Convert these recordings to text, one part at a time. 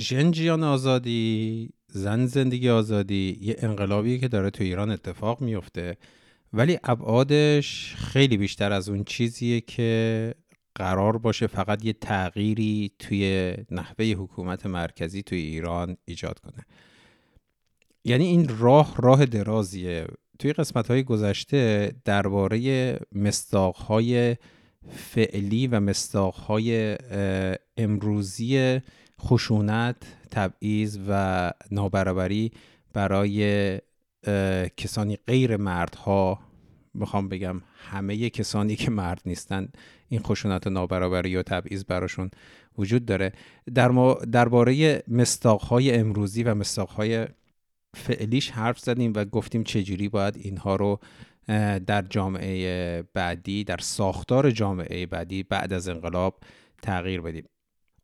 ژنجیان آزادی زن زندگی آزادی یه انقلابیه که داره تو ایران اتفاق میفته. ولی ابعادش خیلی بیشتر از اون چیزیه که قرار باشه فقط یه تغییری توی نحوه حکومت مرکزی توی ایران ایجاد کنه. یعنی این راه راه درازیه. توی قسمت های گذشته درباره مستاق های فعلی و مستاق های امروزی خشونت تبعیض و نابرابری برای کسانی غیر مردها. می‌خوام بگم همه کسانی که مرد نیستن این خشونت و نابرابری و تبعیض براشون وجود داره. در درباره مستاقهای امروزی و مستاقهای فعلیش حرف زدیم و گفتیم چجوری باید اینها رو در جامعه بعدی در ساختار جامعه بعدی بعد از انقلاب تغییر بدیم.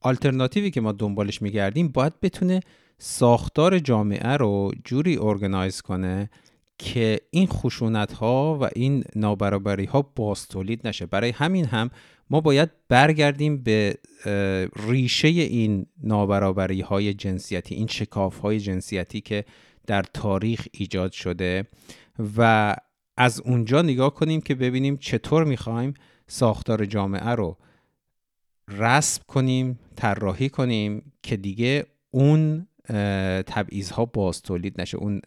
آلترناتیوی که ما دنبالش میگردیم باید بتونه ساختار جامعه رو جوری ارگنایز کنه که این خشونت ها و این نابرابری ها باز تولید نشه. برای همین هم ما باید برگردیم به ریشه این نابرابری های جنسیتی این شکاف های جنسیتی که در تاریخ ایجاد شده و از اونجا نگاه کنیم که ببینیم چطور می‌خوایم ساختار جامعه رو رسم کنیم طراحی کنیم که دیگه اون تبعیض ها باز تولید نشه اون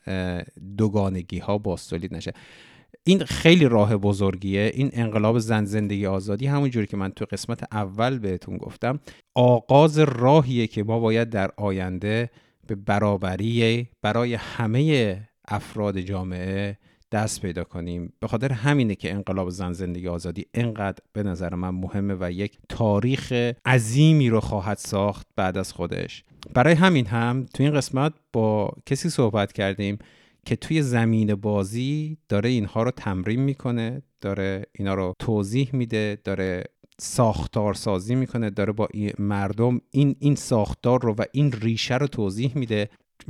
دوگانگی ها باز تولید نشه. این خیلی راه بزرگیه. این انقلاب زن زندگی آزادی همون جوری که من تو قسمت اول بهتون گفتم آغاز راهیه که ما باید در آینده به برابری برای همه افراد جامعه دست پیدا کنیم. به خاطر همینه که انقلاب زن زندگی آزادی انقدر به نظر من مهمه و یک تاریخ عظیمی رو خواهد ساخت بعد از خودش. برای همین هم تو این قسمت با کسی صحبت کردیم که توی زمین بازی داره اینها رو تمرین می‌کنه داره اینا رو توضیح میده داره ساختار سازی می‌کنه داره با مردم این این ساختار رو و این ریشه رو توضیح میده.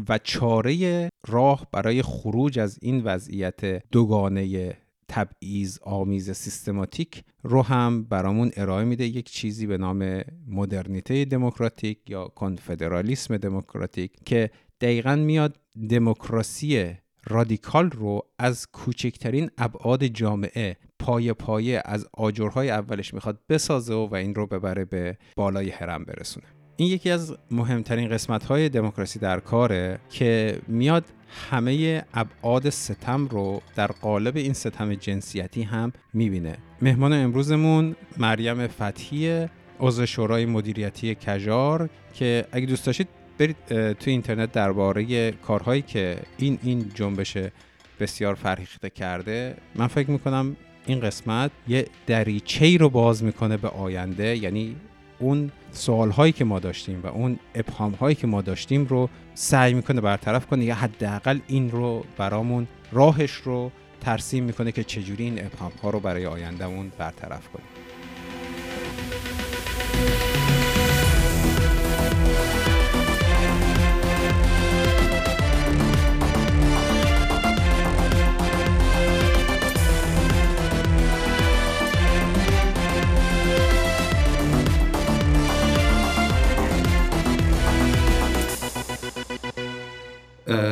و چاره راه برای خروج از این وضعیت دوگانه تبعیض آمیز سیستماتیک رو هم برامون ارائه میده. یک چیزی به نام مدرنیته دموکراتیک یا کنفدرالیسم دموکراتیک که دقیقا میاد دموکراسی رادیکال رو از کوچکترین ابعاد جامعه پایه پایه از آجرهای اولش می‌خواد بسازه و این رو ببره به بالای حرم برسونه. این یکی از مهمترین قسمت های دموکراسی در کاره که میاد همه ابعاد ستم رو در قالب این ستم جنسیتی هم می‌بینه. مهمان امروزمون مریم فتحی عضو شورای مدیریتی کجار که اگه دوست داشتید برید تو اینترنت درباره کارهایی که این این جنبش بسیار فرهیخته کرده من فکر می‌کنم این قسمت یه دریچه ای رو باز می‌کنه به آینده یعنی اون سوال هایی که ما داشتیم و اون ابهام هایی که ما داشتیم رو سعی می‌کنه برطرف کنه یا حداقل این رو برامون راهش رو ترسیم می‌کنه که چجوری این ابهام ها رو برای آیندهمون برطرف کنیم.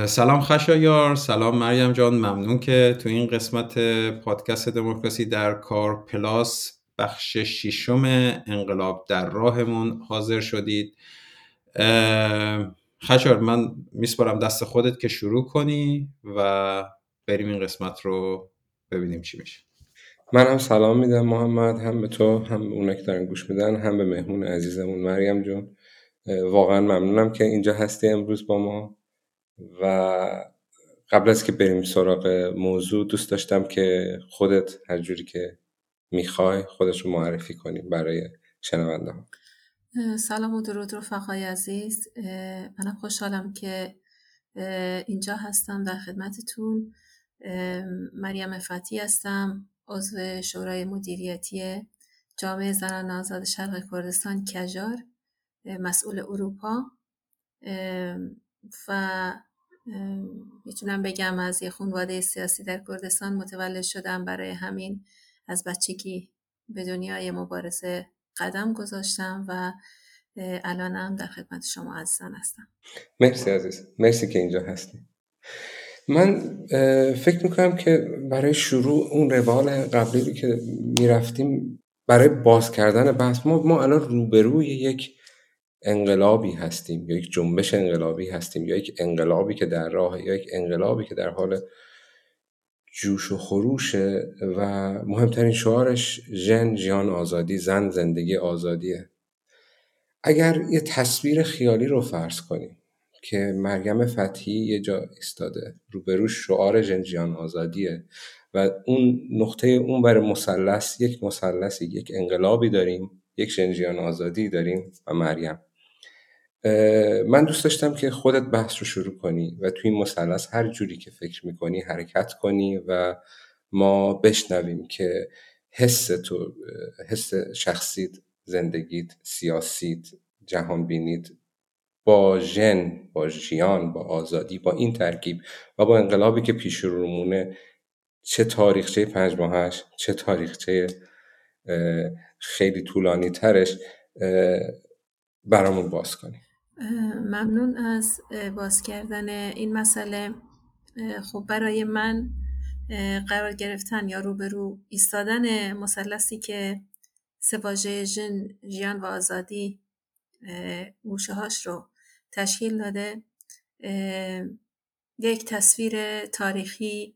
سلام خشایار سلام مریم جان ممنون که تو این قسمت پادکست دموکراسی در کار پلاس بخش ششم انقلاب در راهمون حاضر شدید. خشایار من میسپارم دست خودت که شروع کنی و بریم این قسمت رو ببینیم چی میشه. من هم سلام میدم محمد هم به تو هم به اونا که گوش میدن هم به مهمون عزیزمون مریم جان واقعا ممنونم که اینجا هستی امروز با ما. و قبل از که بریم سراغ موضوع دوست داشتم که خودت هر جوری که می‌خوای خودش رو معرفی کنیم برای شنونده ها سلام و درود رفقای عزیز. منم خوشحالم که اینجا هستم در خدمتتون. مریم فتی هستم عضو شورای مدیریتی جامعه زنان آزاد شرق کردستان کجار مسئول اروپا. و می‌تونم بگم از یه خانواده سیاسی در کردستان متولد شدم. برای همین از بچگی به دنیای مبارزه قدم گذاشتم و الانم در خدمت شما عزیزان هستم. مرسی عزیز. مرسی که اینجا هستی من فکر می‌کنم که برای شروع اون روال قبلی که می‌رفتیم برای باز کردن بحث ما, ما الان روبروی یک انقلابی هستیم یا یک جنبش انقلابی هستیم یا یک انقلابی که در راه یا یک انقلابی که در حال جوش و خروشه و مهمترین شعارش ژن جیان آزادی زن زندگی آزادیه. اگر یه تصویر خیالی رو فرض کنیم که مریم فتحی یه جا ایستاده روبروش شعار ژن جیان آزادیه و اون نقطه اون بر مثلث یک مثلثی یک انقلابی داریم یک ژن آزادی داریم و مریم. من دوست داشتم که خودت بحث رو شروع کنی و توی این مثلث هر جوری که فکر می‌کنی حرکت کنی و ما بشنویم که حس تو حس شخصیت زندگیت سیاسیت جهان بینید با ژن با ژیان با آزادی با این ترکیب و با انقلابی که پیش رومونه چه تاریخچه پنج ماهش چه تاریخچه خیلی طولانی ترش برامون باز کنیم ممنون از باز کردن این مسئله. خب برای من قرار گرفتن یا روبرو ایستادن مثلثی که سواژه ژن ژیان و آزادی گوشه هاش رو تشکیل داده. یک تصویر تاریخی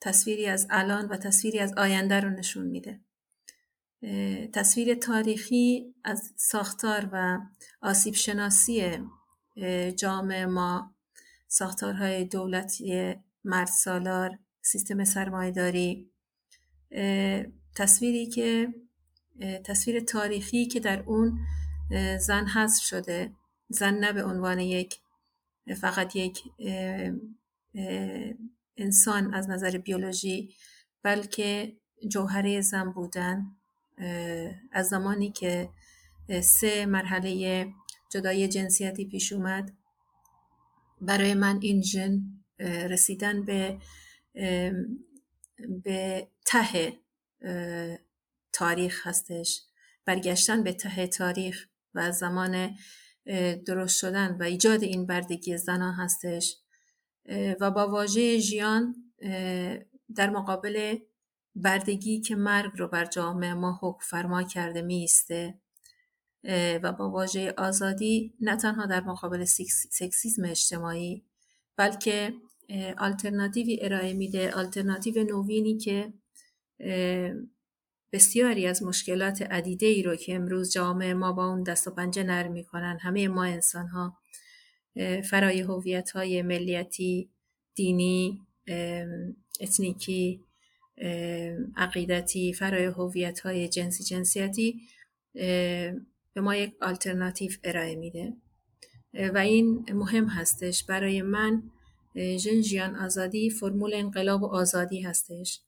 تصویری از الان و تصویری از آینده رو نشون میده. تصویر تاریخی از ساختار و آسیب شناسی جامعه ما ساختارهای دولتی مرد سالار سیستم سرمایداری تصویری که تصویر تاریخی که در اون زن حذف شده. زن نه به عنوان یک فقط یک انسان از نظر بیولوژی بلکه جوهره زن بودن. از زمانی که سه مرحله جدای جنسیتی پیش اومد برای من این ژن رسیدن به به ته تاریخ هستش. برگشتن به ته تاریخ و زمان درست شدن و ایجاد این بردگی زنان هستش. و با واژه ژیان در مقابل بردگی که مرگ رو بر جامعه ما حکم فرما کرده میسته و با واژه آزادی نه تنها در مقابل سکسیزم اجتماعی بلکه آلترناتیوی ارائه میده آلترناتیو نوینی که بسیاری از مشکلات عدیده ای رو که امروز جامعه ما با اون دست و پنجه نرم می‌کنن همه ما انسان ها فرای هویت های ملیتی دینی اتنیکی عقیدتی فرای هویت های جنسی جنسیتی به ما یک آلترناتیو ارائه میده. و این مهم هستش. برای من ژن آزادی فرمول انقلاب و آزادی هستش.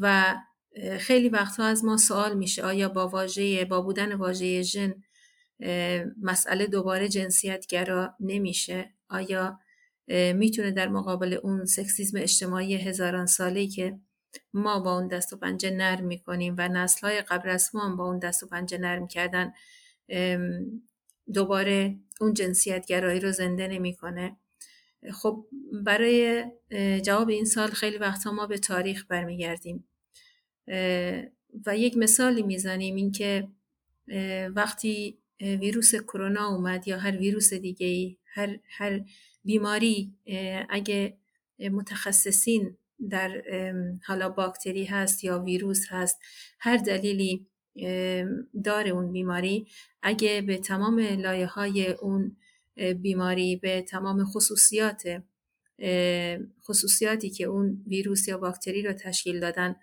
و خیلی وقتها از ما سوال میشه آیا با واژه با بودن واژه ژن مسئله دوباره جنسیت گرا نمیشه؟ آیا می‌تونه در مقابل اون سکسیزم اجتماعی هزاران ساله که ما با اون دست و پنجه نرم می‌کنیم و نسل های قبل از ما با اون دست و پنجه نرم کردن دوباره اون جنسیت گرایی رو زنده نمی‌کنه. خب برای جواب این سال خیلی وقتا ما به تاریخ برمیگردیم. و یک مثالی می‌زنیم اینکه وقتی ویروس کرونا اومد یا هر ویروس دیگه ای هر, هر بیماری اگه متخصصین در حالا باکتری هست یا ویروس هست هر دلیلی داره اون بیماری اگه به تمام لایه های اون بیماری به تمام خصوصیات خصوصیاتی که اون ویروس یا باکتری رو تشکیل دادن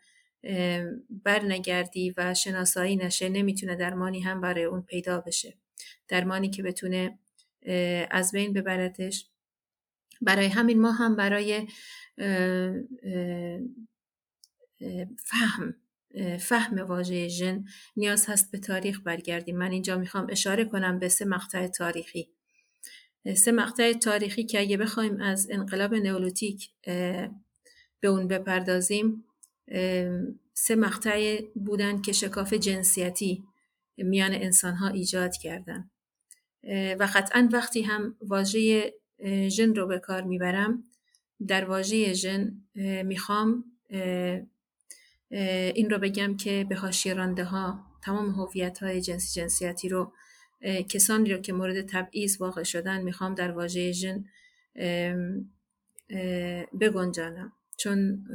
برنگردی و شناسایی نشه نمی‌تونه درمانی هم برای اون پیدا بشه. درمانی که بتونه از بین ببردش برای همین ما هم برای فهم فهم واژه ژن نیاز هست به تاریخ برگردیم. من اینجا می‌خوام اشاره کنم به سه مقطع تاریخی. سه مقطع تاریخی که اگه بخوایم از انقلاب نئولیتیک به اون بپردازیم سه مقطع بودن که شکاف جنسیتی میان انسان ها ایجاد کردن. و قطعا وقتی هم واژه ژن رو به کار می‌برم. در واژه ژن می‌خوام این رو بگم که به حاشیه رانده ها تمام هویت های جنسی جنسیتی رو کسانی رو که مورد تبعیض واقع شدن می‌خوام در واژه ژن بگنجانم. چون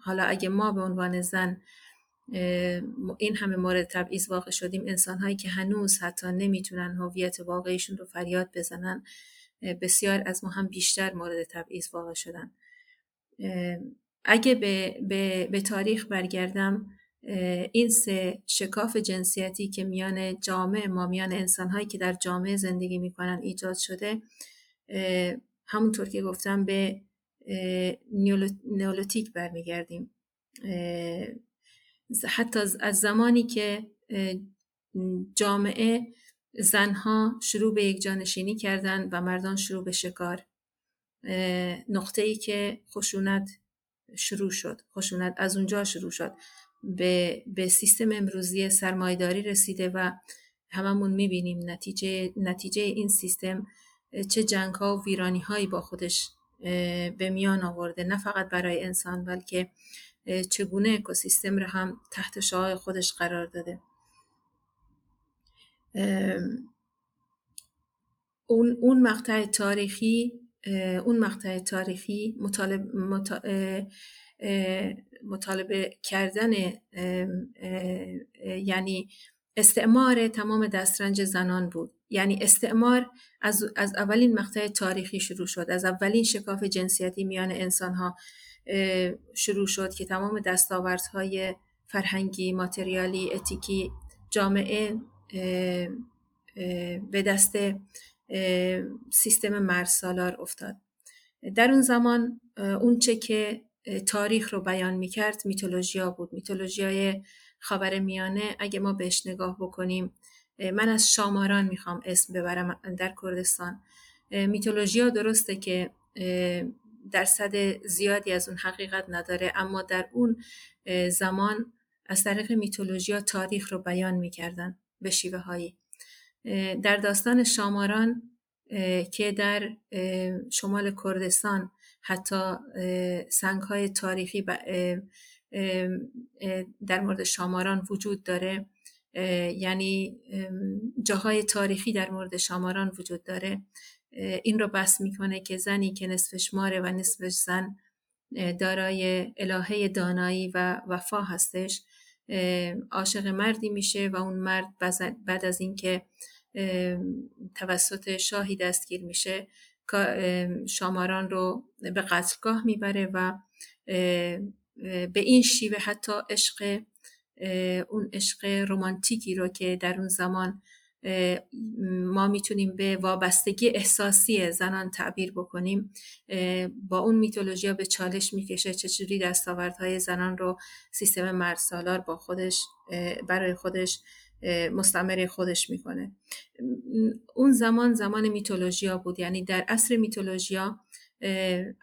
حالا اگه ما به عنوان زن این همه مورد تبعیض واقع شدیم انسان هایی که هنوز حتی نمی‌تونن هویت واقعیشون رو فریاد بزنن بسیار از ما هم بیشتر مورد تبعیض واقع شدن. اگه به, به, به تاریخ برگردم این سه شکاف جنسیتی که میان جامعه ما میان انسان هایی که در جامعه زندگی می‌کنن ایجاد شده همونطور که گفتم به نیولوتیک برمیگردیم. حتی از زمانی که جامعه زنها شروع به یک جانشینی کردن و مردان شروع به شکار. نقطه ای که خشونت شروع شد. خشونت از اونجا شروع شد. به, به سیستم امروزی سرمایداری رسیده و هممون می‌بینیم نتیجه, نتیجه این سیستم چه جنگ ها و ویرانی هایی با خودش به میان آورده. نه فقط برای انسان بلکه چگونه اکوسیستم رو هم تحت شعاع خودش قرار داده. اون, اون مقطع تاریخی اون مقطع تاریخی مطالب مطالبه کردن یعنی استعمار تمام دسترنج زنان بود. یعنی استعمار از, از اولین مقطع تاریخی شروع شد. از اولین شکاف جنسیتی میان انسان ها شروع شد که تمام دستاوردهای فرهنگی ماتریالی اتیکی جامعه به دست سیستم مرد سالار افتاد. در اون زمان اون چه که تاریخ رو بیان می‌کرد میتولوژیا بود. میتولوژیای خاور میانه اگه ما بهش نگاه بکنیم من از شاماران می‌خوام اسم ببرم در کردستان. میتولوژیا درسته که درصد زیادی از اون حقیقت نداره اما در اون زمان از طریق میتولوژیا تاریخ رو بیان می‌کردن. به شیوه هایی در داستان شاماران که در شمال کردستان حتی سنگ های تاریخی در مورد شاماران وجود داره. یعنی جاهای تاریخی در مورد شاماران وجود داره. این رو بس می‌کنه که زنی که نصفش ماره و نصفش زن دارای الهه دانایی و وفا هستش. عاشق مردی میشه و اون مرد بعد از اینکه توسط شاهی دستگیر میشه شاماران رو به قتلگاه می‌بره و به این شیوه حتی عشق اون عشق رومانتیکی رو که در اون زمان ما می‌تونیم به وابستگی احساسی زنان تعبیر بکنیم. با اون میتولوژیا به چالش می‌کشه چجوری دستاوردهای زنان رو سیستم مرد سالار با خودش برای خودش مستمر خودش می‌کنه. اون زمان زمان میتولوژیا بود. یعنی در عصر میتولوژیا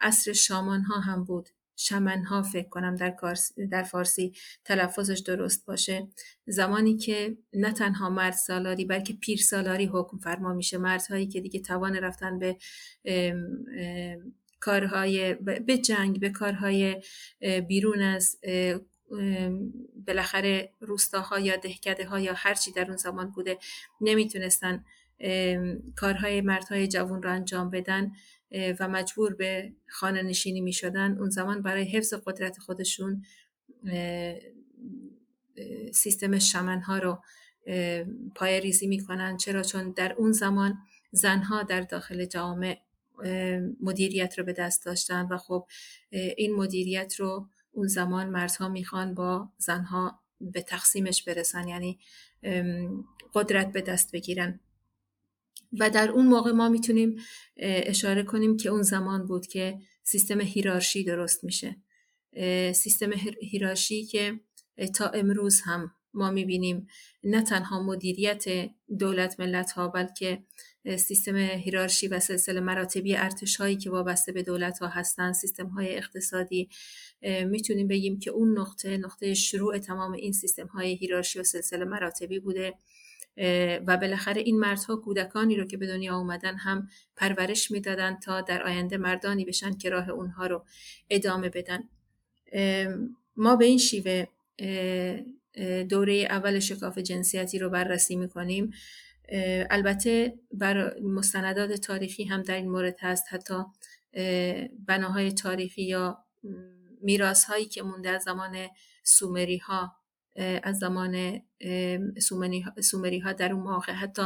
عصر شامان ها هم بود. شمن ها فکر کنم در, در فارسی تلفظش درست باشه. زمانی که نه تنها مرد سالاری بلکه پیر سالاری حکم فرما میشه. مردهایی که دیگه توان رفتن به کارهای به جنگ به کارهای بیرون از بالاخره روستاها یا دهکده ها یا هرچی در اون زمان بوده نمی‌تونستن کارهای مردهای جوان رو انجام بدن. و مجبور به خانه نشینی می شدن اون زمان برای حفظ قدرت خودشون سیستم شمنها رو پای ریزی می کنن چرا؟ چون در اون زمان زنها در داخل جامعه مدیریت رو به دست داشتن و خب این مدیریت رو اون زمان مردها می‌خوان با زنها به تقسیمش برسن یعنی قدرت به دست بگیرن. و در اون موقع ما می‌تونیم اشاره کنیم که اون زمان بود که سیستم هیرارشی درست میشه. سیستم هیرارشی که تا امروز هم ما می‌بینیم نه تنها مدیریت دولت ملت ها بلکه سیستم هیرارشی و سلسله مراتبی ارتش هایی که وابسته به دولت ها هستند سیستم های اقتصادی می‌تونیم بگیم که اون نقطه نقطه شروع تمام این سیستم های هیرارشی و سلسله مراتبی بوده. و بالاخره این مردها کودکانی رو که به دنیا اومدن هم پرورش می‌دادن تا در آینده مردانی بشن که راه اونها رو ادامه بدن. ما به این شیوه دوره اول شکاف جنسیتی رو بررسی می‌کنیم. البته بر مستندات تاریخی هم در این مورد هست. حتی بناهای تاریخی یا میراث هایی که مونده از زمان سومری ها از زمان سومری ها در اون موقع. حتی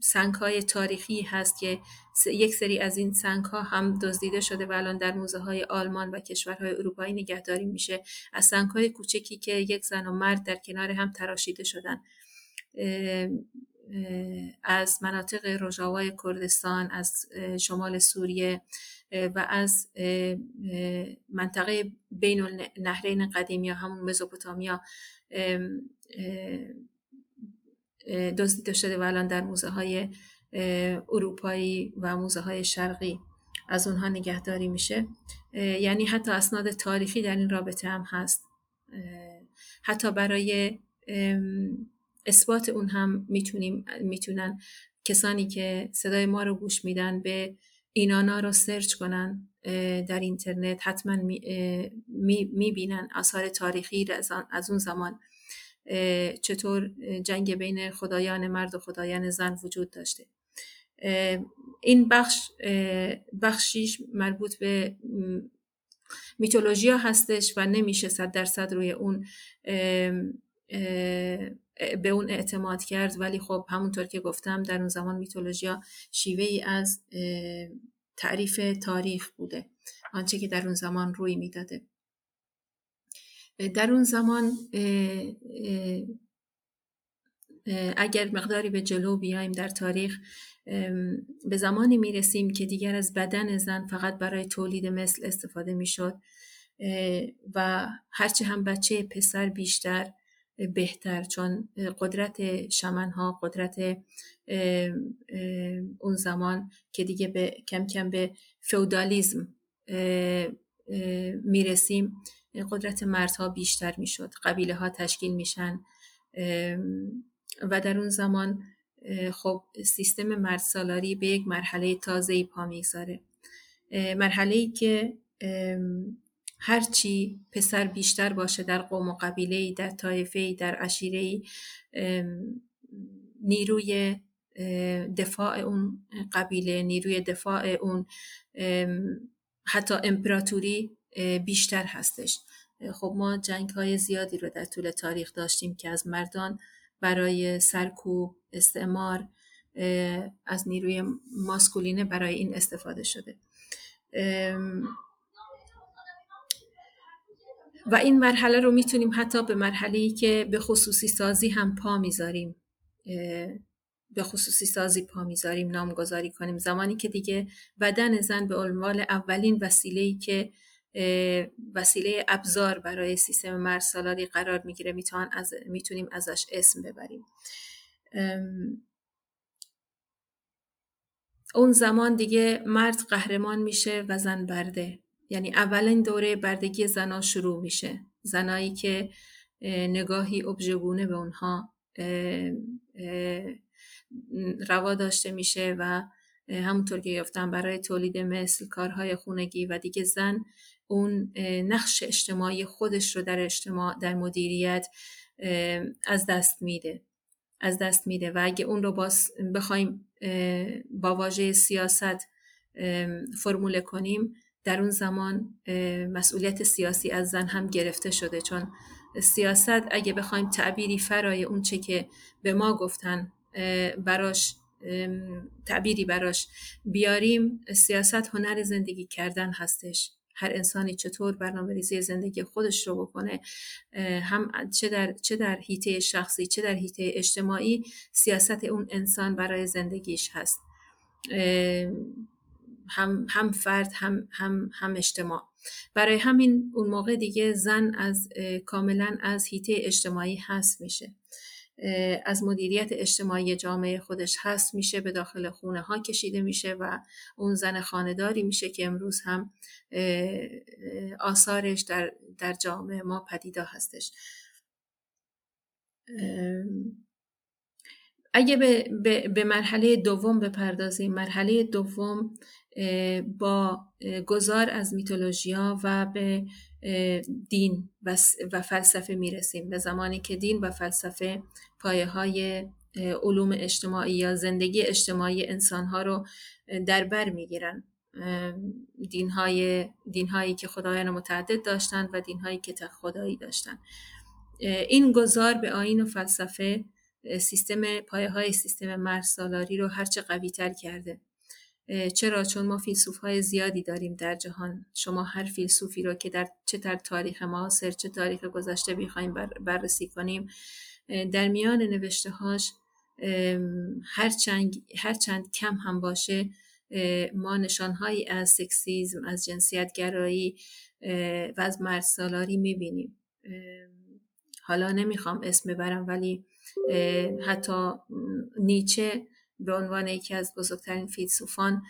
سنگ های تاریخی هست که یک سری از این سنگ ها هم دزدیده شده و الان در موزه های آلمان و کشورهای اروپایی نگهداری میشه از سنگ های کوچکی که یک زن و مرد در کنار هم تراشیده شدن. از مناطق روژاوای کردستان از شمال سوریه و از منطقه بین النهرین قدیم یا همون مزوپوتامیا دزدیده شده و الان در موزه های اروپایی و موزه های شرقی از اونها نگهداری میشه. یعنی حتی اسناد تاریخی در این رابطه هم هست. حتی برای اثبات اون هم می‌تونیم می‌تونن کسانی که صدای ما رو گوش میدن به اینانا رو سرچ کنن در اینترنت حتما می‌بینن می آثار تاریخی از اون زمان. چطور جنگ بین خدایان مرد و خدایان زن وجود داشته. این بخش بخشیش مربوط به میتولوژیا هستش و نمیشه صد درصد روی اون به اون اعتماد کرد. ولی خب همونطور که گفتم در اون زمان میتولوژیا شیوه ای از تعریف تاریخ بوده. آنچه که در اون زمان روی می‌داده. در اون زمان اگر مقداری به جلو بیایم در تاریخ به زمانی می‌رسیم که دیگر از بدن زن فقط برای تولید مثل استفاده می‌شد و هرچه هم بچه پسر بیشتر بهتر چون قدرت شمنها قدرت اون زمان که دیگه به کم کم به فودالیزم می‌رسیم قدرت مردها بیشتر می‌شد قبیله ها تشکیل میشن. و در اون زمان خب سیستم مرد سالاری به یک مرحله تازه پا می‌گذاره. مرحله ای که هرچی پسر بیشتر باشه در قوم و قبیله در طایفه در عشیره نیروی دفاع اون قبیله نیروی دفاع اون حتی امپراتوری بیشتر هستش. خب ما جنگ های زیادی رو در طول تاریخ داشتیم که از مردان برای سرکوب استعمار از نیروی ماسکولینه برای این استفاده شده. و این مرحله رو می‌تونیم حتی به مرحله ای که به خصوصی سازی هم پا می‌ذاریم به خصوصی سازی پا می‌ذاریم نامگذاری کنیم. زمانی که دیگه بدن زن به عنوان اولین وسیله ای که وسیله ابزار برای سیستم مرسالاری قرار می‌گیره از می‌تونیم ازش اسم ببریم. اون زمان دیگه مرد قهرمان میشه و زن برده. یعنی اولین دوره بردگی زنا شروع میشه. زنایی که نگاهی ابژگونه به اونها روا داشته میشه و همونطور که گفتم برای تولید مثل کارهای خونگی و دیگه زن اون نقش اجتماعی خودش رو در اجتماع در مدیریت از دست میده. از دست میده و اگه اون رو باز بخوایم با واژه سیاست فرموله کنیم در اون زمان مسئولیت سیاسی از زن هم گرفته شده. چون سیاست اگه بخوایم تعبیری فرای اون چه که به ما گفتن براش تعبیری براش بیاریم سیاست هنر زندگی کردن هستش. هر انسانی چطور برنامه ریزی زندگی خودش رو بکنه هم چه در چه در حیطه شخصی چه در حیطه اجتماعی سیاست اون انسان برای زندگیش هست. هم هم فرد هم هم هم اجتماع. برای همین اون موقع دیگه زن از کاملا از هیته اجتماعی هست میشه. از مدیریت اجتماعی جامعه خودش هست میشه به داخل خونه ها کشیده میشه و اون زن خانداری میشه که امروز هم آثارش در, در جامعه ما پدیدا هستش. اگه به, به, به مرحله دوم بپردازیم مرحله دوم با گذار از میتولوژیا و به دین و فلسفه می‌رسیم. به زمانی که دین و فلسفه پایه های علوم اجتماعی یا زندگی اجتماعی انسان ها رو در بر می‌گیرن. دین, های، دین هایی که خدایان متعدد داشتند و دین هایی که تک خدایی داشتند این گذار به آین و فلسفه سیستم پایه های سیستم مرز سالاری رو هرچه قوی تر کرده. چرا؟ چون ما فیلسوف های زیادی داریم در جهان. شما هر فیلسوفی رو که در چه در تاریخ معاصر چه تاریخ گذشته بخوایم بررسی کنیم در میان نوشته هاش هر چند کم هم باشه ما نشانهایی از سکسیزم از جنسیت گرایی و از مرد سالاری می‌بینیم حالا نمی‌خوام اسم ببرم ولی حتی نیچه به عنوان یکی از بزرگترین فیلسوفان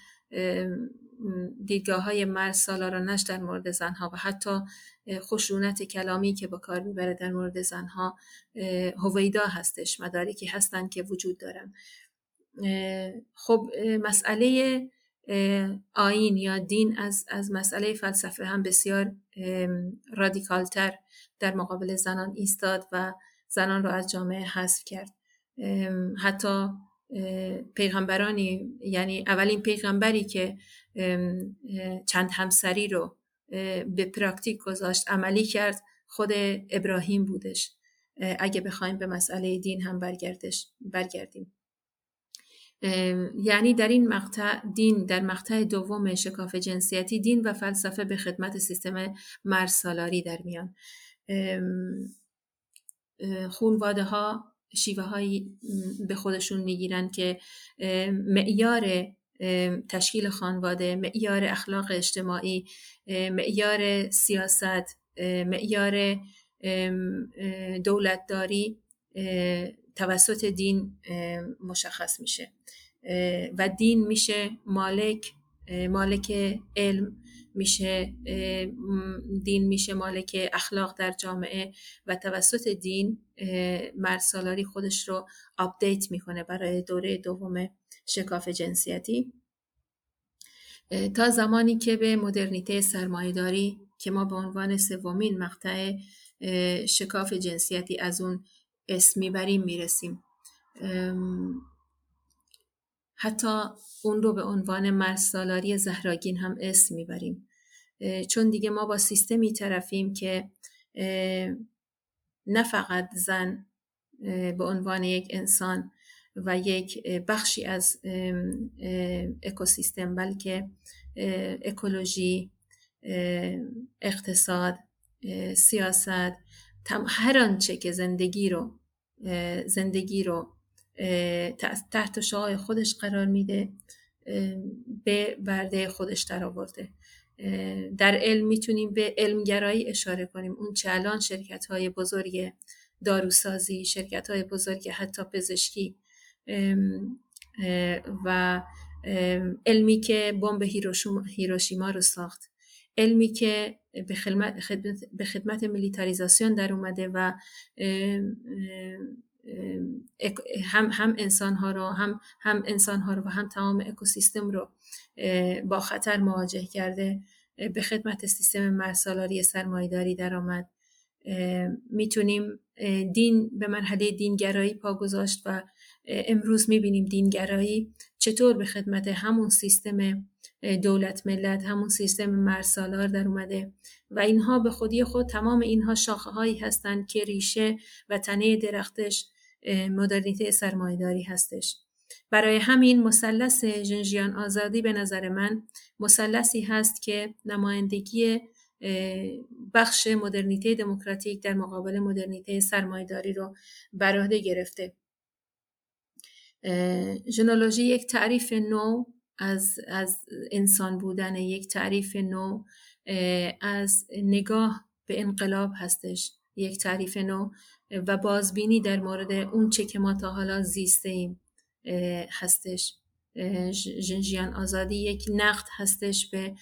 دیدگاه های مرد سالارانش در مورد زنها و حتی خشونت کلامی که با کار می‌بره در مورد زنها هویدا هستش مدارکی هستن که وجود دارن. خب مسئله آین یا دین از, از مسئله فلسفه هم بسیار رادیکالتر در مقابل زنان ایستاد و زنان را از جامعه حذف کرد. حتی پیغمبرانی یعنی اولین پیغمبری که چند همسری رو به پراکتیک گذاشت عملی کرد خود ابراهیم بودش. اگه بخوایم به مسئله دین هم برگردش برگردیم. یعنی در این مقطع دین در مقطع دوم شکاف جنسیتی دین و فلسفه به خدمت سیستم مرسالاری در میان. خونواده ها شیوه هایی به خودشون می‌گیرن که معیار تشکیل خانواده معیار اخلاق اجتماعی معیار سیاست معیار دولتداری توسط دین مشخص میشه. و دین میشه مالک مالک علم میشه دین میشه مالک اخلاق در جامعه و توسط دین مرسالاری خودش رو آپدیت می‌کنه برای دوره دوم شکاف جنسیتی. تا زمانی که به مدرنیته سرمایهداری که ما به عنوان سومین مقطع شکاف جنسیتی از اون اسم می‌بریم می‌رسیم. حتی اون رو به عنوان مرسالاری زهراگین هم اسم می‌بریم. چون دیگه ما با سیستمی طرفیم که نه فقط زن به عنوان یک انسان و یک بخشی از اکوسیستم بلکه اکولوژی اقتصاد سیاست هر آنچه که زندگی رو زندگی رو تحت شعاع خودش قرار میده به برده خودش در آورده. در علم می‌تونیم به علمگرایی اشاره کنیم. اون چه الان شرکت های بزرگ داروسازی شرکت های بزرگ حتی پزشکی و علمی که بمب هیروشیما رو ساخت. علمی که به خدمت, به خدمت در اومده و هم هم انسان ها رو هم هم انسان ها رو و هم تمام اکوسیستم رو با خطر مواجه کرده به خدمت سیستم مرسالاری سرمایداری درآمد. می‌تونیم دین به مرحله دینگرایی پا گذاشت و امروز می‌بینیم دینگرایی چطور به خدمت همون سیستم دولت ملت همون سیستم مرسالار در اومده. و اینها به خودی خود تمام اینها شاخه هایی هستند که ریشه و تنه درختش مدرنیته سرمایداری هستش. برای همین مثلث جنجیان آزادی به نظر من مثلثی هست که نمایندگی بخش مدرنیته دموکراتیک در مقابل مدرنیته سرمایداری رو بر گرفته. ژنولوژی یک تعریف نو از, از انسان بودن یک تعریف نو از نگاه به انقلاب هستش یک تعریف نو و بازبینی در مورد اون چه که ما تا حالا زیسته ایم هستش. جنجیان آزادی یک نقد هستش به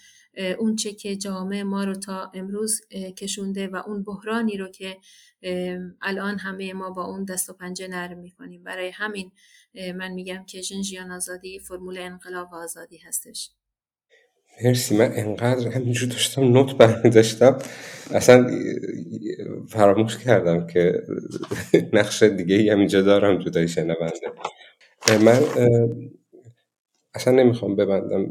اون چه که جامعه ما رو تا امروز کشونده و اون بحرانی رو که الان همه ما با اون دست و پنجه نرم می‌کنیم. برای همین من میگم که جنجیان آزادی فرمول انقلاب آزادی هستش. مرسی. من انقدر همینجور داشتم نوت برمی داشتم اصلا فراموش کردم که نقش دیگه ای هم اینجا دارم جدای شنونده. من اصلا نمی‌خوام ببندم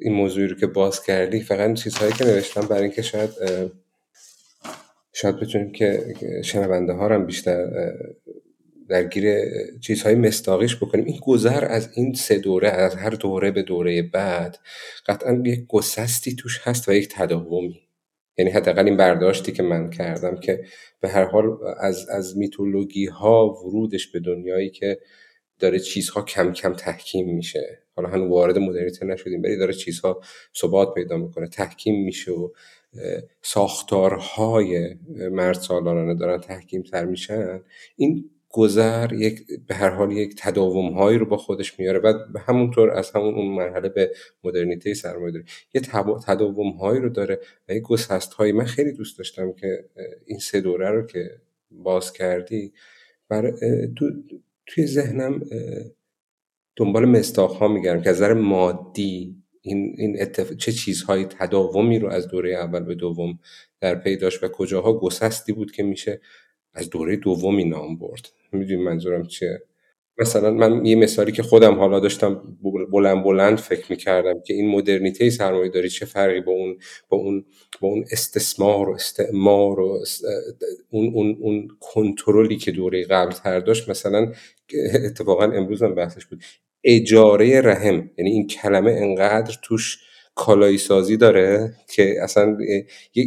این موضوعی رو که باز کردی. فقط چیزهایی که نوشتم برای اینکه شاید شاید بتونیم که شنونده ها هم بیشتر درگیر چیزهای مستاقیش بکنیم. این گذر از این سه دوره از هر دوره به دوره بعد قطعا یک گسستی توش هست و یک تداومی. یعنی حداقل این برداشتی که من کردم که به هر حال از, از میتولوژی ها ورودش به دنیایی که داره چیزها کم کم تحکیم میشه. حالا هنوز وارد مدرنیته نشدیم ولی داره چیزها ثبات پیدا می‌کنه. تحکیم میشه و ساختارهای مرد سالارانه دارن تحکیم تر میشن. این گذر یک به هر حال یک تداوم هایی رو با خودش میاره بعد به همونطور از همون اون مرحله به مدرنیته سرمایه داره. یه تداوم هایی رو داره و یه گسست هایی من خیلی دوست داشتم که این سه دوره رو که باز کردی بر تو توی ذهنم دنبال مستاخ ها میگردم که از نظر مادی این, این چه چیزهایی تداومی رو از دوره اول به دوم در پی داشت و کجاها گسستی بود که میشه از دوره دومی نام برد. می‌دونی منظورم چیه؟ مثلا من یه مثالی که خودم حالا داشتم بلند بلند فکر می‌کردم که این مدرنیته سرمایه داری چه فرقی با اون با اون با اون استثمار و استعمار و اون اون اون کنترلی که دوره قبل تر داشت مثلا اتفاقا امروز هم بحثش بود. اجاره رحم. یعنی این کلمه انقدر توش کالایی سازی داره که اصلا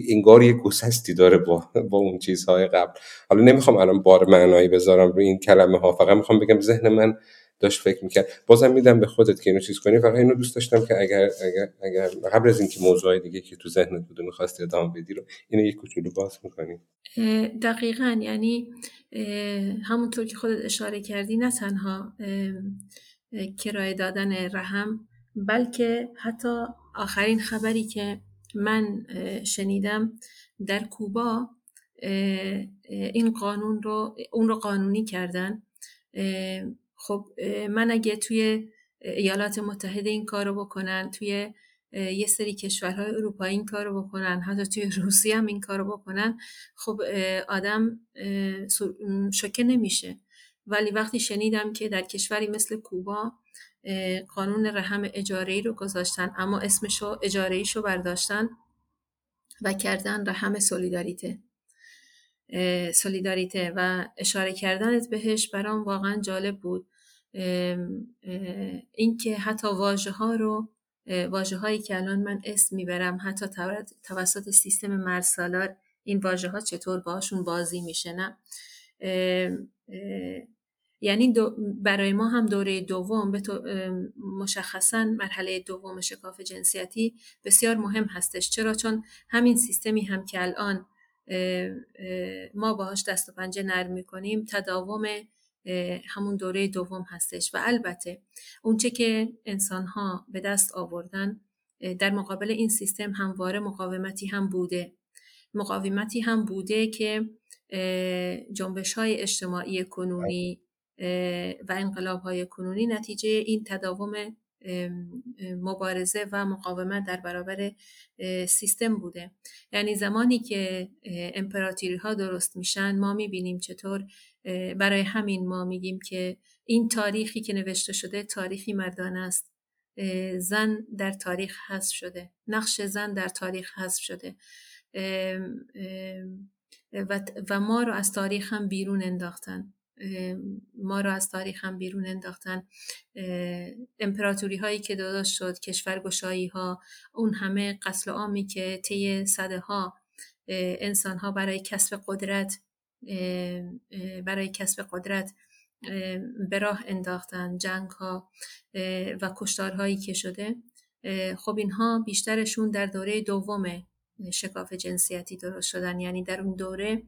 انگار یه گسستی داره با, با اون چیزهای قبل. حالا نمی‌خوام الان بار معنایی بذارم روی این کلمه ها فقط می‌خوام بگم ذهن من داشت فکر می‌کرد. بازم میدم به خودت که اینو چیز کنی. فقط اینو دوست داشتم که اگر اگر اگر قبل از اینکه موضوعی دیگه که تو ذهنت بود می‌خواستی ادامه بدی رو اینو یک کوچولو باز می‌کنی. دقیقا. یعنی همونطور که خودت اشاره کردی نه تنها کرایه دادن رحم بلکه حتی آخرین خبری که من شنیدم در کوبا این قانون رو اون رو قانونی کردن. خب من اگه توی ایالات متحده این کار رو بکنن توی یه سری کشورهای اروپایی این کار رو بکنن حتی توی روسیه هم این کار رو بکنن خب آدم شکه نمیشه. ولی وقتی شنیدم که در کشوری مثل کوبا قانون رحم اجاره رو گذاشتن اما اسمشو اجاره رو برداشتن و کردن رحم سولیداریته. سولیداریته و اشاره کردنت بهش برام واقعا جالب بود. اینکه حتی واژه ها رو واژه هایی که الان من اسم می‌برم حتی توسط سیستم مرسالار این واژه ها چطور باشون بازی میشه نه؟ یعنی برای ما هم دوره دوم به تو مشخصا مرحله دوم شکاف جنسیتی بسیار مهم هستش. چرا؟ چون همین سیستمی هم که الان ما باهاش دست و پنجه نرم می‌کنیم تداوم همون دوره دوم هستش. و البته اونچه که انسان ها به دست آوردن در مقابل این سیستم همواره مقاومتی هم بوده. مقاومتی هم بوده که جنبش های اجتماعی کنونی و انقلاب های کنونی نتیجه این تداوم مبارزه و مقاومت در برابر سیستم بوده. یعنی زمانی که امپراتوری ها درست میشن ما می‌بینیم چطور برای همین ما میگیم که این تاریخی که نوشته شده تاریخی مردانه است. زن در تاریخ حذف شده. نقش زن در تاریخ حذف شده. و ما رو از تاریخ هم بیرون انداختن. ما را از تاریخ هم بیرون انداختن. امپراتوری هایی که داداش شد کشورگشایی ها اون همه قتل عامی که طی صده ها انسان ها برای کسب قدرت برای کسب قدرت به راه انداختن جنگ ها و کشتارهایی که شده. خب اینها بیشترشون در دوره دومه. شکاف جنسیتی درست شدن. یعنی در اون دوره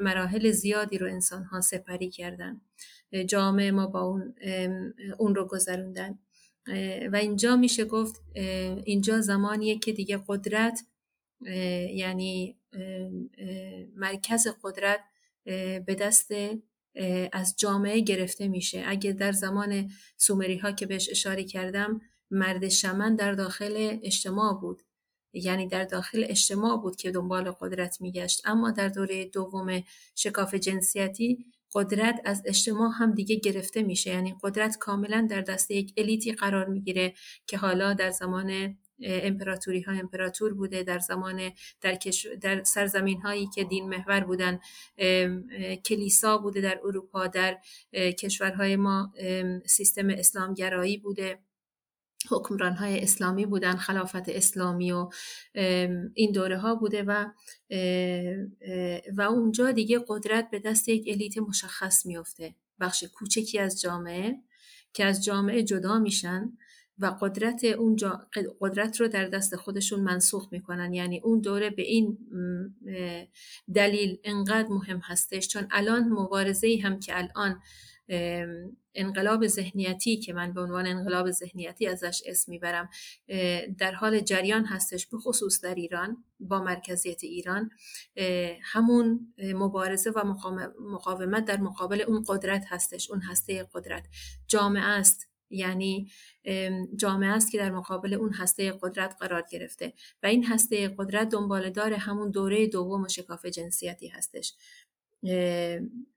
مراحل زیادی رو انسان ها سپری کردن. جامعه ما با اون, اون رو گذروندن. و اینجا میشه گفت اینجا زمانیه که دیگه قدرت یعنی مرکز قدرت به دست از جامعه گرفته میشه. اگه در زمان سومری ها که بهش اشاره کردم مرد شمن در داخل اجتماع بود. یعنی در داخل اجتماع بود که دنبال قدرت میگشت. اما در دوره دوم شکاف جنسیتی قدرت از اجتماع هم دیگه گرفته میشه. یعنی قدرت کاملا در دست یک الیتی قرار می‌گیره که حالا در زمان امپراتوری ها امپراتور بوده در زمان در, در سرزمین هایی که دین محور بودن کلیسا بوده در اروپا در کشورهای ما سیستم اسلامگرایی بوده. حکمران های اسلامی بودن خلافت اسلامی و این دوره ها بوده و و اونجا دیگه قدرت به دست یک الیت مشخص میفته بخش کوچکی از جامعه که از جامعه جدا میشن و قدرت اون قدرت رو در دست خودشون منسوخ می‌کنن. یعنی اون دوره به این دلیل انقدر مهم هستش. چون الان مبارزه هم که الان انقلاب ذهنیتی که من به عنوان انقلاب ذهنیتی ازش اسم می‌برم در حال جریان هستش به خصوص در ایران با مرکزیت ایران همون مبارزه و مقاومت در مقابل اون قدرت هستش اون هسته قدرت. جامعه است یعنی جامعه است که در مقابل اون هسته قدرت قرار گرفته و این هسته قدرت دنبال دار همون دوره دوم شکاف جنسیتی هستش.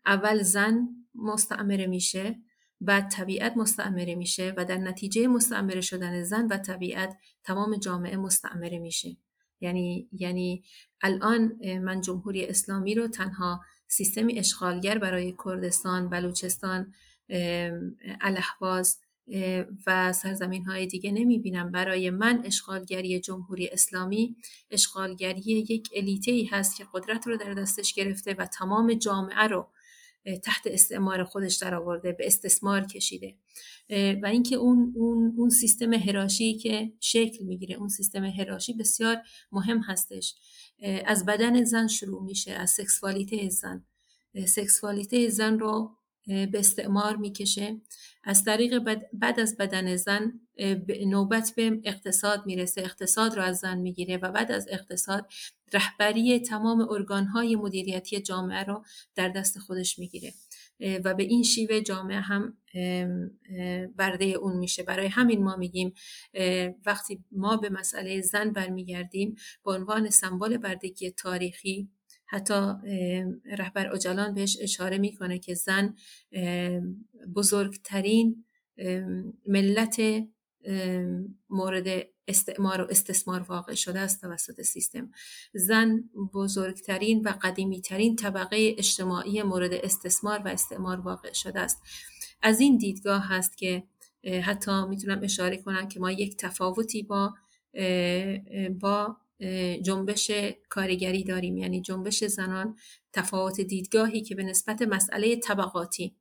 اول زن مستعمره میشه بعد طبیعت مستعمره میشه و در نتیجه مستعمره شدن زن و طبیعت تمام جامعه مستعمره میشه. یعنی یعنی الان من جمهوری اسلامی رو تنها سیستمی اشغالگر برای کردستان، بلوچستان، الهواز و سرزمین های دیگه نمی بینم برای من اشغالگری جمهوری اسلامی اشغالگری یک الیته ای هست که قدرت رو در دستش گرفته و تمام جامعه رو تحت استعمار خودش در آورده به استثمار کشیده. و اینکه اون اون اون سیستم هراشی که شکل می‌گیره اون سیستم هراشی بسیار مهم هستش. از بدن زن شروع میشه از سکسوالیته زن. سکسوالیته زن رو به استعمار می‌کشه. از طریق بعد از بدن زن نوبت به اقتصاد می‌رسه. اقتصاد رو از زن می‌گیره و بعد از اقتصاد رهبری تمام ارگانهای مدیریتی جامعه رو در دست خودش می‌گیره. و به این شیوه جامعه هم برده اون میشه. برای همین ما میگیم وقتی ما به مسئله زن برمیگردیم به عنوان سمبل بردگی تاریخی حتی رهبر اجلان بهش اشاره می‌کنه که زن بزرگترین ملت مورد استعمار و استثمار واقع شده است توسط سیستم. زن بزرگترین و قدیمیترین طبقه اجتماعی مورد استثمار و استعمار واقع شده است. از این دیدگاه هست که حتی می‌تونم اشاره کنم که ما یک تفاوتی با با جنبش کارگری داریم. یعنی جنبش زنان تفاوت دیدگاهی که به نسبت مسئله طبقاتی.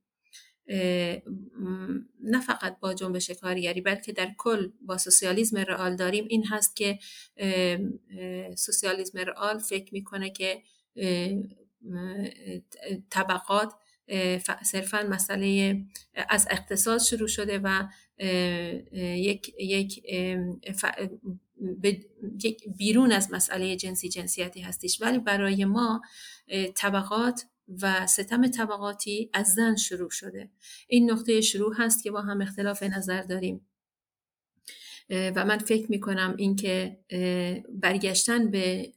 نه فقط با جنبش کارگری بلکه در کل با سوسیالیسم رئال داریم. این هست که سوسیالیسم رئال فکر می‌کنه که طبقات صرفا مسئله از اقتصاد شروع شده و یک, یک بیرون از مسئله جنسی جنسیتی هستش ولی برای ما طبقات و ستم طبقاتی از زن شروع شده. این نقطه شروع هست که با هم اختلاف نظر داریم. و من فکر می کنم اینکه برگشتن به,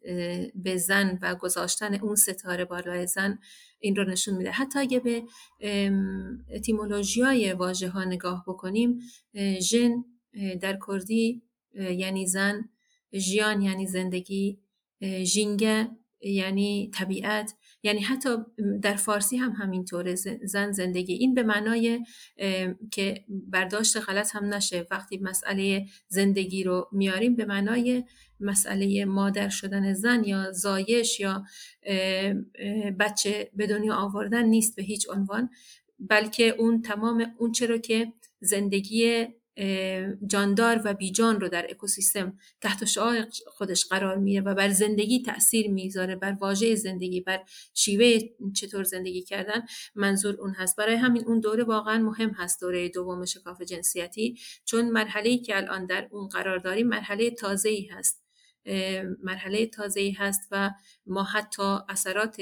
به زن و گذاشتن اون ستاره بالای زن این رو نشون میده. حتی اگه به اتیمولوژی های واژه ها نگاه بکنیم ژن در کردی یعنی زن ژیان یعنی زندگی ژینگه یعنی طبیعت یعنی حتی در فارسی هم همینطوره. زن زندگی. این به معنای که برداشت غلط هم نشه. وقتی مسئله زندگی رو میاریم به معنای مسئله مادر شدن زن یا زایش یا بچه به دنیا آوردن نیست به هیچ عنوان. بلکه اون تمام اون چرا که زندگی جاندار و بیجان رو در اکوسیستم تحت شعاع خودش قرار میره و بر زندگی تاثیر می‌ذاره بر واژه زندگی بر شیوه چطور زندگی کردن منظور اون هست. برای همین اون دوره واقعا مهم هست دوره دوم شکاف جنسیتی چون مرحله که الان در اون قرار داریم مرحله تازه ای هست مرحله تازه ای هست و ما حتی اثرات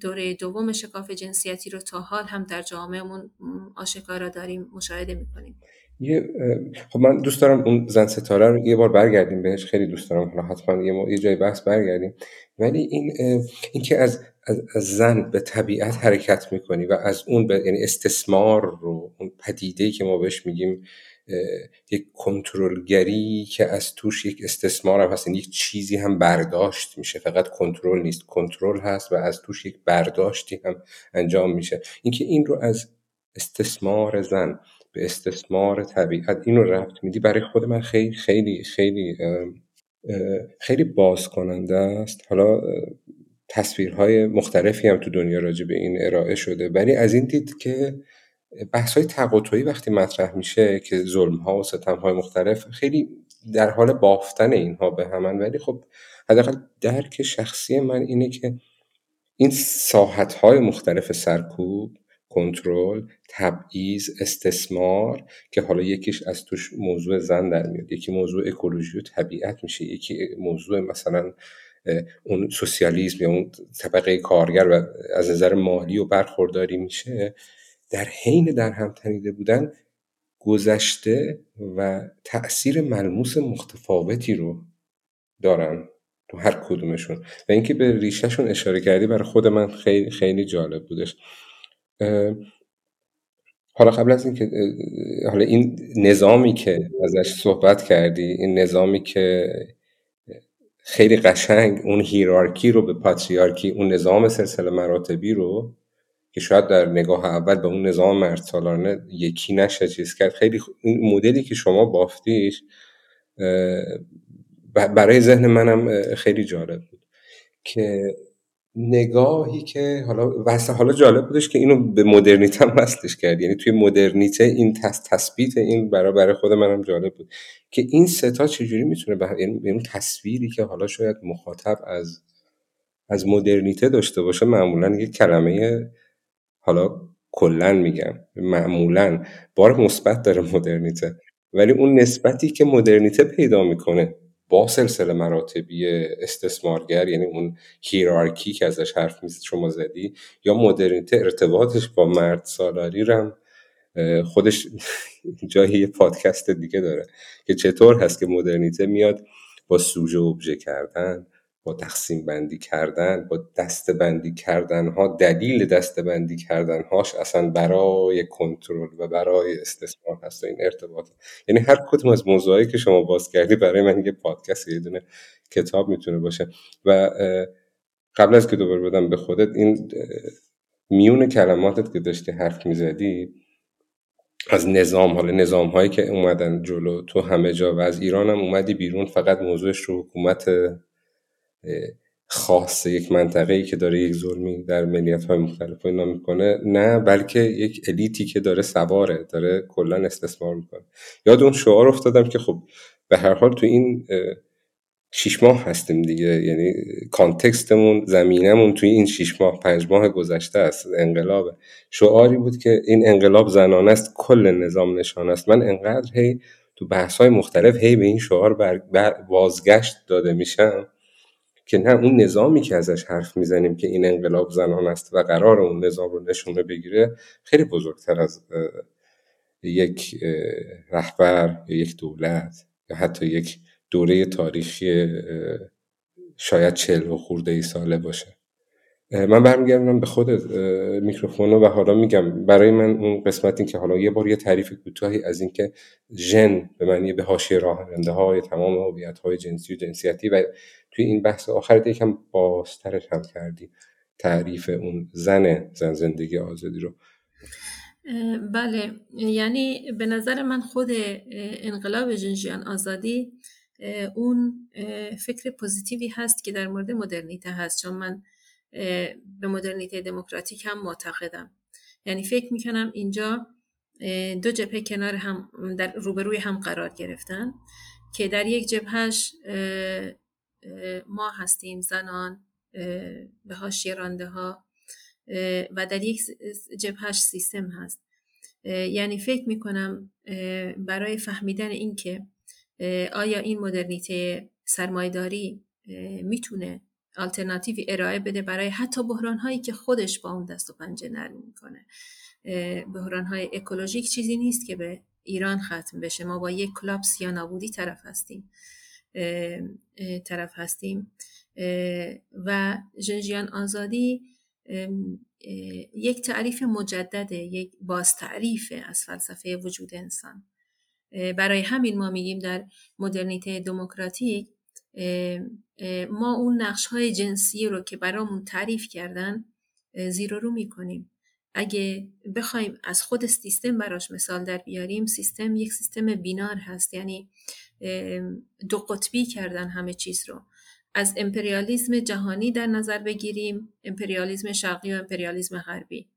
دوره دوم شکاف جنسیتی رو تا حال هم در جامعهمون آشکارا داریم مشاهده می‌کنیم. یه خب من دوست دارم اون زن ستاره رو یه بار برگردیم بهش خیلی دوست دارم حالا حتما یه, یه جای بحث برگردیم. ولی این اینکه از, از, از زن به طبیعت حرکت می‌کنی و از اون به یعنی استثمار رو اون پدیده که ما بهش میگیم یک کنترلگری که از توش یک استثمار هم هست. یعنی یک چیزی هم برداشت میشه. فقط کنترل نیست. کنترل هست و از توش یک برداشتی هم انجام میشه. اینکه این رو از استثمار زن به استثمار طبیعت این رو رفت میدی برای خود من خیلی خیلی خیلی خیلی باز کننده است. حالا تصویرهای مختلفی هم تو دنیا راجع به این ارائه شده. ولی از این دید که بحث های تقاطعی وقتی مطرح میشه که ظلم ها و ستم های مختلف خیلی در حال بافتن اینها به همن ولی خب حداقل درک شخصی من اینه که این ساحت های مختلف سرکوب کنترل تبعیض استثمار که حالا یکیش از توش موضوع زن در میاد. یکی موضوع اکولوژی و طبیعت میشه یکی موضوع مثلا اون سوسیالیسم یا اون طبقه کارگر و از نظر مالی و برخورداری میشه. در حین در هم تنیده بودن گذشته و تاثیر ملموس متفاوتی رو دارن تو هر کدومشون. و اینکه به ریشهشون اشاره کردی برای خود من خیلی خیلی جالب بودش. حالا قبل از اینکه حالا این نظامی که ازش صحبت کردی این نظامی که خیلی قشنگ اون هیرارکی رو به پاتریارکی اون نظام سلسله مراتبی رو که شاید در نگاه اول به اون نظام مرد سالانه یکی نشه چیز کرد. خیلی این مدلی که شما بافتیش برای ذهن منم خیلی جالب بود که نگاهی که حالا واسه حالا جالب بودش که اینو به مدرنیته هم وصلش کرد. یعنی توی مدرنیته این تثبیت این برای برای خود منم جالب بود که این ستا چجوری می‌تونه به یعنی اون تصویری که حالا شاید مخاطب از از مدرنیته داشته باشه معمولا یه کلمه حالا کلا میگم معمولا بار مثبت داره مدرنیته. ولی اون نسبتی که مدرنیته پیدا می‌کنه با سلسله مراتبی استثمارگر یعنی اون هیرارکی که ازش حرف می‌زد شما زدی یا مدرنیته ارتباطش با مرد سالاری رم خودش جایی یه پادکست دیگه داره که چطور هست که مدرنیته میاد با سوژه ابژه کردن تقسیم بندی کردن با دست بندی کردن ها دلیل دست بندی کردن هاش اصلا برای کنترل و برای استثمار هست این ارتباط یعنی هر کدوم از موضوعی که شما باز کردی برای من یه پادکست یه دونه کتاب می‌تونه باشه. و قبل از که دوباره بدم به خودت این میون کلماتت که داشتی حرف می‌زدی از نظام حالا نظام هایی که اومدن جلو تو همه جا و از ایران هم اومدی بیرون فقط موضوعش رو حکومت خاص یک منطقه ای که داره یک ظلمی در ملیت های مختلف اینا می‌کنه نه بلکه یک الیتی که داره سواره داره کلا استثمار می‌کنه. یاد اون شعار افتادم که خب به هر حال تو این شیش ماه هستیم دیگه یعنی کانتکستمون زمینمون توی این شیش ماه پنج ماه گذشته است انقلاب شعاری بود که این انقلاب زنانه است کل نظام نشان است. من انقدر هی تو بحث های مختلف هی به این شعار بازگشت داده میشم که نه اون نظامی که ازش حرف می‌زنیم که این انقلاب زنان است و قرار اون نظام رو نشونه بگیره خیلی بزرگتر از یک رهبر یا یک دولت یا حتی یک دوره تاریخی شاید چهل و خورده ای ساله باشه. من برمیگردم به خود میکروفون و حالا میگم برای من اون قسمت این که حالا یه بار یه تعریف کوتاهی از اینکه ژن به معنی به حاشیه های تمام هویت های جنسی و جنسیتی و توی این بحث آخرت یکم بازترش هم کردی تعریف اون زن زن زندگی آزادی رو. بله یعنی به نظر من خود انقلاب جنجیان آزادی اون فکر پوزیتیوی هست که در مورد مدرنیته هست. چون من به مدرنیته دموکراتیک هم معتقدم. یعنی فکر می‌کنم اینجا دو جبهه کنار هم در روبروی هم قرار گرفتن که در یک جبهش ما هستیم زنان به هاشی رانده ها و در یک جبهش سیستم هست. یعنی فکر می کنم برای فهمیدن این که آیا این مدرنیته سرمایداری می‌تونه آلترناتیو ارائه بده برای حتی بحران هایی که خودش با اون دست و پنجه نرم می‌کنه. بحران های اکولوژیک چیزی نیست که به ایران ختم بشه. ما با یک کلاپس یا نابودی طرف هستیم. طرف هستیم. و جنجیان آزادی یک تعریف مجدده یک باز تعریف از فلسفه وجود انسان. برای همین ما میگیم در مدرنیته دموکراتیک ما اون نقش های جنسی رو که برامون تعریف کردن زیرو رو می‌کنیم. اگه بخوایم از خود سیستم براش مثال در بیاریم سیستم یک سیستم بینار هست. یعنی دو قطبی کردن همه چیز رو. از امپریالیزم جهانی در نظر بگیریم امپریالیزم شرقی و امپریالیزم غربی.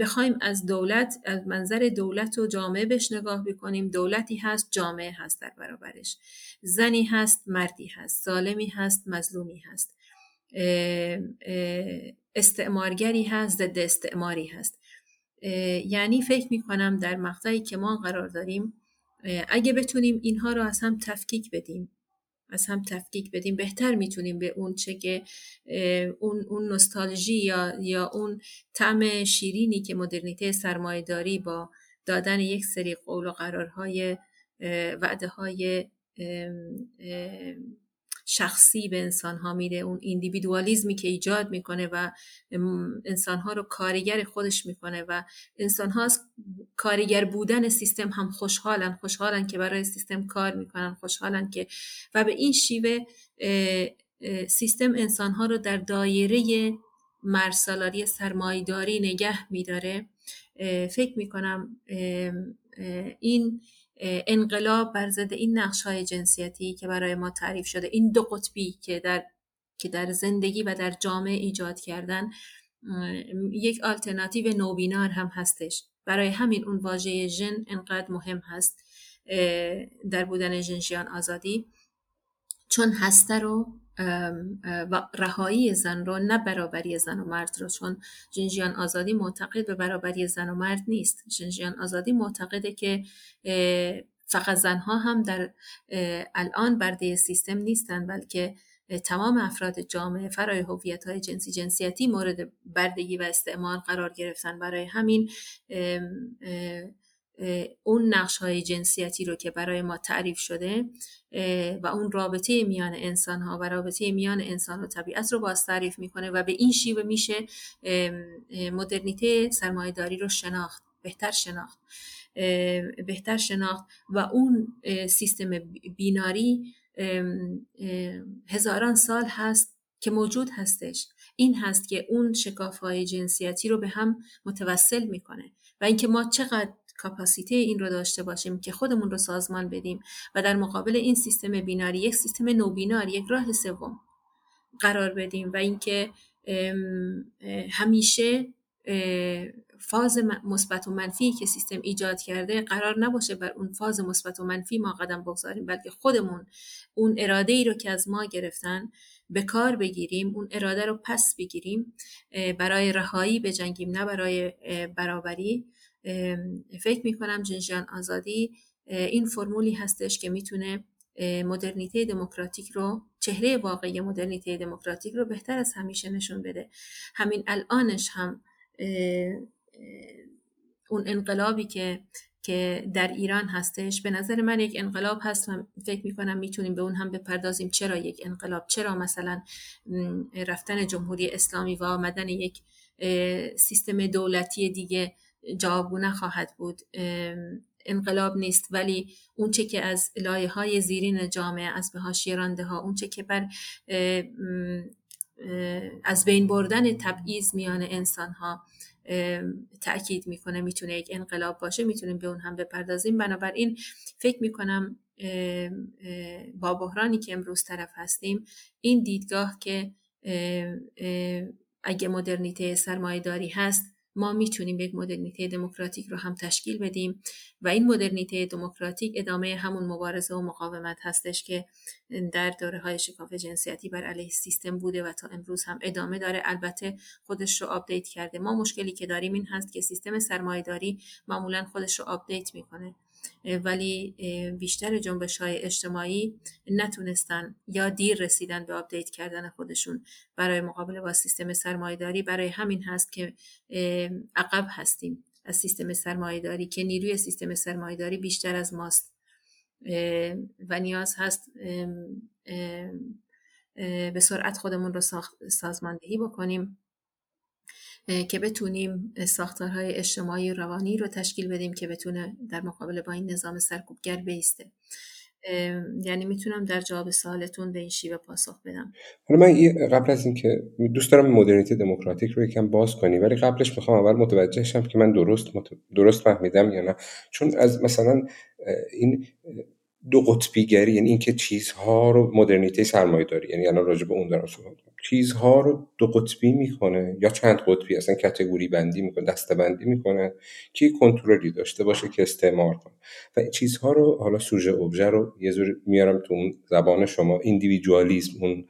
بخوایم از دولت از منظر دولت و جامعه بهش نگاه بکنیم. دولتی هست جامعه هست در برابرش. زنی هست مردی هست. ظالمی هست مظلومی هست. استعمارگری هست ضد استعماری هست. یعنی فکر می کنم در مقطعی که ما قرار داریم اگه بتونیم اینها رو از هم تفکیک بدیم از هم تفکیک بدیم بهتر می‌تونیم به اون چه که اون, اون نستالژی یا, یا اون طعم شیرینی که مدرنیته سرمایهداری با دادن یک سری قول و قرارهای وعده های شخصی به انسان ها میده اون ایندیویدوالیزمی که ایجاد می‌کنه و انسان ها رو کارگر خودش می‌کنه و انسان ها از کارگر بودن سیستم هم خوشحالن خوشحالن که برای سیستم کار می‌کنن خوشحالن که و به این شیوه سیستم انسان ها رو در دایره مرسالاری سرمایداری نگه میداره. فکر می‌کنم این انقلاب بر ضد این نقش های جنسیتی که برای ما تعریف شده این دو قطبی که در که در زندگی و در جامعه ایجاد کردن یک آلترناتیو نوبینار هم هستش. برای همین اون واژه ژن انقدر مهم هست در بودن جنشیان آزادی. چون هسته رو و رهایی زن رو نه برابری زن و مرد رو چون جنجیان آزادی معتقد به برابری زن و مرد نیست. جنجیان آزادی معتقده که فقط زنها هم در الان برده سیستم نیستن بلکه تمام افراد جامعه فرای هویت های جنسی جنسیتی مورد بردگی و استعمال قرار گرفتن. برای همین اون نقش های جنسیتی رو که برای ما تعریف شده و اون رابطه میان انسان ها و رابطه میان انسان و طبیعت رو باز تعریف می‌کنه و به این شیوه میشه مدرنیته داری رو شناخت بهتر شناخت بهتر شناخت و اون سیستم بیناری هزاران سال هست که موجود هستش. این هست که اون شکاف های جنسیتی رو به هم متوسل می‌کنه و اینکه ما چقدر کاپاسیته این رو داشته باشیم که خودمون رو سازمان بدیم و در مقابل این سیستم بیناری یک سیستم نوبینار یک راه سوم قرار بدیم و اینکه همیشه فاز مثبت و منفی که سیستم ایجاد کرده قرار نباشه بر اون فاز مثبت و منفی ما قدم بگذاریم بلکه خودمون اون اراده ای رو که از ما گرفتن به کار بگیریم اون اراده رو پس بگیریم برای رهایی بجنگیم نه برای برابری. فکر می‌کنم جنجان آزادی این فرمولی هستش که می‌تونه مدرنیته دموکراتیک رو چهره واقعی مدرنیته دموکراتیک رو بهتر از همیشه نشون بده. همین الانش هم اون انقلابی که که در ایران هستش به نظر من یک انقلاب هست و فکر می‌کنم می‌تونیم به اون هم بپردازیم. چرا یک انقلاب؟ چرا مثلا رفتن جمهوری اسلامی و آمدن یک سیستم دولتی دیگه جوابگو نخواهد بود. انقلاب نیست ولی اون چه که از لایه های زیرین جامعه از به رانده ها اون چه که بر از بین بردن تبعیض میان انسان ها تاکید می‌کنه می‌تونه یک انقلاب باشه می‌تونیم به اون هم بپردازیم. بنابراین فکر می‌کنم با بحرانی که امروز طرف هستیم این دیدگاه که اگه مدرنیته سرمایه داری هست ما می‌تونیم یک مدرنیته دموکراتیک رو هم تشکیل بدیم و این مدرنیته دموکراتیک ادامه همون مبارزه و مقاومت هستش که در دوره های شکاف جنسیتی بر علیه سیستم بوده و تا امروز هم ادامه داره. البته خودش رو update کرده. ما مشکلی که داریم این هست که سیستم سرمایهداری معمولا خودش رو update می‌کنه. ولی بیشتر جنبش های اجتماعی نتونستن یا دیر رسیدن به update کردن خودشون. برای مقابله با سیستم سرمایهداری برای همین هست که عقب هستیم. از سیستم سرمایهداری که نیروی سیستم سرمایهداری بیشتر از ماست. و نیاز هست به سرعت خودمون رو سازماندهی بکنیم. که بتونیم ساختارهای اجتماعی روانی رو تشکیل بدیم که بتونه در مقابله با این نظام سرکوبگر بیسته. یعنی می‌تونم در جواب سوالتون به این شیوه پاسخ بدم. حالا من قبل از اینکه دوست دارم مدرنیته دموکراتیک رو یکم باز کنی ولی قبلش می‌خوام اول متوجه شم که من درست درست فهمیدم یا نه. چون از مثلا این دو قطبیگری یعنی اینکه چیزها رو مدرنیته سرمایه داری یعنی الان راجع به اون دارم صحبت چیزها رو دو قطبی می‌کنه یا چند قطبی اصلا کتگوری بندی می‌کنه دسته بندی می‌کنه که کنترلی داشته باشه که استعمار کنه. و چیزها رو حالا سوژه اوبژه رو یه جور میارم تو اون زبان شما ایندیویدوالیسم اون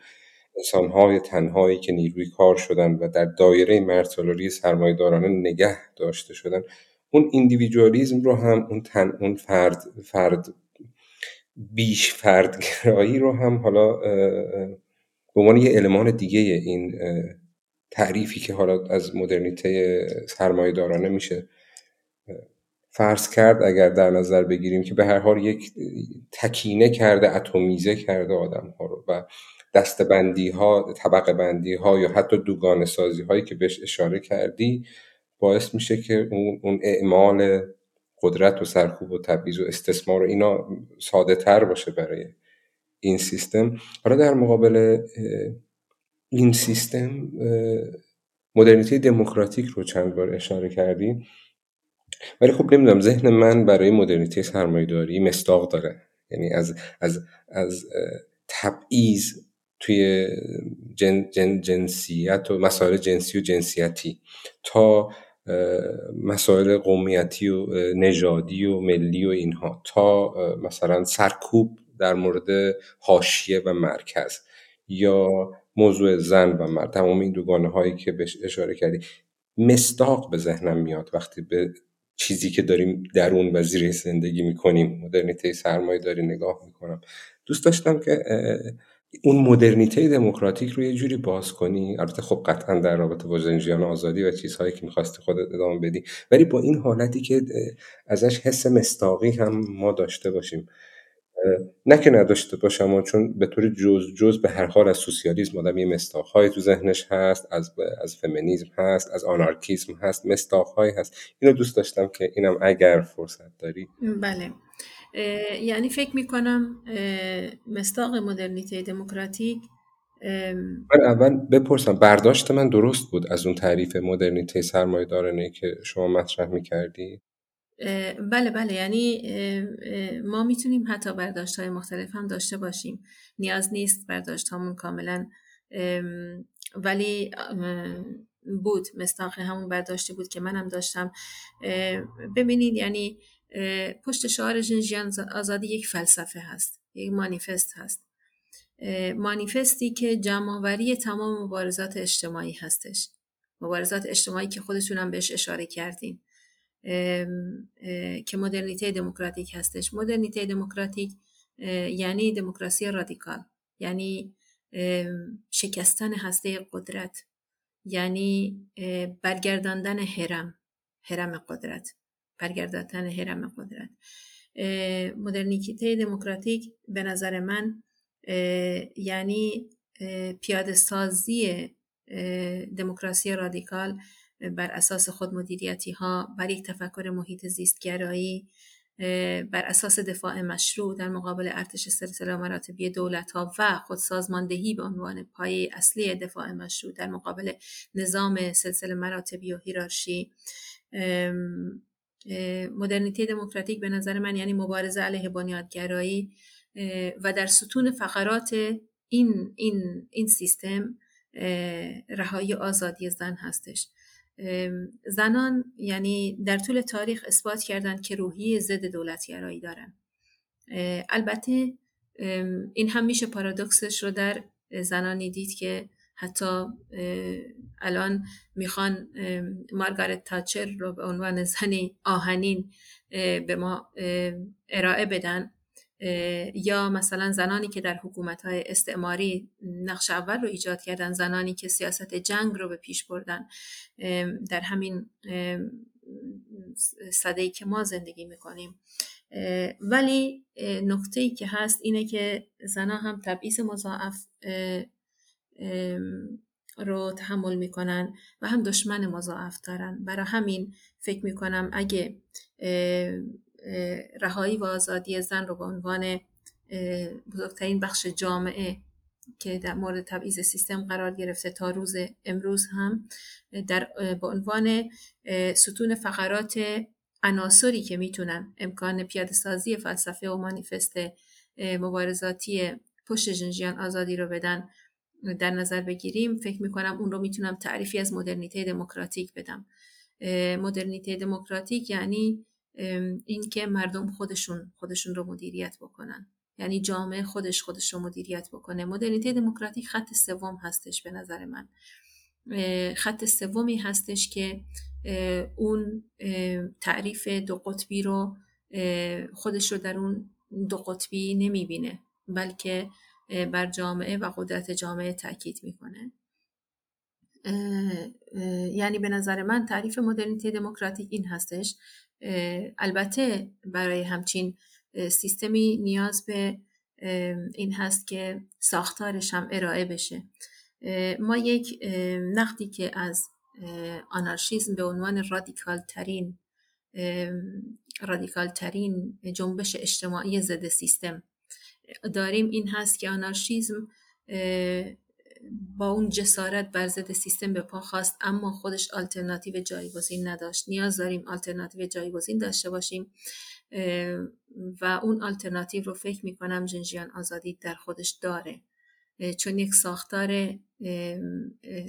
انسانهای تنهایی که نیروی کار شدن و در دایره مرتالاری سرمایه دارانه نگه داشته شدن. اون ایندیویدوالیسم رو هم اون تن اون فرد فرد بیش فردگرایی رو هم حالا به عنوان یه المان دیگه این تعریفی که حالا از مدرنیته سرمایه دارانه میشه فرض کرد اگر در نظر بگیریم که به هر حال یک تکینه کرده اتمیزه کرده آدم ها رو و دستبندی ها طبقه بندی ها یا حتی دوگانه سازی هایی که بهش اشاره کردی باعث میشه که اون, اون اعمال قدرت و سرکوب و تبعیض و استثمار و اینا ساده تر باشه برای این سیستم. حالا در مقابل این سیستم مدرنیته دموکراتیک رو چند بار اشاره کردی. ولی خب نمی‌دونم ذهن من برای مدرنیته سرمایهداری مستاق داره. یعنی از از از تبعیض توی جن، جن، جنسیت و مسائل جنسی و جنسیتی تا مسائل قومیتی و نژادی و ملی و اینها تا مثلا سرکوب در مورد حاشیه و مرکز یا موضوع زن و مرد. تمام این دوگانه هایی که بهش اشاره کردی. مستاق به ذهنم میاد وقتی به چیزی که داریم درون و زیر زندگی می‌کنیم. مدرنیته سرمایه داری نگاه می‌کنم. دوست داشتم که اون مدرنیته دموکراتیک رو یه جوری باز کنی. البته خب قطعا در رابطه با زنجیان آزادی و چیزهایی که می‌خواستی خودت ادامه بدی. ولی با این حالتی که ازش حس مستاقی هم ما داشته باشیم. نه که نداشته باشم چون به طور جز جز به هر حال از سوسیالیسم آدم یه مستاقهایی تو ذهنش هست از از فمینیسم هست از آنارکیسم هست مستاقهایی هست. اینو دوست داشتم که اینم اگر فرصت داری. بله. یعنی فکر می‌کنم مستاق مدرنیته دموکراتیک من اول بپرسم برداشت من درست بود از اون تعریف مدرنیته سرمایه که شما مطرح می‌کردی؟ بله بله. یعنی ما می‌تونیم حتی برداشت های مختلف هم داشته باشیم. نیاز نیست برداشت همون کاملا ولی بود. مستاق همون برداشتی بود که منم داشتم. ببینید یعنی پشت شعار جنجیان آزادی یک فلسفه هست یک مانیفست هست. مانیفستی که جمعآوری تمام مبارزات اجتماعی هستش. مبارزات اجتماعی که خودتونم بهش اشاره کردین. که مدرنیته دموکراتیک هستش. مدرنیته دموکراتیک یعنی دموکراسی رادیکال یعنی شکستن هسته قدرت یعنی برگرداندن هرم هرم قدرت برگرداندن هرم قدرت. مدرنیته دموکراتیک به نظر من یعنی پیاده سازی دموکراسی رادیکال بر اساس خود مدیریتی ها بر یک تفکر محیط زیستگرایی بر اساس دفاع مشروع در مقابل ارتش سلسله مراتبی دولت ها و خودسازماندهی به عنوان پایه اصلی دفاع مشروع در مقابل نظام سلسله مراتبی و هیرارشی. مدرنیته دموکراتیک به نظر من یعنی مبارزه علیه بنیادگرایی و در ستون فقرات این, این, این سیستم رهایی آزادی زن هستش. زنان یعنی در طول تاریخ اثبات کردند که روحی ضد دولتگرایی دارن. البته این هم میشه پارادوکسش رو در زنانی دید که حتی الان می‌خوان مارگارت تاچر رو به عنوان زنی آهنین به ما ارائه بدن. یا مثلا زنانی که در حکومت های استعماری نقش اول رو ایجاد کردن زنانی که سیاست جنگ رو به پیش بردن. در همین صده که ما زندگی می‌کنیم. ولی نقطه ای که هست اینه که زنها هم تبعیض مضاعف رو تحمل می‌کنن و هم دشمن مضاعف دارن. برای همین فکر می‌کنم اگه رهایی و آزادی زن رو به عنوان بزرگترین بخش جامعه که در مورد تبعیض سیستم قرار گرفته تا روز امروز هم در به عنوان ستون فقرات عناصری که می‌تونن امکان پیاده سازی فلسفه و مانیفست مبارزاتی پشت جنجیان آزادی رو بدن در نظر بگیریم فکر می‌کنم اون رو می‌تونم تعریفی از مدرنیته دموکراتیک بدم. مدرنیته دموکراتیک یعنی اینکه مردم خودشون خودشون رو مدیریت بکنن. یعنی جامعه خودش خودش رو مدیریت بکنه. مدرنیته دموکراتیک خط سوم هستش به نظر من. خط سومی هستش که اون تعریف دو قطبی رو خودش رو در اون دو قطبی نمی‌بینه بلکه بر جامعه و قدرت جامعه تاکید می‌کنه. یعنی به نظر من تعریف مدرنیته دموکراتیک این هستش البته برای همچین سیستمی نیاز به این هست که ساختارش هم ارائه بشه. ما یک نقدی که از آنارشیزم به عنوان رادیکال ترین رادیکال ترین جنبش اجتماعی ضد سیستم داریم این هست که آنارشیزم با اون جسارت بر ضد سیستم به پا خواست اما خودش آلترناتیو جایگزین نداشت. نیاز داریم آلترناتیو جایگزین داشته باشیم و اون آلترناتیو رو فکر می‌کنم ژن ژیان ئازادی در خودش داره. چون یک ساختار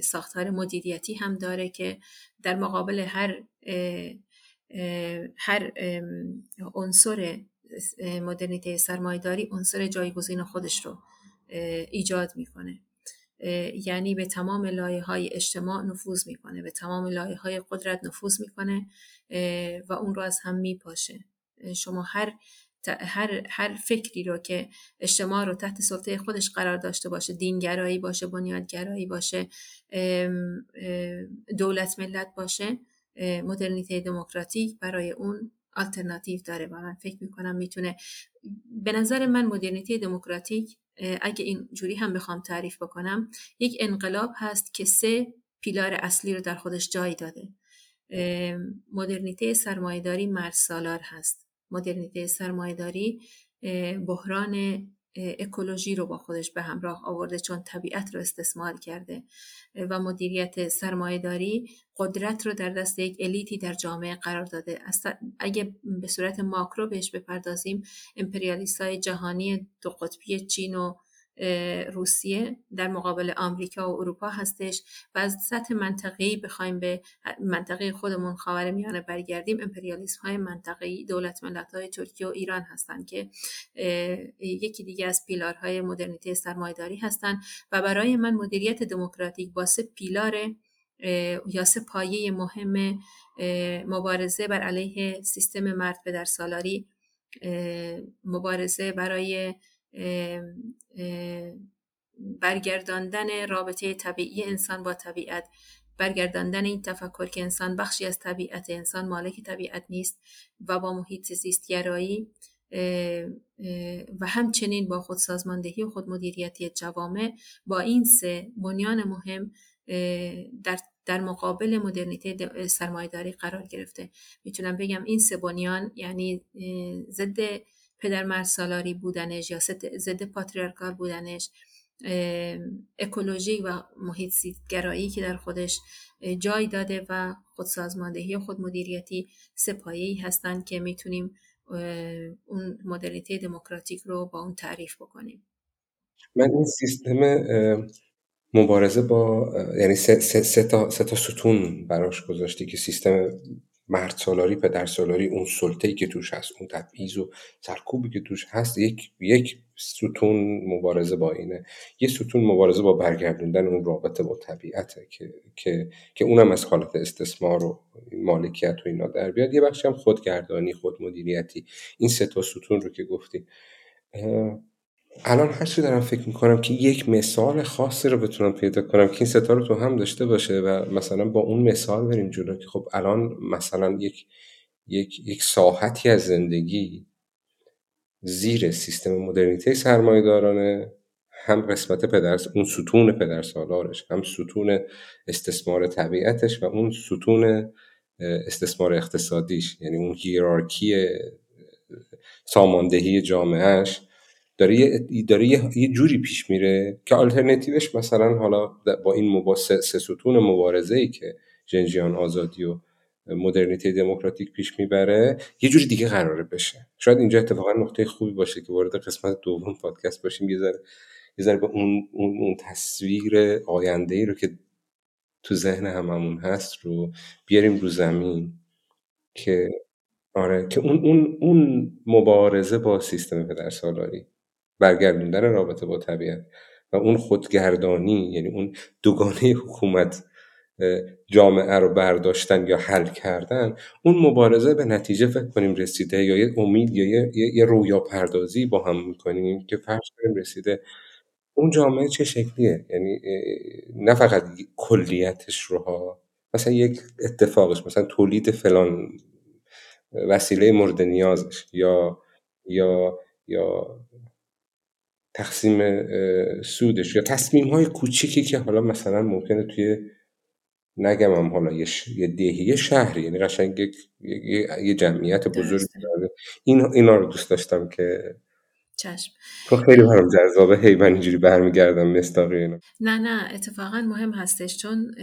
ساختار مدیریتی هم داره که در مقابل هر هر عنصر مدرنیته سرمایداری عنصر جایگزین خودش رو ایجاد می‌کنه. یعنی به تمام لایه های اجتماع نفوذ می‌کنه به تمام لایه های قدرت نفوذ می‌کنه و اون رو از هم میپاشه. شما هر هر, هر فکری رو که اجتماع رو تحت سلطه خودش قرار داشته باشه دینگرایی باشه بنیادگرایی باشه دولت ملت باشه مدرنیته دموکراتیک برای اون آلترناتیو داره و من فکر می‌کنم می‌تونه به نظر من مدرنیته دموکراتیک اگه این جوری هم بخوام تعریف بکنم یک انقلاب هست که سه پیلار اصلی رو در خودش جای داده. مدرنیته سرمایهداری مرسالار هست. مدرنیته سرمایهداری بحران اکولوژی رو با خودش به همراه آورده چون طبیعت رو استثمار کرده. و مدیریت سرمایهداری قدرت رو در دست یک الیتی در جامعه قرار داده. اگه به صورت ماکرو بهش بپردازیم امپریالیست های جهانی دو قطبی چین و روسیه در مقابل آمریکا و اروپا هستش و از سطح منطقه‌ای بخوایم به منطقه خودمون خاور میانه برگردیم. امپریالیسم های منطقه‌ای دولت ملت های ترکیه و ایران هستند که یکی دیگه از پیلارهای مدرنیته سرمایداری هستند و برای من مدیریت دموکراتیک با سه پیلار یا سه پایه مهم مبارزه بر علیه سیستم مرد به در سالاری مبارزه برای برگرداندن رابطه طبیعی انسان با طبیعت برگرداندن این تفکر که انسان بخشی از طبیعت انسان مالک طبیعت نیست و با محیط زیستگرایی و همچنین با خودسازماندهی و خودمدیریتی جوامع با این سه بنیان مهم در در مقابل مدرنیته سرمایداری قرار گرفته. می‌تونم بگم این سه بنیان یعنی ضد پدر سالاری بودنش یا ضد پاتریارکال بودنش اکولوژی و محیط گرایی که در خودش جای داده و خودسازماندهی و خودمدیریتی سپایی هستند که می‌تونیم اون مدلیته دموکراتیک رو با اون تعریف بکنیم. من این سیستم مبارزه با یعنی سه, سه, سه تا, سه تا ستون براش گذاشتی که سیستم مرد سالاری پدر سالاری اون سلطه‌ای که توش هست اون تبعیض و سرکوبی که توش هست یک یک ستون مبارزه با اینه. یه ستون مبارزه با برگردوندن اون رابطه با طبیعته که که که اونم از حالت استثمار و مالکیت و اینا در بیاد. یه بخشی هم خودگردانی خودمدیریتی. این سه تا ستون رو که گفتی الان هرچی دارم فکر می‌کنم که یک مثال خاصی رو بتونم پیدا کنم که این ستا رو تو هم داشته باشه و مثلا با اون مثال بریم جلو که خب الان مثلا یک یک یک ساحتی از زندگی زیر سیستم مدرنیته سرمایه دارانه هم قسمت پدر اون ستون پدر سالارش هم ستون استثمار طبیعتش و اون ستون استثمار اقتصادیش یعنی اون هیرارکی ساماندهی جامعهش داره یه, داره یه جوری پیش میره که آلترنتیوش مثلا حالا با این مبا سه ستون مبارزه ای که جنجیان آزادی و مدرنیته دموکراتیک پیش می‌بره یه جوری دیگه قراره بشه. شاید اینجا اتفاقا نقطه خوبی باشه که وارد قسمت دوم پادکست باشیم. یه ذره یه ذره به اون, اون, اون تصویر آینده ای رو که تو ذهن هممون هست رو بیاریم رو زمین که آره که اون اون اون مبارزه با سیستم پدرسالاری برگردوندن رابطه با طبیعت و اون خودگردانی یعنی اون دوگانه حکومت جامعه رو برداشتن یا حل کردن اون مبارزه به نتیجه فکر کنیم رسیده یا یه امید یا یه, یه رویا پردازی با هم می‌کنیم که فرض کنیم رسیده. اون جامعه چه شکلیه؟ یعنی نه فقط کلیتش رو ها مثلا یک اتفاقش مثلا تولید فلان وسیله مورد نیازش یا یا یا تقسیم سودش یا تصمیم های کوچیکی که حالا مثلا ممکنه توی نگم هم حالا یه, ش... یه دهی یه شهری یعنی قشنگ یه, یه جمعیت بزرگ این اینا رو دوست داشتم که چشم. تو خیلی برام جذابه هی من اینجوری برمیگردم مستاقی اینا. نه نه اتفاقا مهم هستش. چون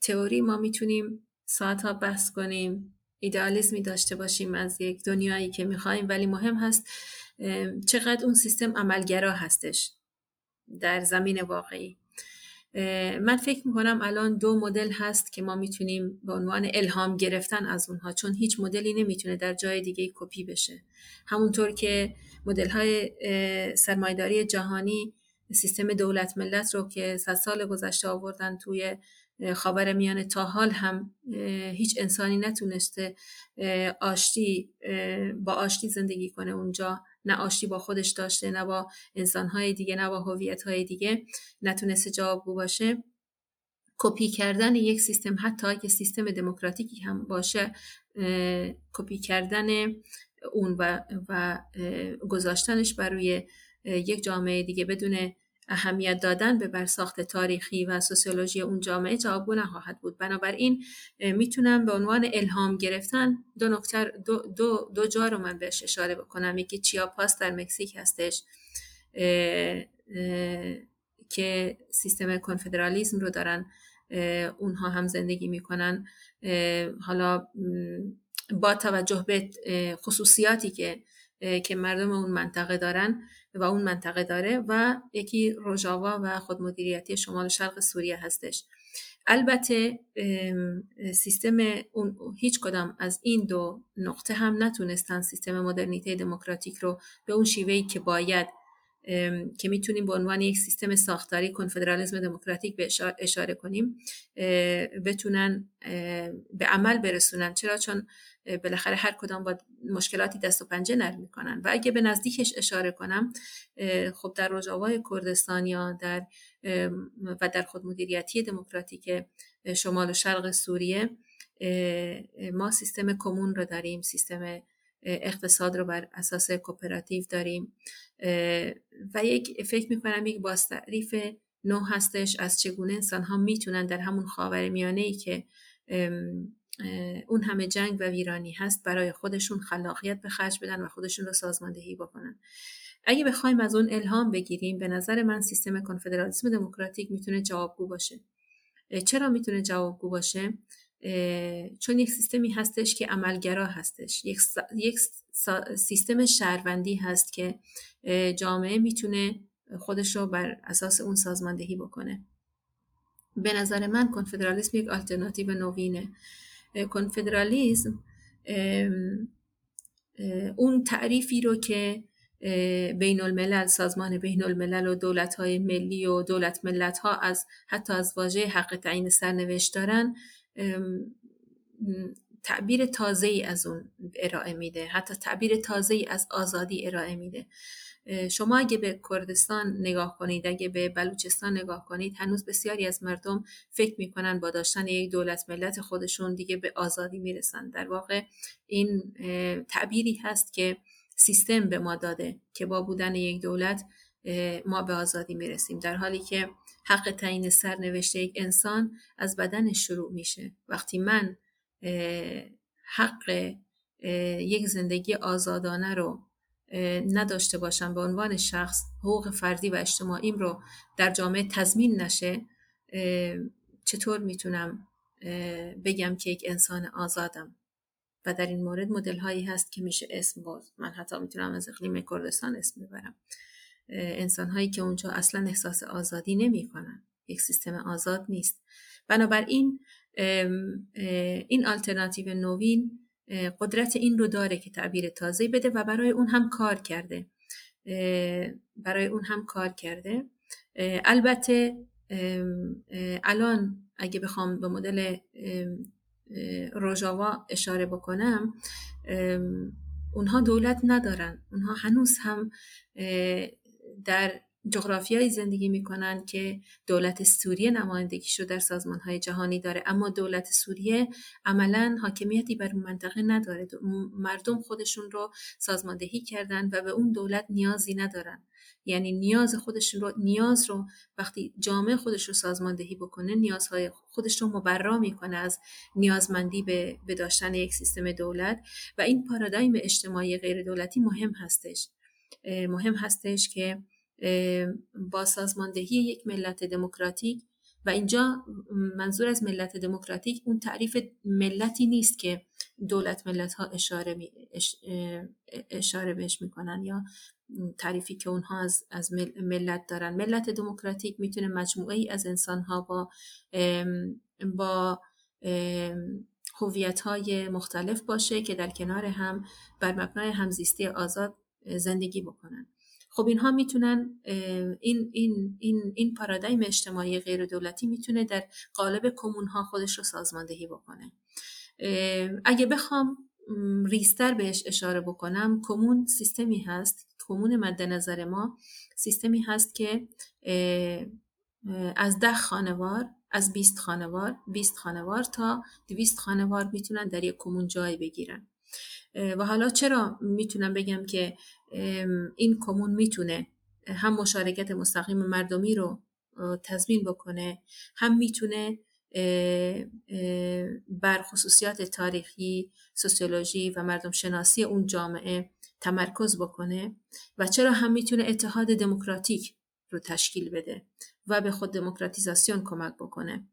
تئوری ما می‌تونیم ساعت ها بحث کنیم ایدئالیسمی داشته باشیم از یک دنیایی که می‌خوایم ولی مهم هست چقدر اون سیستم عملگرا هستش در زمین واقعی. من فکر می‌کنم الان دو مدل هست که ما می‌تونیم به عنوان الهام گرفتن از اونها چون هیچ مدلی نمی‌تونه در جای دیگه کپی بشه. همونطور که مدل های سرمایداری جهانی سیستم دولت ملت رو که صد سال گذشته آوردن توی خاور میانه تا حال هم هیچ انسانی نتونسته آشتی با آشتی زندگی کنه اونجا. نه آشتی با خودش داشته نه با انسانهای دیگه نه با هویت‌های دیگه نتونسته جوابگو باشه. کپی کردن یک سیستم حتی اگه سیستم دموکراتیکی هم باشه کپی کردن اون و, و گذاشتنش بر روی یک جامعه دیگه بدون اهمیت دادن به برساخت تاریخی و سوسیولوژی اون جامعه جوابگو نخواهد بود. بنابراین می‌تونم به عنوان الهام گرفتن دو نکته دو, دو, دو جا رو من بهش اشاره بکنم. یکی چیاپاس در مکزیک هستش که سیستم کنفدرالیزم رو دارن اونها هم زندگی می‌کنن. حالا با توجه به خصوصیاتی که که مردم اون منطقه دارن و اون منطقه داره و یکی روژاوا و خودمدیریتی شمال شرق سوریه هستش. البته سیستم اون هیچ کدام از این دو نقطه هم نتونستن سیستم مدرنیته دموکراتیک رو به اون شیوهی که باید که می‌تونیم به عنوان یک سیستم ساختاری کنفدرالیسم دموکراتیک به اشاره کنیم بتونن به عمل برسونن. چرا؟ چون بالاخره هر کدام با مشکلاتی دست و پنجه نرم می‌کنن. و اگه به نزدیکش اشاره کنم خب در رجاوای کردستان یا در و در خودمدیریتی دموکراتیک شمال و شرق سوریه ما سیستم کمون رو داریم سیستم اقتصاد رو بر اساس کوپراتیو داریم. و یک فکر می‌کنم یک باز تعریف نو هستش از چگونه انسان ها می‌تونن در همون خاور میانه ای که اون همه جنگ و ویرانی هست برای خودشون خلاقیت به خرج بدن و خودشون رو سازماندهی بکنن. اگه بخوایم از اون الهام بگیریم به نظر من سیستم کنفدرالیسم دموکراتیک می‌تونه جوابگو باشه. چرا می‌تونه جوابگو باشه؟ چون یک سیستمی هستش که عملگرا هستش. یک, یک سیستم شهروندی هست که جامعه می‌تونه خودش رو بر اساس اون سازماندهی بکنه. به نظر من کنفدرالیسم یک آلترناتیو نوینه. کنفدرالیسم اون تعریفی رو که بین الملل سازمان بین الملل و دولت های ملی و دولت ملت ها از حتی از واژه حق تعیین سرنوشت دارن تعبیر تازه ای از اون ارائه میده حتی تعبیر تازه ای از آزادی ارائه میده شما اگه به کردستان نگاه کنید اگه به بلوچستان نگاه کنید هنوز بسیاری از مردم فکر می‌کنن با داشتن یک دولت ملت خودشون دیگه به آزادی می‌رسن. در واقع این تعبیری هست که سیستم به ما داده که با بودن یک دولت ما به آزادی می‌رسیم. در حالی که حق تعیین سرنوشت یک انسان از بدن شروع میشه. وقتی من حق یک زندگی آزادانه رو نداشته باشم به عنوان شخص حقوق فردی و اجتماعیم رو در جامعه تضمین نشه چطور می‌تونم بگم که یک انسان آزادم؟ و در این مورد مدل هایی هست که میشه اسم برد من حتی می‌تونم از اقلیم کردستان اسم ببرم. انسان هایی که اونجا اصلا احساس آزادی نمی کنن. یک سیستم آزاد نیست. بنابراین این آلترناتیو نوین قدرت این رو داره که تعبیر تازه بده و برای اون هم کار کرده. برای اون هم کار کرده. البته الان اگه بخوام به مدل روژاوا اشاره بکنم اونها دولت ندارن. اونها هنوز هم در جغرافیایی زندگی می‌کنن که دولت سوریه نمایندگیشو در سازمان های جهانی داره. اما دولت سوریه عملا حاکمیتی بر منطقه نداره. مردم خودشون رو سازماندهی کردن و به اون دولت نیازی ندارن. یعنی نیاز خودشون رو نیاز رو وقتی جامعه خودش رو سازماندهی بکنه نیازهای خودش رو مبرا می‌کنه از نیازمندی به, به داشتن یک سیستم دولت و این پارادایم اجتماعی غیر دولتی مهم هستش. مهم هستش که با سازماندهی یک ملت دموکراتیک و اینجا منظور از ملت دموکراتیک اون تعریف ملتی نیست که دولت ملت ها اشاره, می، اشاره بهش می‌کنن یا تعریفی که اونها از, از ملت دارن. ملت دموکراتیک می‌تونه مجموعه ای از انسان ها با با هویت های مختلف باشه که در کنار هم بر مبنای همزیستی آزاد زندگی بکنن. خب اینها می‌تونن این این این این پارادایم اجتماعی غیر دولتی می‌تونه در قالب کمون ها خودش رو سازماندهی بکنه. اگه بخوام ریستر بهش اشاره بکنم کمون سیستمی هست کمون مد نظر ما سیستمی هست که از ده خانوار از 20 خانوار 20 خانوار تا 200 خانوار می‌تونن در یک کمون جای بگیرن. و حالا چرا می‌تونم بگم که این کمون می‌تونه هم مشارکت مستقیم مردمی رو تضمین بکنه هم می‌تونه بر خصوصیات تاریخی سوسیولوژی و مردم شناسی اون جامعه تمرکز بکنه و چرا هم می‌تونه اتحاد دموکراتیک رو تشکیل بده و به خود دموکراتیزاسیون کمک بکنه.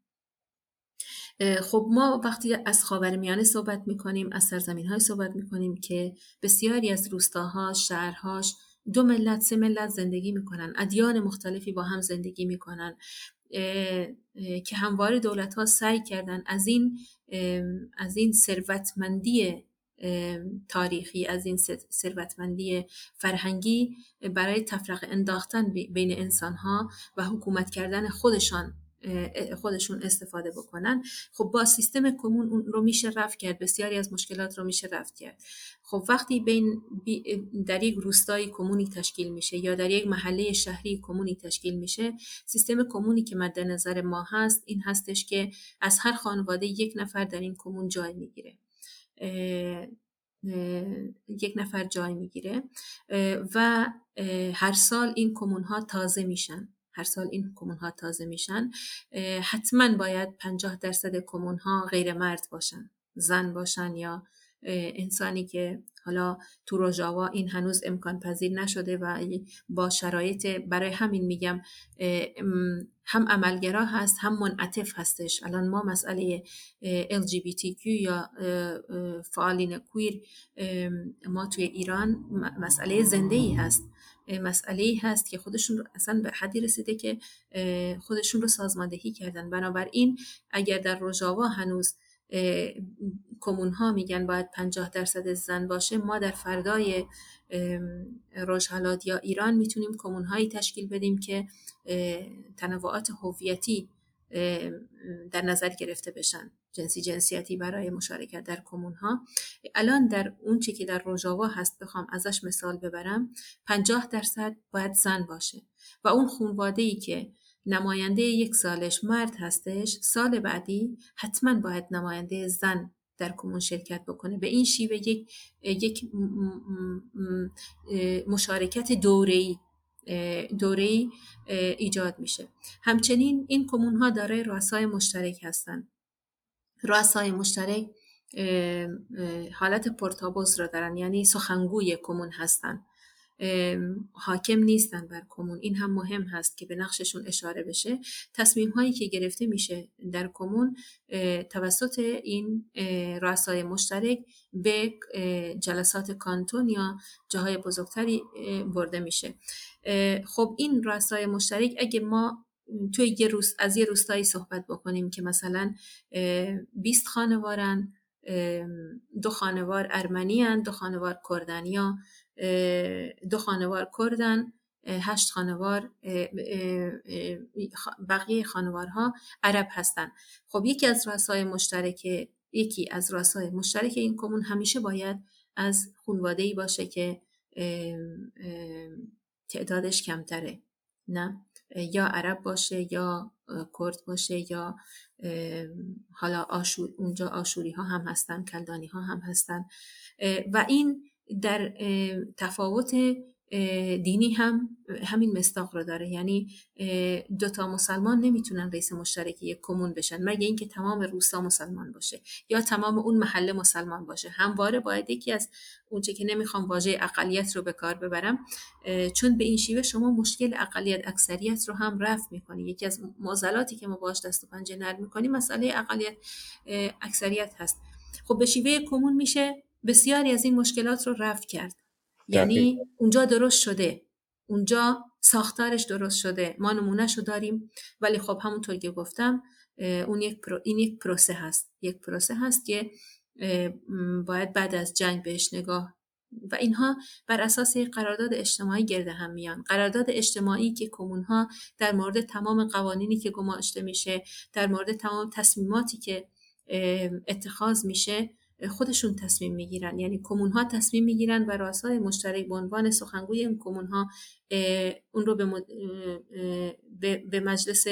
خب ما وقتی از خاورمیانه صحبت می‌کنیم از سرزمین های صحبت می‌کنیم که بسیاری از روستاها شهرهاش دو ملت سه ملت زندگی می‌کنن. ادیان مختلفی با هم زندگی می‌کنن. که همواره دولت ها سعی کردن از این از این ثروتمندی تاریخی از این ثروتمندی فرهنگی برای تفرقه انداختن بین انسان ها و حکومت کردن خودشان خودشون استفاده بکنن. خب با سیستم کمون اون رو میشه رفت کرد. بسیاری از مشکلات رو میشه رفت کرد. خب وقتی بین در یک روستایی کمونی تشکیل میشه یا در یک محله شهری کمونی تشکیل میشه سیستم کمونی که مد نظر ما هست این هستش که از هر خانواده یک نفر در این کمون جای می‌گیره. یک نفر جای می‌گیره. و هر سال این کمون ها تازه میشن. هر سال این کمون ها تازه میشن حتما باید 50 درصد کمون ها غیر مرد باشن زن باشن یا انسانی که حالا تو روژاوا این هنوز امکان پذیر نشده و با شرایط برای همین میگم هم عملگرا هست هم منعطف هستش. الان ما مسئله LGBTQ یا فعالین کویر ما توی ایران مسئله زنده ای هست. مسئله ای هست که خودشون اصلا به حدی رسیده که خودشون رو سازماندهی کردن. بنابراین اگر در روژاوا هنوز کمون ها میگن باید 50 درصد زن باشه ما در فردای روشهلات یا ایران می‌تونیم کمون هایی تشکیل بدیم که تنوعات هویتی در نظر گرفته بشن. جنسی جنسیتی برای مشارکت در کمون ها الان در اون چی که در روژاوا هست بخوام ازش مثال ببرم 50 درصد باید زن باشه و اون خونواده ای که نماینده یک سالش مرد هستش سال بعدی حتما باید نماینده زن در کمون شرکت بکنه. به این شیوه یک, یک مشارکت دوره‌ای دوره ایجاد میشه. همچنین این کمون ها دارای رؤسای مشترک هستند رؤسای مشترک حالت پرتابوز را دارن یعنی سخنگوی کمون هستند حاکم نیستن بر کمون. این هم مهم هست که به نقششون اشاره بشه. تصمیم هایی که گرفته میشه در کمون توسط این رؤسای مشترک به جلسات کانتون یا جاهای بزرگتری برده میشه. خب این رؤسای مشترک اگه ما توی یه روز از یه روستایی صحبت بکنیم که مثلا 20 خانوارن دو خانوار ارمنی دو خانوار کردنیا دو خانوار کردن هشت خانوار بقیه خانوارها عرب هستن. خب یکی از راسای مشترک یکی از راسای مشترک این کمون همیشه باید از خانواده ای باشه که تعدادش کمتره نه؟ یا عرب باشه یا کرد باشه یا حالا آشور اونجا آشوری ها هم هستن کلدانی ها هم هستن. و این در تفاوت دینی هم همین مستاق رو داره. یعنی دوتا مسلمان نمی‌تونن رئیس مشترکی یک کمون بشن مگه اینکه تمام روستا مسلمان باشه یا تمام اون محله مسلمان باشه. همواره باید یکی از اونچه که نمی‌خوام واژه اقلیت رو به کار ببرم چون به این شیوه شما مشکل اقلیت اکثریت رو هم رفع می‌کنی. یکی از معضلاتی که ما باش دست و پنجه نرم می‌کنیم مسئله اقلیت اکثریت هست. خب به شیوه کمون میشه بسیاری از این مشکلات رو رفع کرد. یعنی اونجا درست شده. اونجا ساختارش درست شده. ما نمونهش رو داریم. ولی خب همونطور که گفتم اون یک این یک پروسه هست. یک پروسه هست که باید بعد از جنگ بهش نگاه. و اینها بر اساس قرارداد اجتماعی گرده هم میان. قرارداد اجتماعی که کمون ها در مورد تمام قوانینی که گماشته میشه در مورد تمام تصمیماتی که اتخاذ میشه خودشون تصمیم می‌گیرن. یعنی کمون ها تصمیم می‌گیرن و رؤسای مشترک به عنوان سخنگوی این کمون ها اون رو به, به مجلس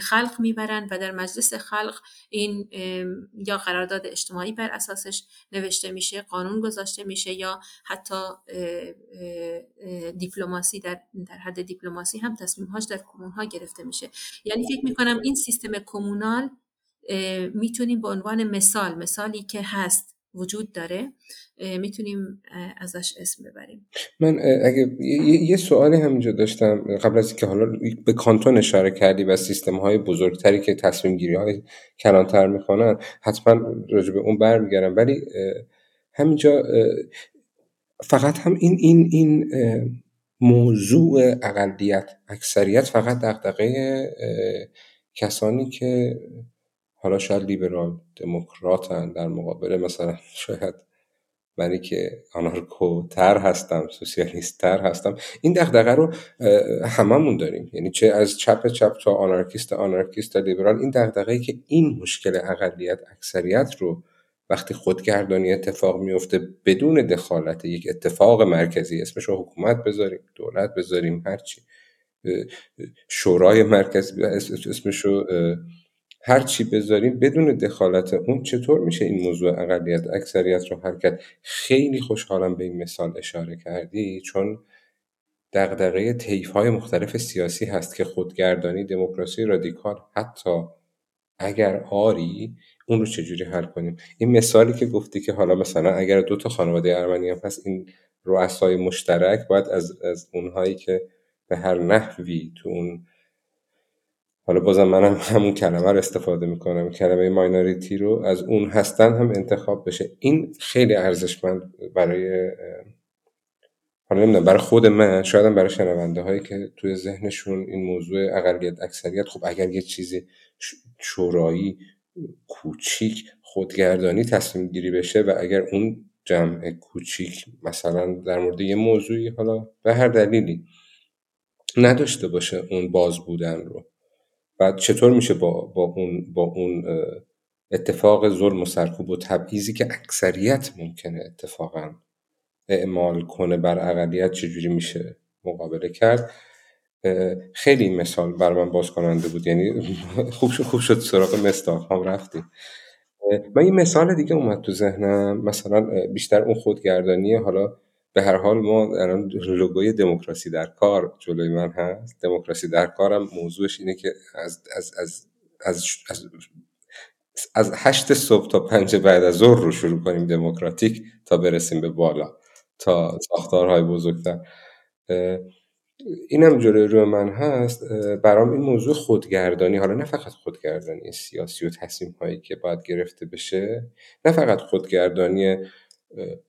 خلق می‌برن و در مجلس خلق این یا قرارداد اجتماعی بر اساسش نوشته میشه قانون گذاشته میشه یا حتی دیپلماسی در, در حد دیپلماسی هم تصمیم هاش در کمون ها گرفته میشه. یعنی فکر می‌کنم این سیستم کمونال می‌تونیم به عنوان مثال مثالی که هست وجود داره می‌تونیم ازش اسم ببریم. من اگه یه سوالی همینجا داشتم قبل از اینکه حالا به کانتون اشاره کردی و سیستم های بزرگتری که تصمیم گیری های کلانتر می‌کنن حتما راجع به اون برمیگردم. ولی همینجا فقط هم این این این موضوع اقلیت اکثریت فقط دغدغه کسانی که حالا شاید لیبرال دموکراتن در مقابل مثلا شاید منی که تر هستم سوسیالیست تر هستم. این دغدغه رو هممون داریم. یعنی چه از چپ چپ تا آنارکیست آنارکیست تا لیبرال این دغدغه که این مشکل اقلیت اکثریت رو وقتی خودگردانی اتفاق میفته بدون دخالت یک اتفاق مرکزی اسمش رو حکومت بذاریم دولت بذاریم هرچی. شورای مرکزی اسمش رو هر چی بذاریم بدون دخالت اون چطور میشه این موضوع اقلیت اکثریت رو حرکت؟ خیلی خوشحالم به این مثال اشاره کردی چون دغدغه طیف های مختلف سیاسی هست که خودگردانی دموکراسی رادیکال. حتی اگر آری اون رو چجوری حل کنیم؟ این مثالی که گفتی که حالا مثلا اگر دو تا خانواده ارمنی هم هست این رؤسای مشترک باید از, از اونهایی که به هر نحوی تو اون حالا بازم منم همون کلمه رو استفاده می‌کنم. کلمه ماینوریتی رو از اون هستن هم انتخاب بشه. این خیلی ارزشمند برای حالا نمی‌دونم برای خود من شاید برای شنونده هایی که توی ذهنشون این موضوع اقلیت اکثریت خب اگر یه چیزی شورایی کوچیک خودگردانی تصمیم گیری بشه و اگر اون جمع کوچیک مثلا در مورد یه موضوعی حالا به هر دلیلی نداشته باشه اون باز بودن رو. بعد چطور میشه با, با اون, با اون اتفاق ظلم و سرکوب و تبعیضی که اکثریت ممکنه اتفاقا اعمال کنه بر اقلیت چجوری میشه مقابله کرد؟ خیلی مثال بر من باز کننده بود یعنی خوب شد خوب شد سراغ مستاق هم رفتیم. من این مثال دیگه اومد تو ذهنم مثلا بیشتر اون خودگردانی حالا به هر حال ما الان لوگوی دموکراسی در کار جلوی من هست. دموکراسی در کارم موضوعش اینه که از از از از, از, از هشت صبح تا پنج بعد از ظهر رو شروع کنیم دموکراتیک تا برسیم به بالا تا ساختارهای بزرگتر. اینم جلوی روی من هست. برام این موضوع خودگردانی حالا نه فقط خودگردانی سیاسی و تصمیم هایی که باید گرفته بشه نه فقط خودگردانی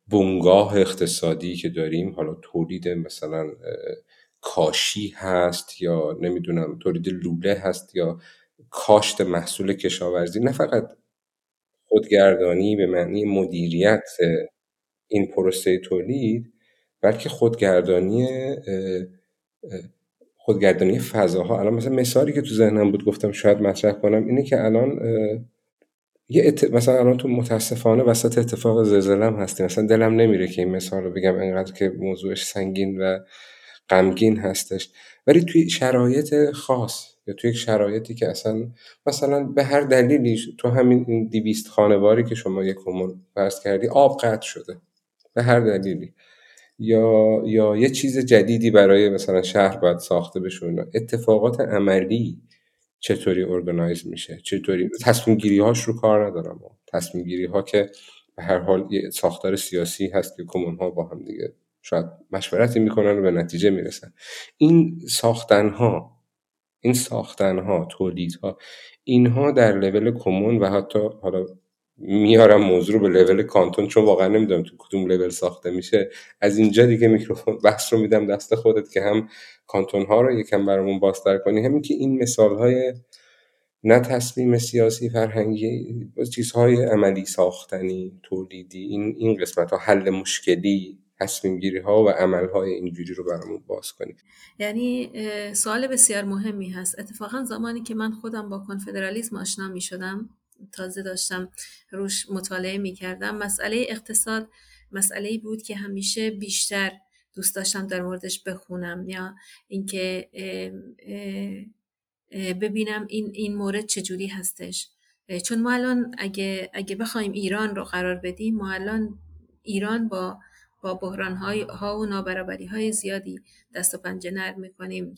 بنگاه اقتصادی که داریم حالا تولید مثلا کاشی هست یا نمی‌دونم تولید لوله هست یا کاشت محصول کشاورزی نه فقط خودگردانی به معنی مدیریت این پروسه تولید بلکه خودگردانی خودگردانی فضاها. الان مثلا مثالی که تو ذهنم بود گفتم شاید مطرح کنم اینه که الان یه مثلا الان تو متاسفانه وسط اتفاق زلزله هم هستیم مثلا دلم نمیره که این مثال رو بگم انقدر که موضوعش سنگین و غمگین هستش. ولی توی شرایط خاص یا توی یک شرایطی که اصلا مثلا به هر دلیلی تو همین این دیویست خانواری که شما یک کمون فرض کردی آب قطع شده. به هر دلیلی. یا یا یه چیز جدیدی برای مثلا شهر باید ساخته بشه اتفاقات عملی چطوری organize میشه چطوری تصمیم گیری هاش رو کار ندارم تصمیم گیری ها که به هر حال یه ساختار سیاسی هست که کمون ها با هم دیگه شاید مشورتی می‌کنن و به نتیجه می‌رسن. این ساختن ها این ساختن ها تولید ها اینها در لول کمون و حتی حالا میارم موضوع رو به لول کانتون چون واقعا نمی‌دونم تو کدوم لول ساخته میشه. از اینجا دیگه میکروفون بحث رو میدم دست خودت که هم کانتون ها رو یکم برامون بازتر کنی. همین که این مثال های نه تصمیم سیاسی فرهنگی چیزهای عملی ساختنی تولیدی این این قسمت ها حل مشکلی تصمیم گیری ها و عمل های اینجوری رو برامون باز کنیم یعنی سوال بسیار مهمی هست. اتفاقا زمانی که من خودم با کنفدرالیسم آشنا می شدم تازه داشتم روش مطالعه می کردم مسئله اقتصاد مسئله بود که همیشه بیشتر دوست داشتم در موردش بخونم یا اینکه ببینم این این مورد چجوری هستش. چون ما الان اگه اگه بخوایم ایران رو قرار بدیم ما الان ایران با با بحران ها و نابرابری های زیادی دست و پنجه نرم می‌کنیم.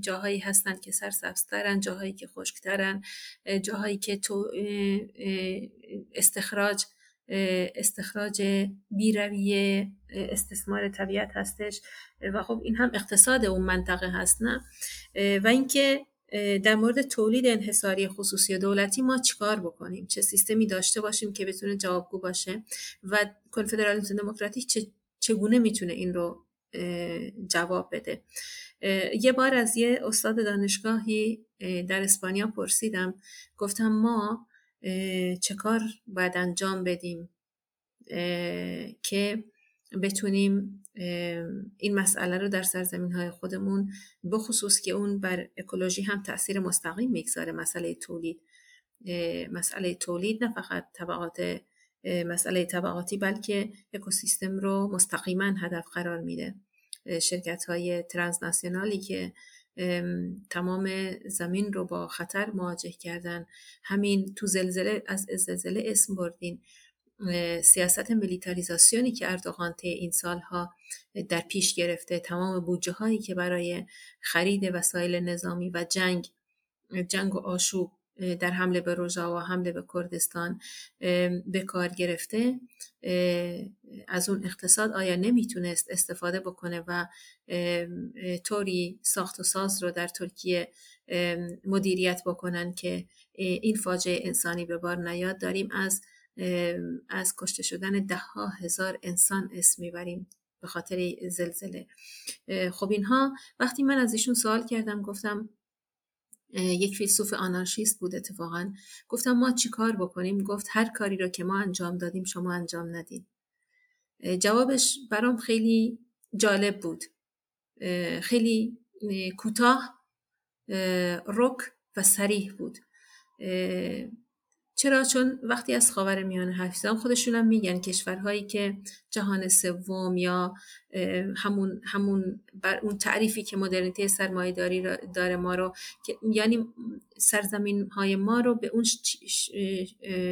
جاهایی هستن که سرسبزترن جاهایی که خشکترن جاهایی که تو استخراج استخراج بیرویه استثمار طبیعت هستش. و خب این هم اقتصاد اون منطقه هست نه؟ و اینکه در مورد تولید انحصاری خصوصی دولتی ما چیکار بکنیم؟ چه سیستمی داشته باشیم که بتونه جوابگو باشه؟ و کنفدرالیسم دموکراتیک چگونه می‌تونه این رو جواب بده؟ یه بار از یه استاد دانشگاهی در اسپانیا پرسیدم. گفتم ما چه کار باید انجام بدیم؟ که بتونیم این مسئله رو در سرزمین های خودمون بخصوص که اون بر اکولوژی هم تاثیر مستقیم می‌گذاره مسئله تولید. مسئله تولید نه فقط طبقات مسئله طبقاتی بلکه اکوسیستم رو مستقیما هدف قرار میده. شرکت های ترانسناسیونالی که تمام زمین رو با خطر مواجه کردن. همین تو زلزله از زلزله اسم بردین. سیاست ملیتاریزاسیونی که اردوغان طی این سالها در پیش گرفته تمام بودجه هایی که برای خرید وسایل نظامی و جنگ جنگ و آشوب در حمله به روژا و حمله به کردستان به کار گرفته. از اون اقتصاد آیا نمی‌تونست استفاده بکنه و طوری ساخت و ساز رو در ترکیه مدیریت بکنن که این فاجعه انسانی به بار نیاد؟ داریم از از کشته شدن ده ها هزار انسان اسم می‌بریم به خاطر زلزله. خب اینها وقتی من از ایشون سوال کردم گفتم یک فیلسوف آنارشیست بود اتفاقا. گفتم ما چی کار بکنیم؟ گفت هر کاری را که ما انجام دادیم شما انجام ندید جوابش برام خیلی جالب بود. خیلی کوتاه رک و سریح بود. چرا؟ چون وقتی از خاور میانه حرف زدم خودشون هم میگن. کشورهایی که جهان سوم یا همون همون بر اون تعریفی که مدرنیته سرمایه داری داره ما رو یعنی سرزمین های ما رو به اون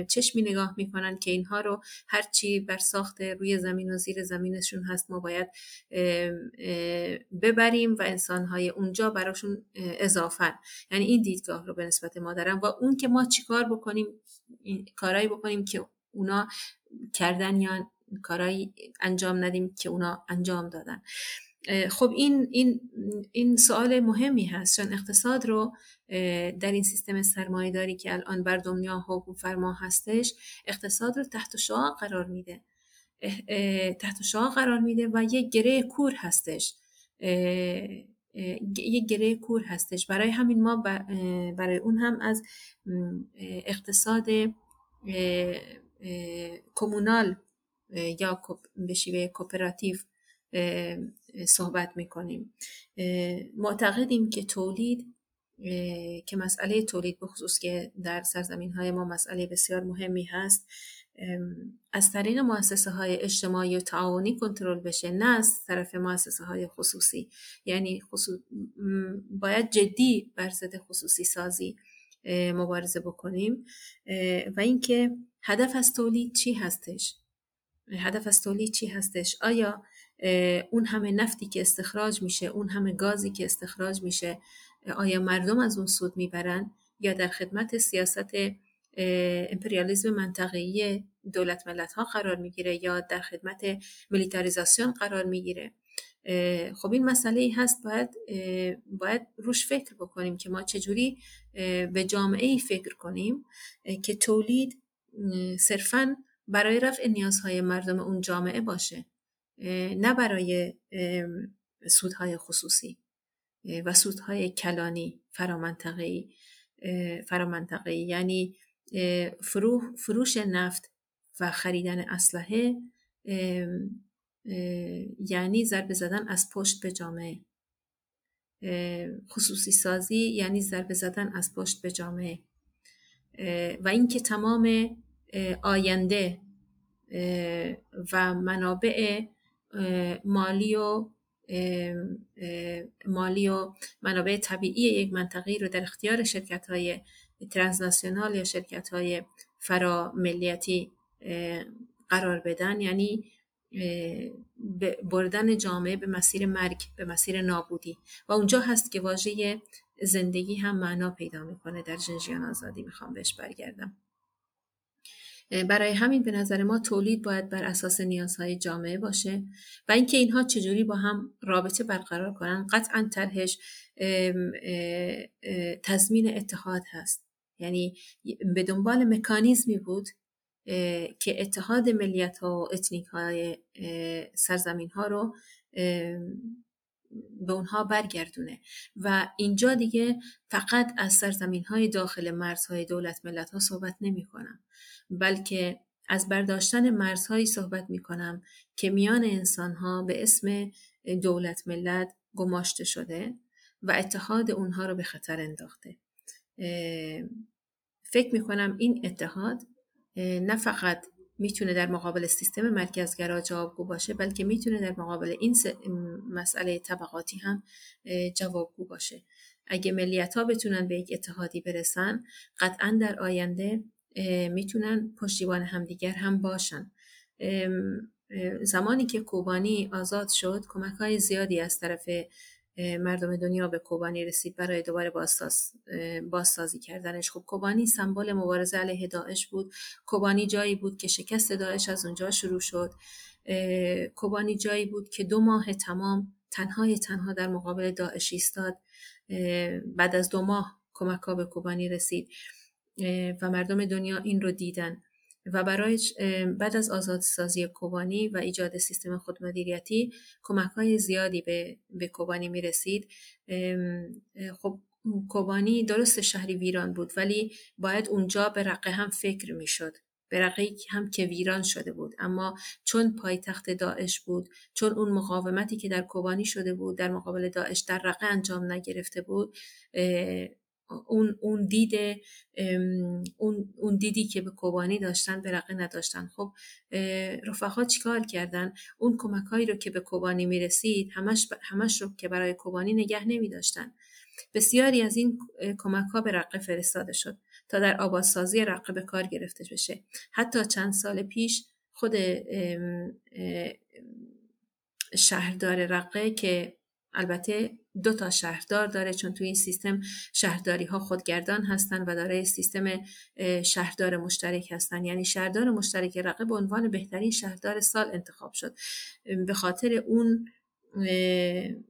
چشمی نگاه می‌کنن که اینها رو هرچی بر ساخت روی زمین و زیر زمینشون هست ما باید ببریم و انسان های اونجا براشون اضافه. یعنی این دیدگاه رو به نسبت ما دارم و اون که ما چیکار بکنیم کارایی بکنیم که اونا کردن یا کارایی انجام ندیم که اونا انجام دادن. خب این, این, این سوال مهمی هست. چون اقتصاد رو در این سیستم سرمایه داری که الان بر دنیا حکم فرما هستش اقتصاد رو تحت شعا قرار میده. تحت شعا قرار میده و یک گره کور هستش. یک گره کور هستش. برای همین ما برای اون هم از اقتصاد کمونال یا به شیوه کوپراتیو صحبت می‌کنیم. معتقدیم که تولید که مسئله تولید بخصوص که در سرزمین های ما مسئله بسیار مهمی هست از طریق مؤسسه های اجتماعی و تعاونی کنترل بشه نه از طرف مؤسسه های خصوصی. یعنی خصوص... باید جدی بر ضد خصوصی سازی مبارزه بکنیم. و اینکه هدف از تولید چی هستش؟ هدف از تولید چی هستش؟ آیا اون همه نفتی که استخراج میشه اون همه گازی که استخراج میشه آیا مردم از اون سود می‌برن؟ یا در خدمت سیاست امپریالیزم منطقه‌ای دولت ملت ها قرار می‌گیره یا در خدمت ملیتاریزاسیون قرار می‌گیره؟ خب این مسئله ای هست باید باید روش فکر بکنیم که ما چجوری به جامعه ای فکر کنیم که تولید صرفا برای رفع نیازهای مردم اون جامعه باشه نه برای سودهای خصوصی و سودهای کلانی فرامنطقه‌ای فرامنطقه‌ای. یعنی فروش نفت و خریدن اسلحه یعنی ضربه زدن از پشت به جامعه. خصوصی سازی یعنی ضربه زدن از پشت به جامعه. و اینکه تمام آینده و منابع مالی و مالی و منابع طبیعی یک منطقه رو در اختیار شرکت های یا شرکت های فراملیتی قرار بدن. یعنی بردن جامعه به مسیر مرگ به مسیر نابودی. و اونجا هست که واژه زندگی هم معنا پیدا می‌کنه. در جنجیان آزادی می‌خوام بهش برگردم. برای همین به نظر ما تولید باید بر اساس نیازهای جامعه باشه و اینکه اینها چجوری با هم رابطه برقرار کنن قطعا طرحش تضمین اتحاد هست. یعنی به دنبال مکانیزمی بود که اتحاد ملیت و اتنیک های سرزمین ها رو به اونها برگردونه. و اینجا دیگه فقط از سرزمین های داخل مرزهای دولت ملت ها صحبت نمی کنم بلکه از برداشتن مرزهایی صحبت می کنم که میان انسان ها به اسم دولت ملت گماشته شده و اتحاد اونها رو به خطر انداخته. فکر می کنم این اتحاد نه فقط می‌تونه در مقابل سیستم مرکزگرا جوابگو باشه بلکه می‌تونه در مقابل این مسئله طبقاتی هم جوابگو باشه. اگه ملیت ها بتونن به یک اتحادی برسن قطعا در آینده می‌تونن پشتیبان همدیگر هم باشن. زمانی که کوبانی آزاد شد کمک های زیادی از طرف مردم دنیا به کوبانی رسید برای دوباره بازسازی کردنش. خب کوبانی سمبل مبارزه علیه داعش بود. کوبانی جایی بود که شکست داعش از اونجا شروع شد. کوبانی جایی بود که دو ماه تمام تنهای تنها در مقابل داعش ایستاد. بعد از دو ماه کمک به کوبانی رسید. و مردم دنیا این رو دیدن. و برای بعد از آزادسازی کوبانی و ایجاد سیستم خودمدیریتی کمک های زیادی به, به کوبانی می رسید خب کوبانی درست شهری ویران بود ولی باید اونجا به رقه هم فکر می شد به رقه هم که ویران شده بود. اما چون پایتخت داعش بود چون اون مقاومتی که در کوبانی شده بود در مقابل داعش در رقه انجام نگرفته بود اون اون دید اون اون دیدی که به کوبانی داشتن به رقه نداشتن. خب رفقا چیکار کردن؟ اون کمک هایی رو که به کوبانی می‌رسید همش همش رو که برای کوبانی نگه نمی داشتن بسیاری از این کمک ها به رقه فرستاده شد تا در آبادسازی رقه به کار گرفته بشه. حتی چند سال پیش خود شهردار رقه که البته دو تا شهردار داره چون تو این سیستم شهرداری ها خودگردان هستن و داره سیستم شهردار مشترک هستن. یعنی شهردار مشترک رقه به عنوان بهترین شهردار سال انتخاب شد. به خاطر اون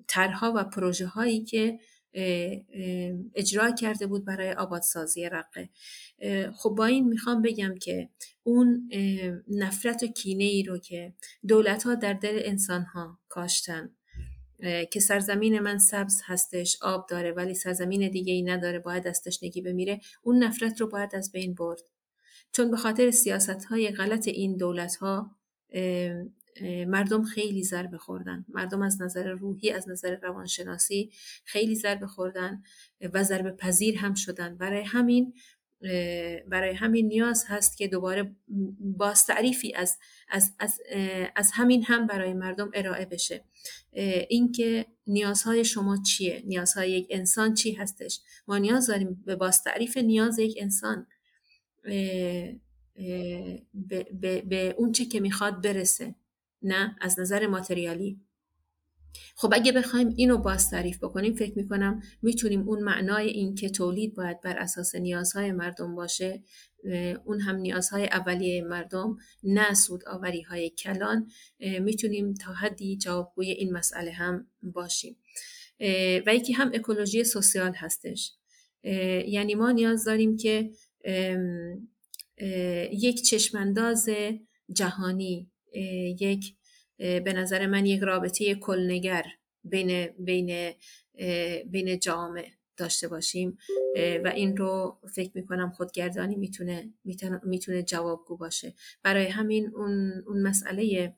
طرحها و پروژه هایی که اجرا کرده بود برای آبادسازی رقه خب با این می‌خوام بگم که اون نفرت و کینه ای رو که دولت ها در دل انسان ها کاشتن که سرزمین من سبز هستش آب داره ولی سرزمین دیگه ای نداره باید از تشنگی بمیره اون نفرت رو باید از بین برد. چون به خاطر سیاست های غلط این دولت ها مردم خیلی ضربه خوردن. مردم از نظر روحی از نظر روانشناسی خیلی ضربه خوردن و ضربه پذیر هم شدن. برای همین برای همین نیاز هست که دوباره باز تعریفی از, از, از, از همین هم برای مردم ارائه بشه. اینکه نیازهای شما چیه؟ نیازهای یک انسان چی هستش؟ ما نیاز داریم به باز تعریف نیاز یک انسان به, به, به اون چه که می‌خواد برسه نه؟ از نظر ماتریالی. خب اگه بخوایم اینو باز تعریف بکنیم فکر می‌کنم می‌تونیم اون معنای این که تولید باید بر اساس نیازهای مردم باشه اون هم نیازهای اولیه مردم نه سود آوری های کلان می‌تونیم تا حدی جوابگوی این مسئله هم باشیم. و یکی هم اکولوژی سوسیال هستش. یعنی ما نیاز داریم که یک چشمانداز جهانی یک به نظر من یک رابطه کلنگر بین بین بین جامعه داشته باشیم. و این رو فکر می‌کنم خودگردانی می‌تونه می‌تونه جوابگو باشه. برای همین اون, اون مسئله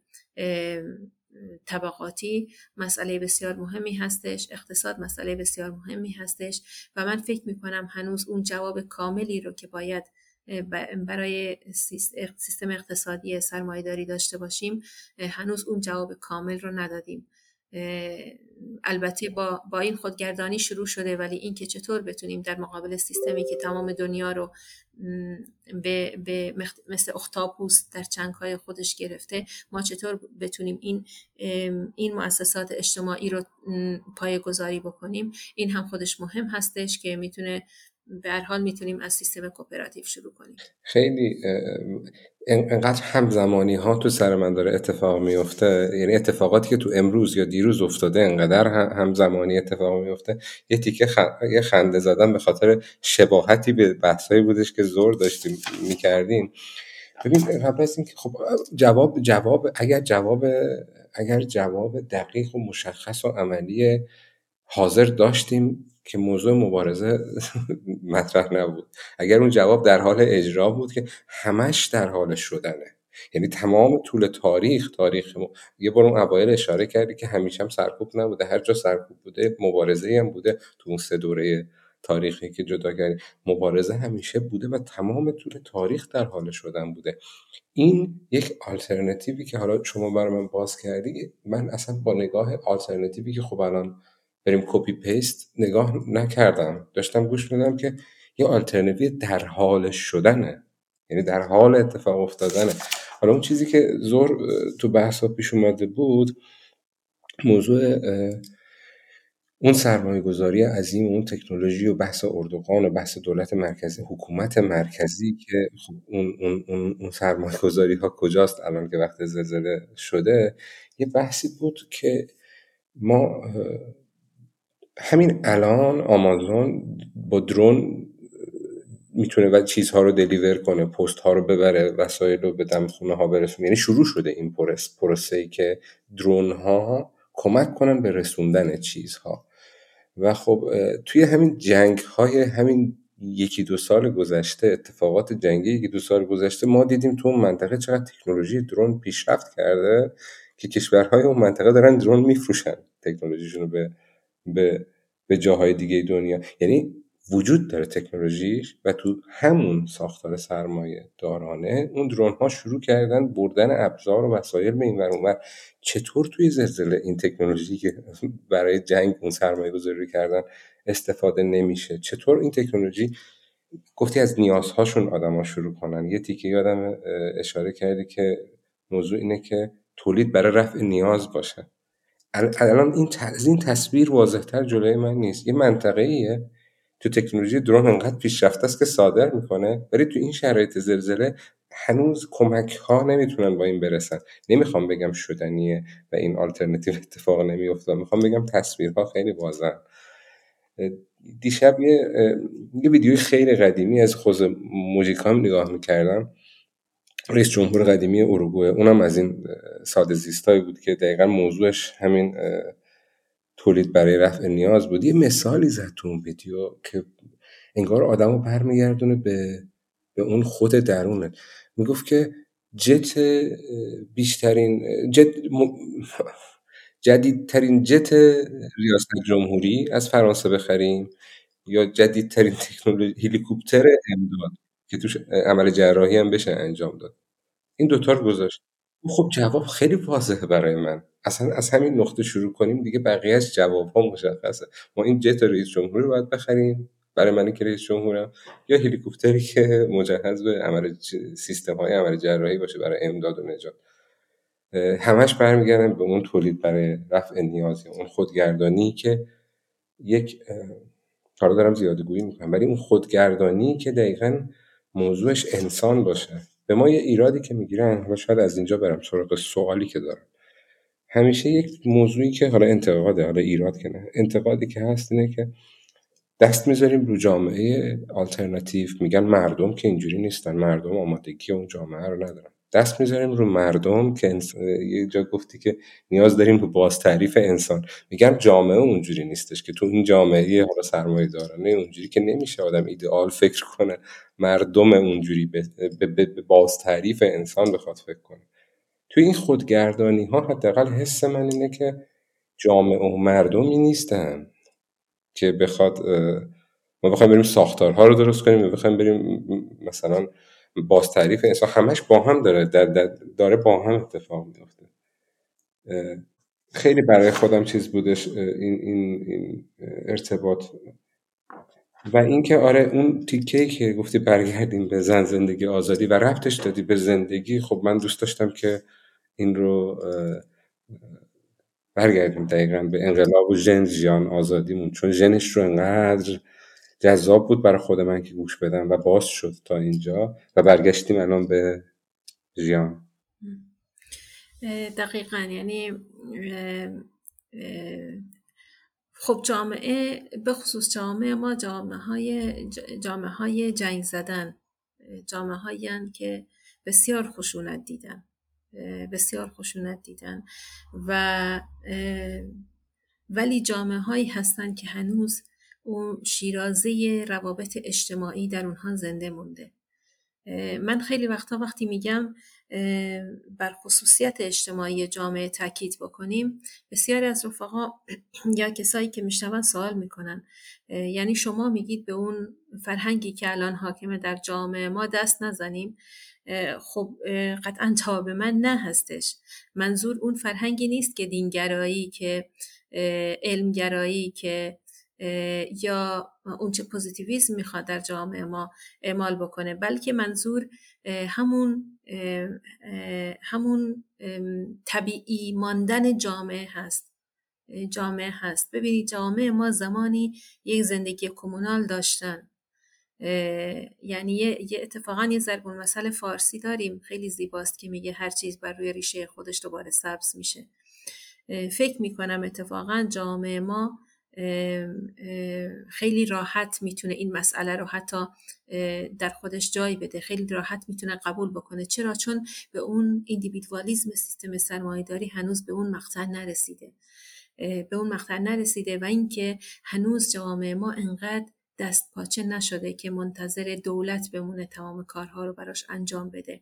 طبقاتی مسئله بسیار مهمی هستش اقتصاد مسئله بسیار مهمی هستش و من فکر می‌کنم هنوز اون جواب کاملی رو که باید برای سیستم اقتصادی سرمایهداری داشته باشیم هنوز اون جواب کامل رو ندادیم. البته با, با این خودگردانی شروع شده ولی اینکه چطور بتونیم در مقابل سیستمی که تمام دنیا رو به, به مثل اختاپوس در چنگهای خودش گرفته ما چطور بتونیم این این مؤسسات اجتماعی رو پای گذاری بکنیم؟ این هم خودش مهم هستش که می‌تونه به حال می‌تونیم از سیستم کوپراتیو شروع کنیم. خیلی انقدر همزمانی ها تو سر من داره اتفاق میفته یعنی اتفاقاتی که تو امروز یا دیروز افتاده انقدر همزمانی اتفاق میفته یه تیکه یه خنده زدن به خاطر شباهتی به بحثایی بودش که زور داشتیم می‌کردیم. ببین قبل از اینکه خب جواب جواب اگر جواب اگر جواب دقیق و مشخص و عملی حاضر داشتیم که موضوع مبارزه مطرح نبود. اگر اون جواب در حال اجرا بود که همش در حال شدنه. یعنی تمام طول تاریخ تاریخ ما یه بار اون اوایل اشاره کردی که همیشه هم سرکوب نبوده. هر جا سرکوب بوده مبارزه هم بوده تو اون سه دوره تاریخی که جدا کردی. مبارزه همیشه بوده و تمام طول تاریخ در حال شدن بوده. این یک آلترنتیوی که حالا شما برای من باز کردی من اصلا با نگاه آلترنتیوی که خب الان بریم copy paste نگاه نکردم. داشتم گوش میدم که یه آلترنتیو در حال شدنه. یعنی در حال اتفاق افتادنه. حالا اون چیزی که زور تو بحثا پیش اومده بود موضوع اون سرمایه گذاری عظیم اون تکنولوژی و بحث اردوغان و بحث دولت مرکزی حکومت مرکزی که خب اون, اون, اون, اون سرمایه گذاری ها کجاست؟ الان که وقت زلزله شده. یه بحثی بود که ما همین الان آمازون با درون می‌تونه و چیزها رو دلیور کنه پست ها رو ببره وسایل رو به دم خونه ها برسونه. یعنی شروع شده این پروسه ای که درون ها کمک کنن به رسوندن چیزها. و خب توی همین جنگ های همین یکی دو سال گذشته اتفاقات جنگی یکی دو سال گذشته ما دیدیم تو اون منطقه چقدر تکنولوژی درون پیشرفت کرده که کشورهای اون منطقه دارن درون میفروشن تکنولوژیشون رو به به به جاهای دیگه دنیا. یعنی وجود داره تکنولوژیش و تو همون ساختار سرمایه دارانه اون درون ها شروع کردن بردن ابزار و وسایل به این ور چطور توی زلزله این تکنولوژی که برای جنگ اون سرمایه گذاری کردن استفاده نمیشه؟ چطور این تکنولوژی گفتی از نیازهاشون آدما شروع کنن؟ یه تیکه یادم اشاره کردی که موضوع اینه که تولید برای رفع نیاز باشه. الان این این تصویر واضحتر جلوی من نیست. یه منطقه ایه تو تکنولوژی درون انقدر پیشرفته است که صادر می‌کنه. ولی تو این شرایط زلزله هنوز کمک ها نمی‌تونن با این برسن. نمی‌خوام بگم شدنیه و این آلترنتیو اتفاق نمیفته می‌خوام بگم تصویرها خیلی واضح دیشب یه, یه ویدیوی خیلی قدیمی از خوز موجیکام نگاه می‌کردم. رئیس جمهور قدیمی اروگوئه. اونم از این ساده زیستایی بود که دقیقا موضوعش همین تولید برای رفع نیاز بود. یه مثالی زد تو اون ویدیو که انگار آدم رو برمیگردونه به به اون خود درونه. می‌گفت که جت بیشترین جت جدیدترین جت ریاست جمهوری از فرانسه بخریم یا جدیدترین تکنولوژی هلیکوپتر امداد. که توش عمل جراحی هم بشه انجام داد. این دوتا رو گذاشت. خب جواب خیلی واضحه برای من. اصلا از همین نقطه شروع کنیم دیگه بقیهش جواب ها مشخصه. ما این جت رئیس جمهوری رو باید بخریم. برای من که رئیس جمهورم. یا هلیکوپتری که مجهز به عمل سیستم های عمل جراحی باشه برای امداد و نجات. همش برمیگردن به اون تولید برای رفع نیاز اون خودگردانی که یک کارا دارم زیاده گویی می‌کنم ولی اون خودگردانی که دقیقا موضوعش انسان باشه. به ما یه ایرادی که می‌گیرن حالا شاید از اینجا برم سراغ سوالی که دارم. همیشه یک موضوعی که حالا انتقاده حالا ایراد که نه انتقادی که هست اینه که دست می‌ذاریم رو جامعه آلترناتیو میگن مردم که اینجوری نیستن مردم آمادگی اون جامعه رو ندارن. دست می‌ذاریم رو مردم که یه جا گفتی که نیاز داریم به باز تعریف انسان. میگم جامعه اونجوری نیستش که تو این جامعه حالا سرمایه دارانه اونجوری که نمیشه آدم ایدئال فکر کنه. مردم اونجوری به, به, باز تعریف انسان بخواد فکر کنه. تو این خودگردانی ها حداقل حس من اینه که جامعه و مردمی نیستن که بخواد ما بخوایم بریم ساختارها رو درست کنیم و بخوایم بریم مثلا باز تعریف انسان همش با هم داره در داره با هم اتفاق میفته خیلی برای خودم چیز بودش این, این, این ارتباط. و اینکه آره اون تیکه که گفتی برگردیم به زن زندگی آزادی و رفتش دادی به زندگی خب من دوست داشتم که این رو برگردیم دقیقا به انقلاب و ژن آزادیمون. چون ژنش رو انقدر جذاب بود برای خود من که گوش بدم و باز شد تا اینجا و برگشتیم الان به ژیان. دقیقا. یعنی خب جامعه به خصوص جامعه ما جامعه های, جامعه های جنگ زدن جامعه هایی که بسیار خشونت دیدن بسیار خشونت دیدن و ولی جامعه هایی هستن که هنوز اون شیرازه روابط اجتماعی در اونها زنده مونده. من خیلی وقتا وقتی میگم بر خصوصیت اجتماعی جامعه تاکید بکنیم بسیاری از رفقا یا کسایی که میشنون سوال می‌کنن. یعنی شما میگید به اون فرهنگی که الان حاکمه در جامعه ما دست نزنیم. خب قطعا تا به من نه هستش. منظور اون فرهنگی نیست که دینگرایی که علمگرایی که یا اونچه پوزیتیویزم می‌خواد در جامعه ما اعمال بکنه بلکه منظور همون همون طبیعی ماندن جامعه هست. جامعه هست. ببینید جامعه ما زمانی یک زندگی کمونال داشتن. یعنی یه اتفاقا یه ضربون مسئله فارسی داریم. خیلی زیباست که میگه هر چیز بر روی ریشه خودش دوباره سبز میشه. فکر می‌کنم اتفاقا جامعه ما خیلی راحت می‌تونه این مسئله رو حتی در خودش جای بده. خیلی راحت می‌تونه قبول بکنه. چرا؟ چون به اون ایندیویدوالیزم سیستم سرمایهداری هنوز به اون مقطع نرسیده. به اون مقطع نرسیده و اینکه هنوز جامعه ما انقدر دست پاچه نشده که منتظر دولت بمونه تمام کارها رو براش انجام بده.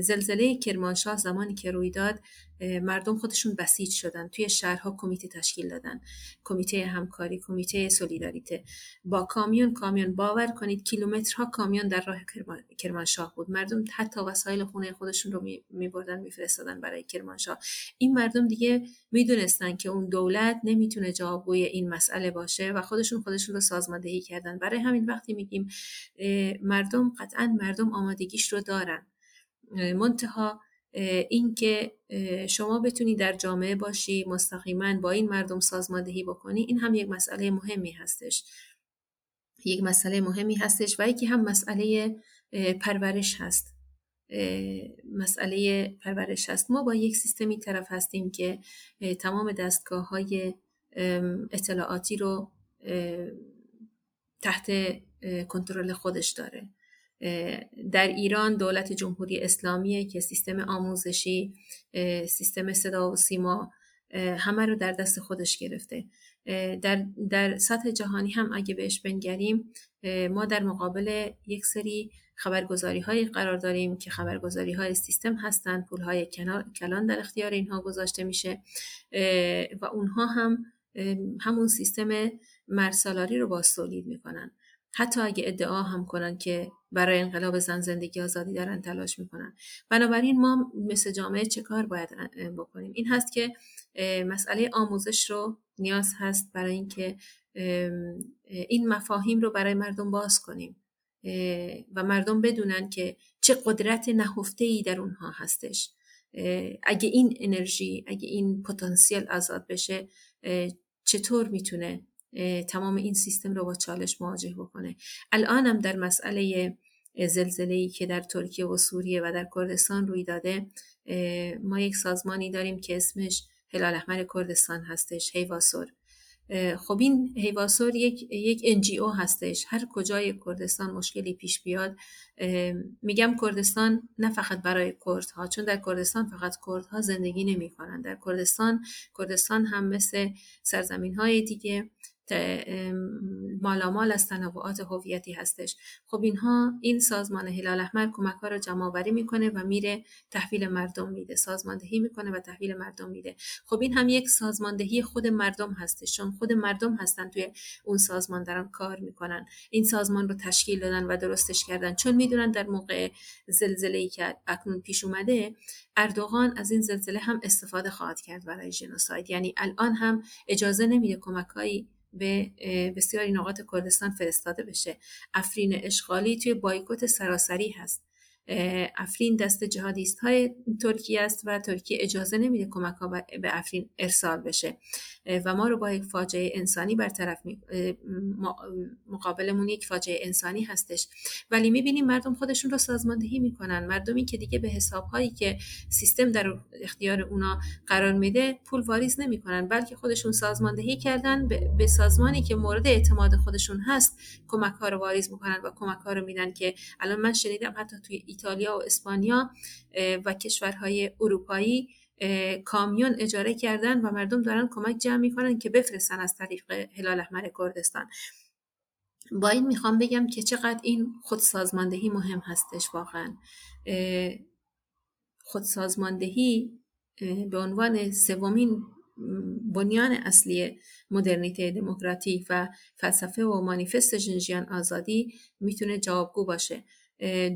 زلزله کرمانشاه زمانی که روی داد مردم خودشون بسیج شدن. توی شهرها کمیته تشکیل دادن. کمیته همکاری کمیته سولیداریته. با کامیون کامیون باور کنید کیلومترها کامیون در راه کرمانشاه بود. مردم حتی وسایل خونه خودشون رو میبردن میفرستادن برای کرمانشاه. این مردم دیگه می‌دونستن که اون دولت نمی‌تونه جوابگوی این مسئله باشه و خودشون خودشون رو سازماندهی کردن برای همین وقتی میگیم مردم قطعا مردم آمادگیش رو دارن. منتها اینکه شما بتونی در جامعه باشی مستقیما با این مردم سازماندهی بکنی این هم یک مسئله مهمی هستش. یک مسئله مهمی هستش و یکی هم مسئله پرورش هست. مسئله پرورش هست. ما با یک سیستمی طرف هستیم که تمام دستگاه های اطلاعاتی رو تحت کنترل خودش داره. در ایران دولت جمهوری اسلامی که سیستم آموزشی سیستم صدا و سیما همه رو در دست خودش گرفته. در, در سطح جهانی هم اگه بهش بنگریم ما در مقابل یک سری خبرگزاری های قرار داریم که خبرگزاری های سیستم هستند پول های کلان در اختیار اینها گذاشته میشه. و اونها هم همون سیستم مرسالاری رو باز تولید می‌کنن. حتی اگه ادعا هم کنن که برای انقلاب زن زندگی آزادی دارن تلاش می‌کنن. بنابراین ما مثل جامعه چه کار باید بکنیم؟ این هست که مسئله آموزش رو نیاز هست برای اینکه این مفاهیم رو برای مردم باز کنیم. و مردم بدونن که چه قدرت نهفته ای در اونها هستش. اگه این انرژی اگه این پتانسیل آزاد بشه چطور می‌تونه تمام این سیستم رو با چالش مواجه بکنه. الان هم در مسئله زلزله که در ترکیه و سوریه و در کردستان روی داده ما یک سازمانی داریم که اسمش هلال احمر کردستان هستش هیواسور. خب این هیواسور یک یک انجیو هستش. هر کجای کردستان مشکلی پیش بیاد میگم کردستان نه فقط برای کردها چون در کردستان فقط کردها زندگی نمی کنن در کردستان کردستان هم مثل سرزمین های دیگه مالامال از تنوعات هویتی هستش. خب اینها این سازمان هلال احمر کمک ها رو جمع آوری می‌کنه و میره تحویل مردم میده سازماندهی می‌کنه و تحویل مردم میده. خب این هم یک سازماندهی خود مردم هستش. چون خود مردم هستن توی اون سازمان دارن کار می‌کنن. این سازمان رو تشکیل دادن و درستش کردن. چون می‌دونن در موقع زلزله ای که اکنون پیش اومده اردوغان از این زلزله هم استفاده خواهد کرد برای ژنوساید. یعنی الان هم اجازه نمیده کمکهایی به بسیاری نقاط کردستان فرستاده بشه. افرین اشغالی توی بایکوت سراسری هست. افرین دست جهادیست های ترکیه است و ترکیه اجازه نمیده کمک ها به افرین ارسال بشه. و ما رو با یک فاجعه انسانی برطرف مقابلمون یک فاجعه انسانی هستش. ولی می‌بینیم مردم خودشون رو سازماندهی می‌کنن. مردمی که دیگه به حساب هایی که سیستم در اختیار اونا قرار میده پول واریز نمی‌کنن بلکه خودشون سازماندهی کردن. به سازمانی که مورد اعتماد خودشون هست کمک ها رو واریز می‌کنن و کمک ها رو میدن که الان من شنیدم حتی توی ایتالیا و اسپانیا و کشورهای اروپایی کامیون اجاره کردن و مردم دارن کمک جمع می‌کنن که بفرستن از طریق هلال احمر کردستان. با این می‌خوام بگم که چقدر این خودسازماندهی مهم هستش واقعا. خودسازماندهی به عنوان سومین بنیان اصلی مدرنیته دموکراتیک و فلسفه و مانیفست ژنژیان آزادی می‌تونه جوابگو باشه.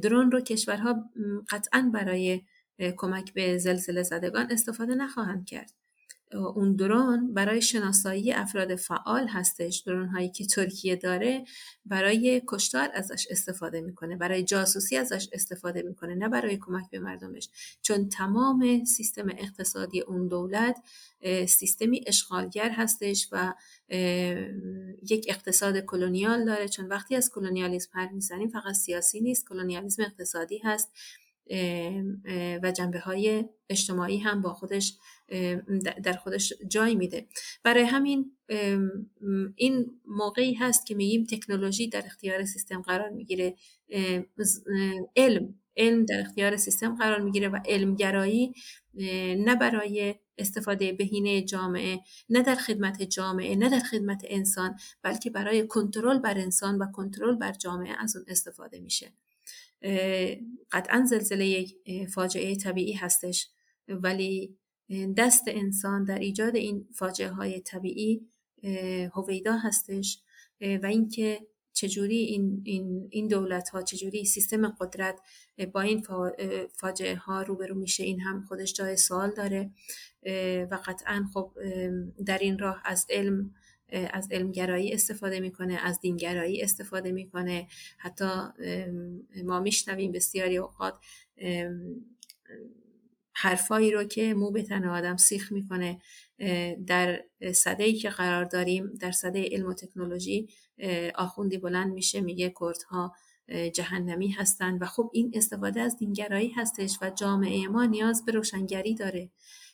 درون رو کشورها قطعا برای کمک به زلزله زدگان استفاده نخواهند کرد. اون درون برای شناسایی افراد فعال هستش. درون هایی که ترکیه داره برای کشتار ازش استفاده می‌کنه برای جاسوسی ازش استفاده می‌کنه نه برای کمک به مردمش. چون تمام سیستم اقتصادی اون دولت سیستمی اشغالگر هستش و یک اقتصاد کلونیال داره. چون وقتی از کلونیالیسم حرف می‌زنیم فقط سیاسی نیست کلونیالیسم اقتصادی هست. و جنبه های اجتماعی هم با خودش در خودش جای میده. برای همین این موقعی هست که میگیم تکنولوژی در اختیار سیستم قرار می‌گیره. علم علم در اختیار سیستم قرار می‌گیره و علمگرایی نه برای استفاده بهینه جامعه نه در خدمت جامعه نه در خدمت انسان بلکه برای کنترل بر انسان و کنترل بر جامعه از اون استفاده میشه. قطعا زلزله فاجعه طبیعی هستش. ولی دست انسان در ایجاد این فاجعه های طبیعی هویدا هستش و اینکه چجوری این, این, این دولت ها چجوری سیستم قدرت با این فاجعه ها روبرو میشه این هم خودش جای سوال داره. و قطعا خب در این راه از علم از علمگرایی استفاده می‌کنه از دینگرایی استفاده می‌کنه. حتی ما میشنویم بسیاری اوقات حرفایی رو که مو به تن آدم سیخ می‌کنه در صده ای که قرار داریم در صده علم و تکنولوژی آخوندی بلند میشه میگه کردها جهنمی هستند و خب این استفاده از دینگرایی هستش و جامعه ما نیاز به روشنگری داره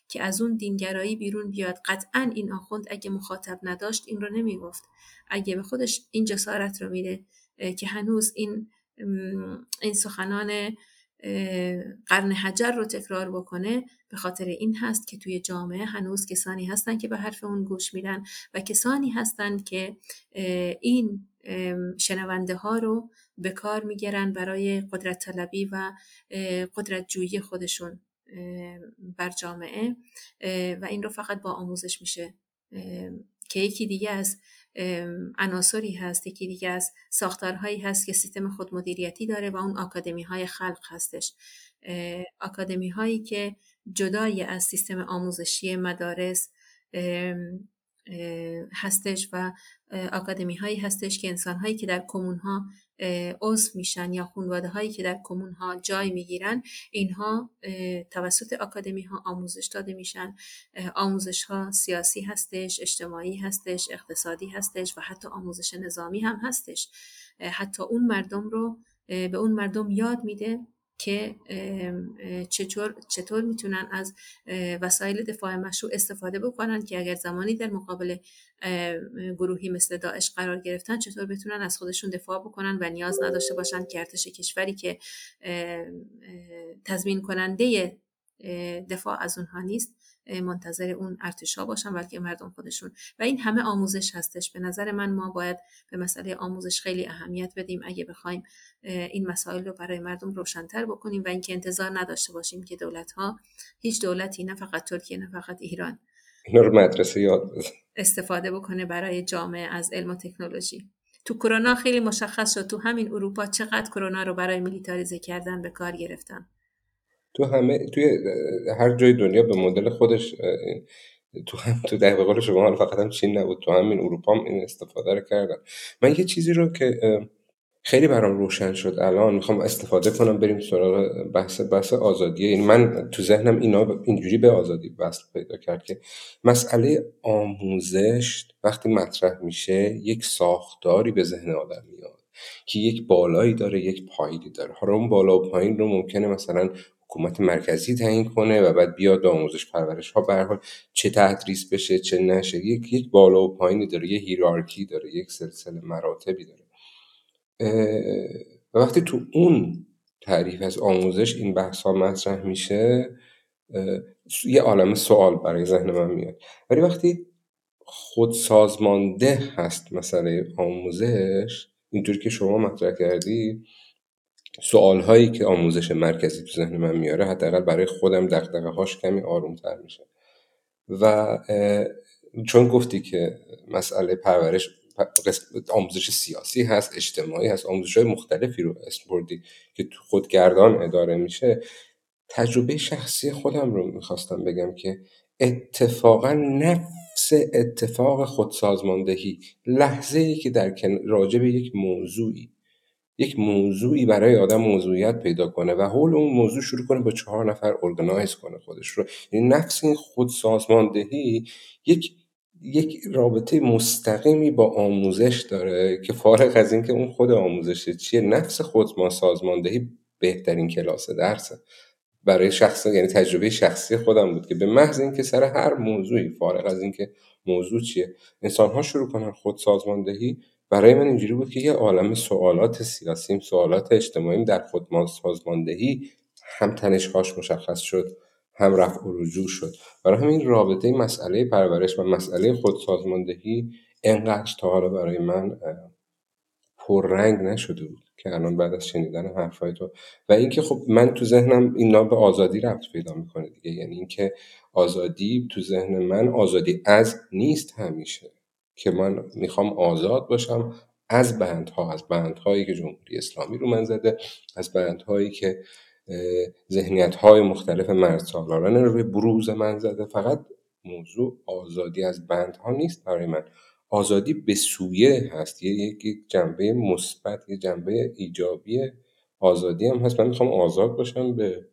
که از اون دینگرایی بیرون بیاد. قطعا این آخوند اگه مخاطب نداشت این رو نمی‌گفت. اگه به خودش این جسارت رو میده که هنوز این این سخنان قرن حجر رو تکرار بکنه به خاطر این هست که توی جامعه هنوز کسانی هستند که به حرف اون گوش میدن و کسانی هستند که این شنونده ها رو به کار می‌گیرن برای قدرت طلبی و قدرت جویی خودشون بر جامعه و این رو فقط با آموزش میشه. که یکی دیگه از عناصری هست یکی دیگه از ساختارهایی هست که سیستم خودمدیریتی داره و اون آکادمی های خلق هستش. آکادمی هایی که جدای از سیستم آموزشی مدارس هستش و آکادمی هایی هستش که انسان هایی که در کمون ها عضو میشن یا خانواده هایی که در کمون ها جای می‌گیرن اینها توسط آکادمی ها آموزش داده میشن. آموزش ها سیاسی هستش اجتماعی هستش اقتصادی هستش و حتی آموزش نظامی هم هستش. حتی اون مردم رو به اون مردم یاد میده که چطور, چطور می‌تونن از وسایل دفاع مشروع استفاده بکنن که اگر زمانی در مقابل گروهی مثل داعش قرار گرفتن چطور بتونن از خودشون دفاع بکنن و نیاز نداشته باشن که ارتش کشوری که تضمین کننده دفاع از اونها نیست؟ منتظر اون ارتشا باشن بلکه مردم خودشون. و این همه آموزش هستش. به نظر من ما باید به مسئله آموزش خیلی اهمیت بدیم. اگه بخوایم این مسائل رو برای مردم روشنتر بکنیم و اینکه انتظار نداشته باشیم که دولت ها هیچ دولتی نه فقط ترکیه نه فقط ایران رو مدرسه یاد استفاده بکنه برای جامعه از علم و تکنولوژی. تو کرونا خیلی مشخص شد. تو همین اروپا چقدر کرونا رو برای میلیتاریزه کردن به کار گرفتن. تو همه توی هر جای دنیا به مدل خودش تو هم تو در قول شما فقط هم چین نبود تو همین اروپا هم این استفاده رو کردن. من یه چیزی رو که خیلی برام روشن شد الان می‌خوام استفاده کنم بریم سراغ بحث بحث آزادیه یعنی من تو ذهنم اینا اینجوری به آزادی وصل پیدا کرد که مسئله آموزش وقتی مطرح میشه یک ساختاری به ذهن آدم میاد که یک بالایی داره یک پایینی داره. حالا اون بالا و پایین رو ممکنه مثلا حکومت مرکزی تعیین کنه و بعد بیاد آموزش پرورش ها به چه تدریس بشه چه نشه یک یک بالا و پایینی داره یه هیرارکی داره یک سلسله مراتبی داره. و وقتی تو اون تعریف از آموزش این بحث ها مطرح میشه یه عالم سوال برای ذهن من میاد. ولی وقتی خود سازمانده هست مسئله آموزش اینطور که شما مطرح کردی سوال هایی که آموزش مرکزی تو ذهن من میاره حداقل برای خودم دقدقه هاش کمی آرومتر میشه. و چون گفتی که مسئله پرورش آموزش سیاسی هست اجتماعی هست آموزش های مختلفی رو اسم بردی که تو خودگردان اداره میشه تجربه شخصی خودم رو می‌خواستم بگم که اتفاقا نفس اتفاق خودسازماندهی لحظه ای که در راجع به یک موضوعی یک موضوعی برای آدم موضوعیت پیدا کنه و حول اون موضوع شروع کنه با چهار نفر ارگنایز کنه خودش رو. یعنی نفس این خودسازماندهی یک یک رابطه مستقیمی با آموزش داره که فارغ از اینکه اون خود آموزش چیه. نفس خود ما سازماندهی بهترین کلاس درسه. برای شخص یعنی تجربه شخصی خودم بود که به محض اینکه سر هر موضوعی فارغ از اینکه موضوع چیه انسان ها شروع کنن خود سازماندهی برای من اینجوری بود که یه عالم سوالات سیاسیم سوالات اجتماعیم در خود سازماندهی هم تنشهاش مشخص شد هم رفع و رجوع شد. برای همین رابطه مسئله پرورش و مسئله خودسازماندهی انقدر تا حالا برای من پررنگ نشده بود که الان بعد از شنیدن حرفای تو. و اینکه خب من تو ذهنم اینا به آزادی رفت پیدا می‌کنه دیگه. یعنی اینکه آزادی تو ذهن من آزادی از نیست همیشه. که من می‌خوام آزاد باشم از بندها از بندهایی که جمهوری اسلامی رو من زده از بندهایی که ذهنیت های مختلف مرد سالاران رو به بروز من زده. فقط موضوع آزادی از بندها نیست برای من. آزادی به سویه هست. یک جنبه مثبت یه جنبه ایجابی آزادی هم هست. من می‌خوام آزاد باشم به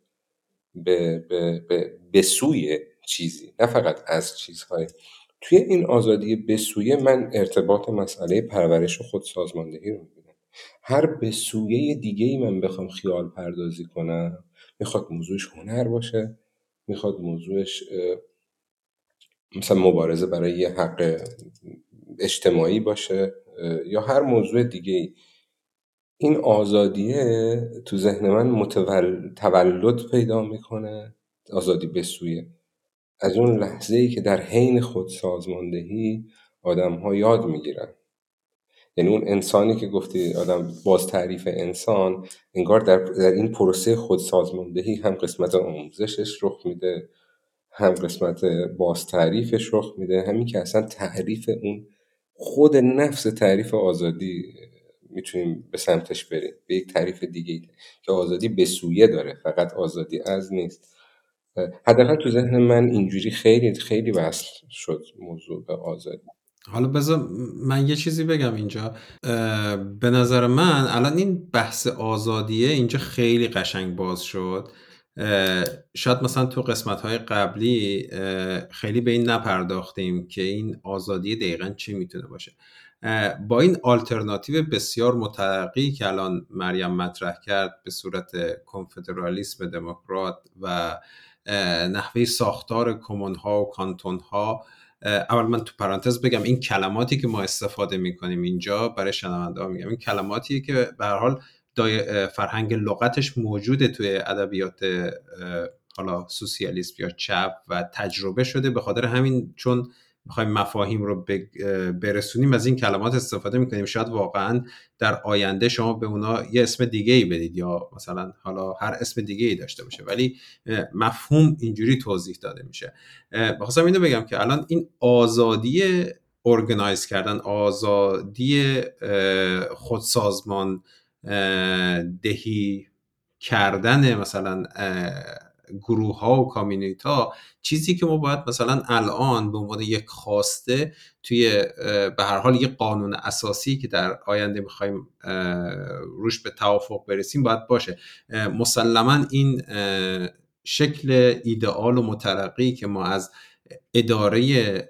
به, به, به, به سوی چیزی نه فقط از چیزهای توی این آزادی به سویه من ارتباط مسئله پرورش و خودسازماندهی رو می‌بینم. هر به سویه دیگه ای من بخوام خیال پردازی کنم می‌خواد موضوعش هنر باشه می‌خواد موضوعش مثلا مبارزه برای یه حق اجتماعی باشه یا هر موضوع دیگه ای این آزادیه تو ذهن من متول... تولد پیدا می‌کنه آزادی بسویه از اون لحظه ای که در حین خود سازماندهی آدم ها یاد می‌گیرن. یعنی اون انسانی که گفتی آدم باز تعریف انسان انگار در, در این پروسه خود سازماندهی هم قسمت آموزشش رخ میده هم قسمت باز تعریفش رخ میده. همین که اصلا تعریف اون خود نفس تعریف آزادی می‌تونیم به سمتش بریم. به یک تعریف دیگه که آزادی به سویه داره فقط آزادی از نیست. حداقل تو ذهن من اینجوری خیلی خیلی وصل شد موضوع به آزادی. حالا بذار من یه چیزی بگم اینجا. به نظر من الان این بحث آزادیه اینجا خیلی قشنگ باز شد. شاید مثلا تو قسمت های قبلی خیلی به این نپرداختیم که این آزادی دقیقا چی می‌تونه باشه. با این آلترناتیو بسیار مترقی که الان مریم مطرح کرد به صورت کنفدرالیسم دموکرات و نحوه ساختار کمون ها و کانتون ها اول من تو پرانتز بگم این کلماتی که ما استفاده می‌کنیم اینجا برای شنونده ها میگم این کلماتی که به هر حال فرهنگ لغتش موجوده توی ادبیات حالا سوسیالیسم یا چپ و تجربه شده به خاطر همین چون می‌خوایم مفاهیم رو برسونیم از این کلمات استفاده می‌کنیم. شاید واقعا در آینده شما به اونا یه اسم دیگه ای بدید یا مثلا حالا هر اسم دیگه ای داشته باشه ولی مفهوم اینجوری توضیح داده میشه. بخواستم اینو بگم که الان این آزادی ارگنایز کردن آزادی خودسازمان دهی کردن مثلا گروه ها و کامیونیت ها چیزی که ما باید مثلا الان به عنوان یک خواسته توی به هر حال یک قانون اساسی که در آینده می‌خوایم روش به توافق برسیم باید باشه. مسلما این شکل ایدئال و مترقی که ما از اداره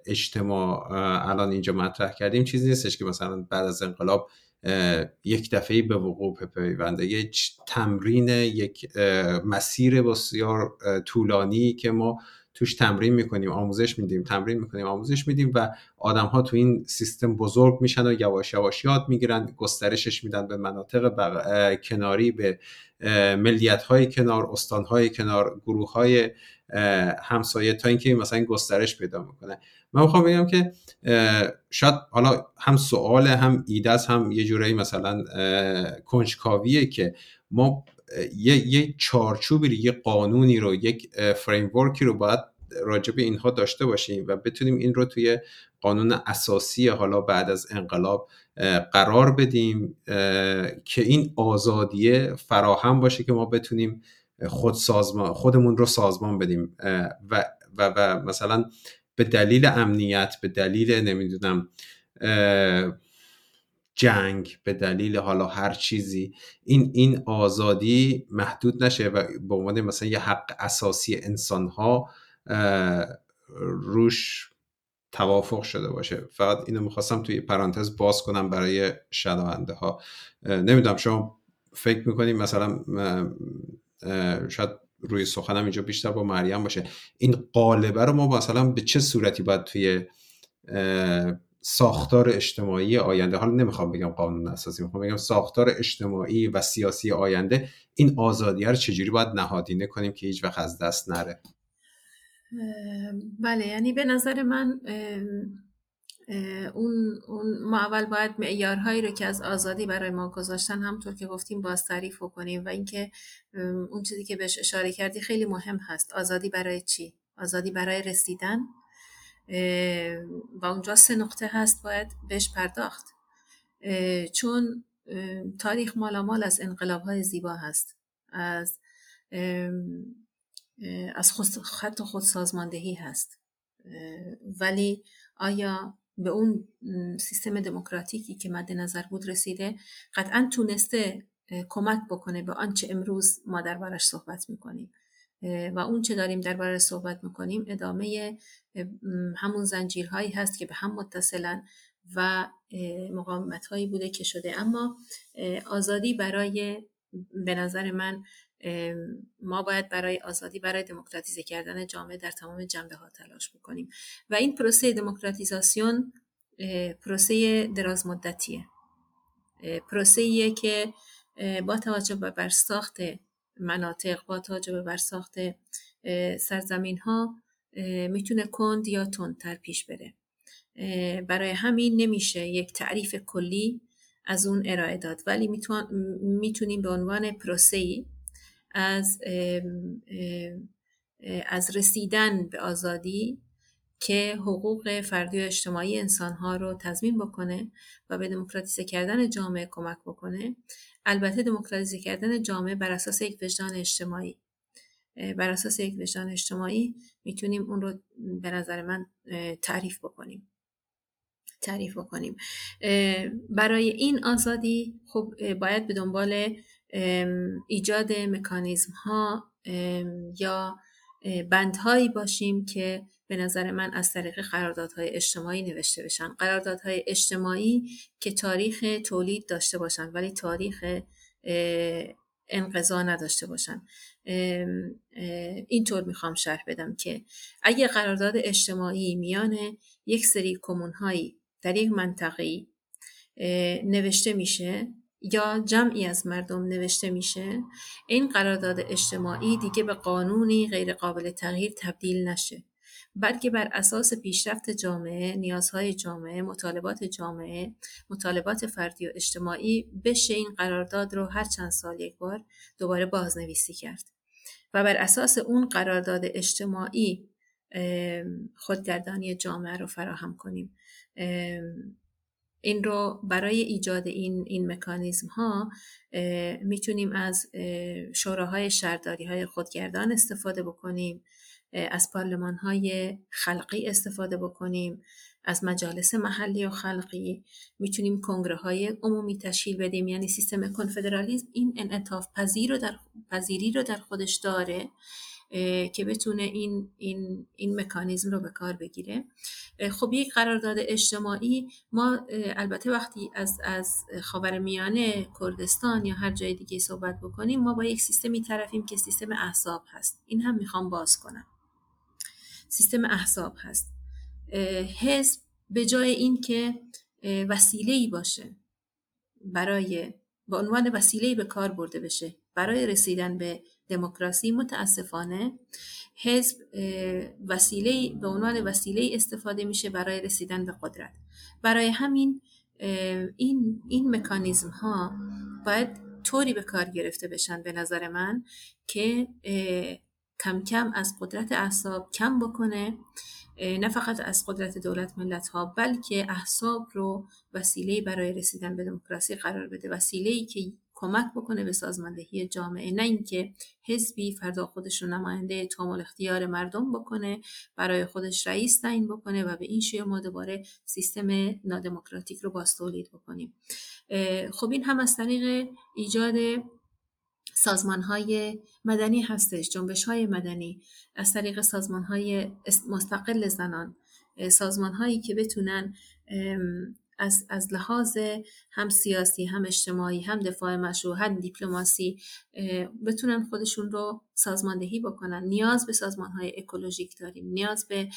اجتماع الان اینجا مطرح کردیم چیزی نیستش که مثلا بعد از انقلاب یک دفعه به وقوع پیونده یک تمرین یک مسیر بسیار طولانی که ما توش تمرین می‌کنیم آموزش میدیم تمرین می‌کنیم آموزش میدیم و آدم ها تو این سیستم بزرگ میشن و یواش یواش یاد می‌گیرن گسترشش میدن به مناطق کناری به ملیت های کنار استان های کنار گروه های همسایه تا اینکه مثلا گسترش پیدا می‌کنه. من می‌خوام بگم که شاید حالا هم سوال هم ایده هم یه جورایی مثلا کنجکاویه که ما یه, یه چارچوبی یه قانونی رو یک فریمورکی رو باید راجع به اینها داشته باشیم و بتونیم این رو توی قانون اساسی حالا بعد از انقلاب قرار بدیم که این آزادیه فراهم باشه که ما بتونیم خود سازمان خودمون رو سازمان بدیم. و و, و مثلا به دلیل امنیت به دلیل نمی‌دونم جنگ به دلیل حالا هر چیزی این این آزادی محدود نشه و به عنوان مثلا یه حق اساسی انسان ها روش توافق شده باشه. فقط اینو می‌خواستم توی پرانتز باز کنم برای شنونده ها نمی‌دونم شما فکر می‌کنیم مثلا شاید روی سخنم اینجا بیشتر با مریم باشه. این قالبه رو ما مثلا به چه صورتی باید توی ساختار اجتماعی آینده حالا نمی‌خوام بگم قانون اساسی می‌خوام بگم ساختار اجتماعی و سیاسی آینده این آزادی رو چجوری باید نهادینه کنیم که هیچ وقت از دست نره؟ بله یعنی به نظر من اون, اون ما اول باید معیارهایی رو که از آزادی برای ما گذاشتن همطور که گفتیم باز تعریف کنیم و اینکه اون چیزی که بهش اشاره کردی خیلی مهم هست. آزادی برای چی؟ آزادی برای رسیدن. و اونجا سه نقطه هست باید بهش پرداخت. چون تاریخ مالامال از انقلاب های زیبا هست. از از خود خط خود سازماندهی هست ولی آیا به اون سیستم دموکراتیکی که مد نظر بود رسیده قطعا تونسته کمک بکنه به آنچه امروز ما دربارش صحبت می‌کنیم. و اون چه داریم درباره صحبت می‌کنیم ادامه همون زنجیرهایی هست که به هم متصلن و مقاومت هایی بوده که شده. اما آزادی برای به نظر من ما باید برای آزادی برای دموکراتیزه کردن جامعه در تمام جنبه ها تلاش بکنیم. و این پروسه دموکراتیزاسیون پروسه دراز مدتیه پروسه که با توجه به برساخت مناطق با توجه به برساخت سرزمین ها می‌تونه کند یا تندتر پیش بره. برای همین نمیشه یک تعریف کلی از اون ارائه داد. ولی می‌تونیم به عنوان پروسه از از رسیدن به آزادی که حقوق فردی و اجتماعی انسانها رو تضمین بکنه و به دموکراتیزه کردن جامعه کمک بکنه. البته دموکراتیزه کردن جامعه بر اساس یک وجدان اجتماعی. بر اساس یک وجدان اجتماعی می‌تونیم اون رو به نظر من تعریف بکنیم. تعریف بکنیم. برای این آزادی خب باید به دنبال ایجاد مکانیزم ها یا بندهایی باشیم که به نظر من از طریق قراردادهای اجتماعی نوشته بشن. قراردادهای اجتماعی که تاریخ تولید داشته باشن ولی تاریخ انقضا نداشته باشن. اینطور می‌خوام شرح بدم که اگه قرارداد اجتماعی میان یک سری کمونهایی در یک منطقه نوشته میشه یا جمعی از مردم نوشته میشه این قرارداد اجتماعی دیگه به قانونی غیر قابل تغییر تبدیل نشه. بلکه بر اساس پیشرفت جامعه، نیازهای جامعه، مطالبات جامعه، مطالبات فردی و اجتماعی بشه این قرارداد رو هر چند سال یک بار دوباره بازنویسی کرد. و بر اساس اون قرارداد اجتماعی خودگردانی جامعه رو فراهم کنیم. این رو برای ایجاد این, این مکانیزم ها می‌تونیم از شوراهای شهرداری های خودگردان استفاده بکنیم از پارلمان های خلقی استفاده بکنیم از مجالس محلی و خلقی. می‌تونیم کنگره های عمومی تشکیل بدیم. یعنی سیستم کنفدرالیزم این انعطاف پذیر رو در پذیری رو در خودش داره. که بتونه این, این, این مکانیزم رو به کار بگیره. خب یک قرارداد اجتماعی ما البته وقتی از, از خاور میانه کردستان یا هر جای دیگه صحبت بکنیم ما با یک سیستمی طرفیم که سیستم احزاب هست. این هم می‌خوام باز کنم. سیستم احزاب هست. حزب به جای اینکه وسیله ای باشه برای به عنوان وسیله به کار برده بشه برای رسیدن به دموکراسی متاسفانه حزب وسیله به عنوان وسیله استفاده میشه برای رسیدن به قدرت. برای همین این این مکانیزم ها باید طوری به کار گرفته بشن به نظر من که کم کم از قدرت احساب کم بکنه نه فقط از قدرت دولت ملت ها بلکه احساب رو وسیله برای رسیدن به دموکراسی قرار بده. وسیله ای که کمک بکنه به سازماندهی جامعه. نه اینکه حزبی فردا خودش رو نماینده تامل اختیار مردم بکنه برای خودش رئیس تعیین بکنه و به این شیوه ما دوباره سیستم نادموکراتیک رو باز تولید بکنیم. خب این هم از طریق ایجاد سازمان های مدنی هستش جنبش های مدنی. از طریق سازمان های مستقل زنان سازمان هایی که بتونن از, از لحاظ هم سیاسی هم اجتماعی هم دفاع مشروع هم دیپلماسی بتونن خودشون رو سازماندهی بکنن. نیاز به سازمان های اکولوژیک داریم. نیاز به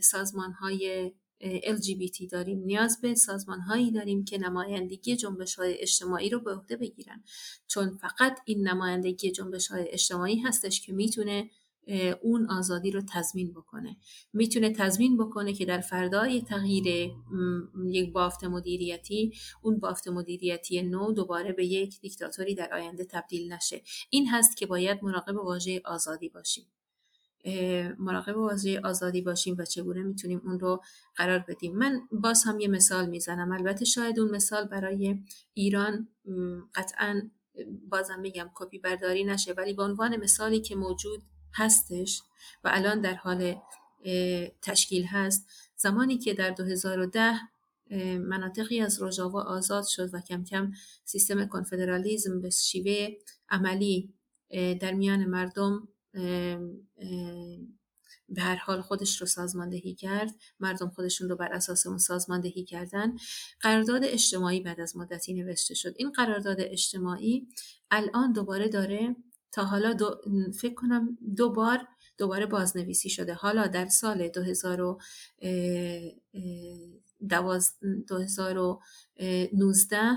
سازمان های LGBT داریم. نیاز به سازمان هایی داریم که نمایندگی جنبش های اجتماعی رو به عهده بگیرن. چون فقط این نمایندگی جنبش های اجتماعی هستش که می‌تونه اون آزادی رو تضمین بکنه. می‌تونه تضمین بکنه که در فردای تغییر یک بافت مدیریتی اون بافت مدیریتی نو دوباره به یک دیکتاتوری در آینده تبدیل نشه. این هست که باید مراقب واژه آزادی باشیم. مراقب واژه آزادی باشیم و چگونه می‌تونیم اون رو قرار بدیم. من باز هم یه مثال می‌زنم. البته شاید اون مثال برای ایران قطعا بازم میگم کپی برداری نشه ولی به عنوان مثالی که موجود هستش و الان در حال تشکیل هست. زمانی که در 2010 مناطقی از روژاوا آزاد شد و کم کم سیستم کنفدرالیزم به شیوه عملی در میان مردم به هر حال خودش رو سازماندهی کرد مردم خودشون رو بر اساس اون سازماندهی کردن قرارداد اجتماعی بعد از مدتی نوشته شد. این قرارداد اجتماعی الان دوباره داره تا حالا دو فکر کنم دو بار دوباره بازنویسی شده. حالا در سال 2019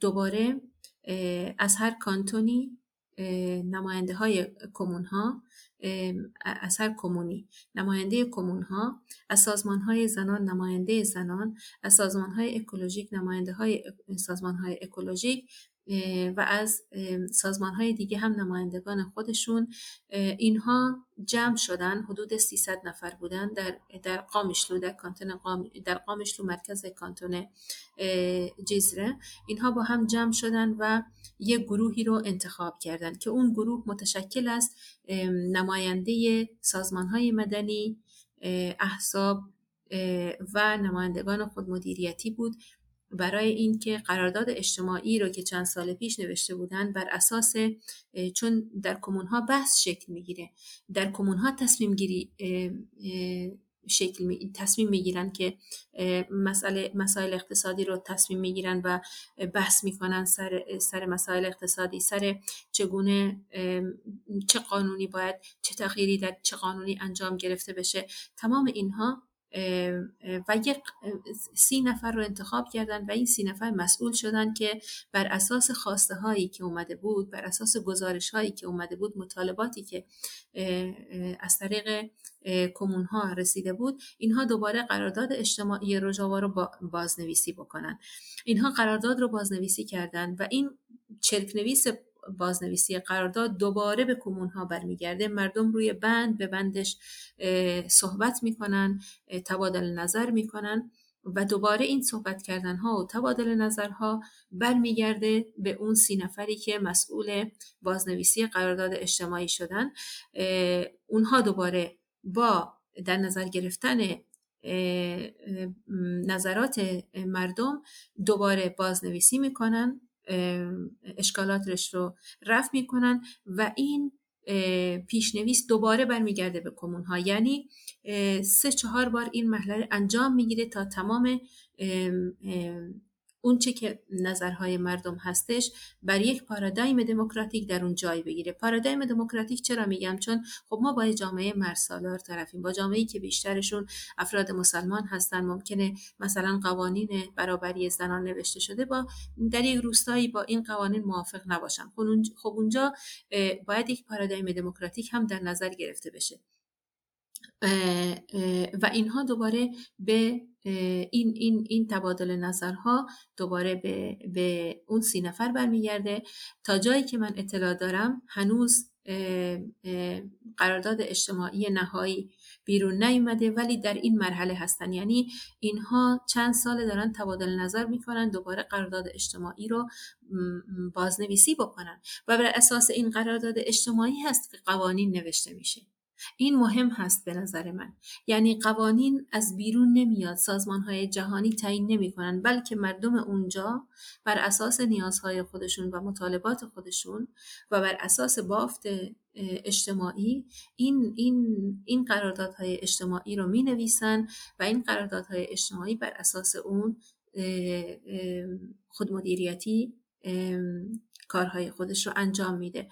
دوباره از هر کانتونی نماینده های کمون ها از هر کمونی نماینده کمون ها از سازمان های زنان نماینده زنان از سازمان های اکولوژیک نماینده های سازمان های اکولوژیک و از سازمان های دیگه هم نمایندگان خودشون اینها جمع شدن حدود 300 نفر بودن در در قامشلو در کانتون قام در قامشلو مرکز کانتون جزره اینها با هم جمع شدن و یک گروهی رو انتخاب کردن که اون گروه متشکل از نماینده سازمان های مدنی احزاب و نمایندگان خودمدیریتی بود. برای اینکه قرارداد اجتماعی رو که چند سال پیش نوشته بودن بر اساس چون در کمون ها بحث شکل می‌گیره. در کمون ها تصمیم گیری شکل می... تصمیم می‌گیرن که مسئله مسائل اقتصادی رو تصمیم می‌گیرن و بحث می‌کنن سر سر مسائل اقتصادی. سر چگونه چه قانونی باید چه تغییری در چه قانونی انجام گرفته بشه. تمام اینها و یک سی نفر رو انتخاب کردن و این سی نفر مسئول شدن که بر اساس خواسته هایی که اومده بود بر اساس گزارش هایی که اومده بود مطالباتی که از طریق کمون ها رسیده بود اینها دوباره قرارداد اجتماعی روژاوا رو بازنویسی بکنن. اینها قرارداد رو بازنویسی کردن و این چرک نویس بازنویسی قرارداد دوباره به کمون ها برمیگرده. مردم روی بند به بندش صحبت می‌کنن تبادل نظر می‌کنن و دوباره این صحبت کردن ها و تبادل نظرها برمیگرده به اون سی نفری که مسئول بازنویسی قرارداد اجتماعی شدن. اونها دوباره با در نظر گرفتن نظرات مردم دوباره بازنویسی می‌کنن. اشکالاتش رو رفع می‌کنن و این پیشنویس دوباره برمیگرده به کمون ها یعنی سه چهار بار این مرحله انجام می‌گیره تا تمام اون چه که نظرهای مردم هستش بر یک پارادایم دموکراتیک در اون جای بگیره. پارادایم دموکراتیک چرا میگم؟ چون خب ما با جامعه مرسالار طرفیم. با جامعه که بیشترشون افراد مسلمان هستن ممکنه مثلا قوانین برابری زنان نوشته شده با در یک روستایی با این قوانین موافق نباشن. خب اونجا باید یک پارادایم دموکراتیک هم در نظر گرفته بشه. و اینها دوباره به این, این, این تبادل نظرها دوباره به, به اون سی نفر برمیگرده. تا جایی که من اطلاع دارم هنوز قرارداد اجتماعی نهایی بیرون نیومده ولی در این مرحله هستن. یعنی اینها چند سال دارن تبادل نظر می‌کنن دوباره قرارداد اجتماعی رو بازنویسی بکنن. و بر اساس این قرارداد اجتماعی هست که قوانین نوشته میشه. این مهم هست به نظر من. یعنی قوانین از بیرون نمیاد سازمان های جهانی تعیین نمی کنن بلکه مردم اونجا بر اساس نیازهای خودشون و مطالبات خودشون و بر اساس بافت اجتماعی این, این, این قراردادهای اجتماعی رو می نویسن و این قراردادهای اجتماعی بر اساس اون خودمدیریتی کارهای خودش رو انجام میده.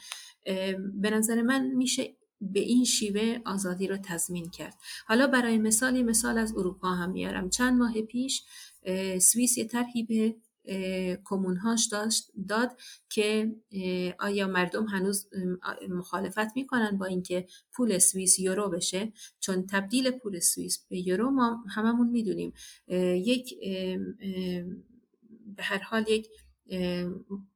به نظر من میشه به این شیوه آزادی رو تضمین کرد. حالا برای مثالی مثال از اروپا هم میارم. چند ماه پیش سوئیس یه طرحی به کمونهاش داشت داد که آیا مردم هنوز مخالفت می‌کنن با اینکه پول سوئیس یورو بشه؟ چون تبدیل پول سوئیس به یورو ما هممون می‌دونیم. یک به هر حال یک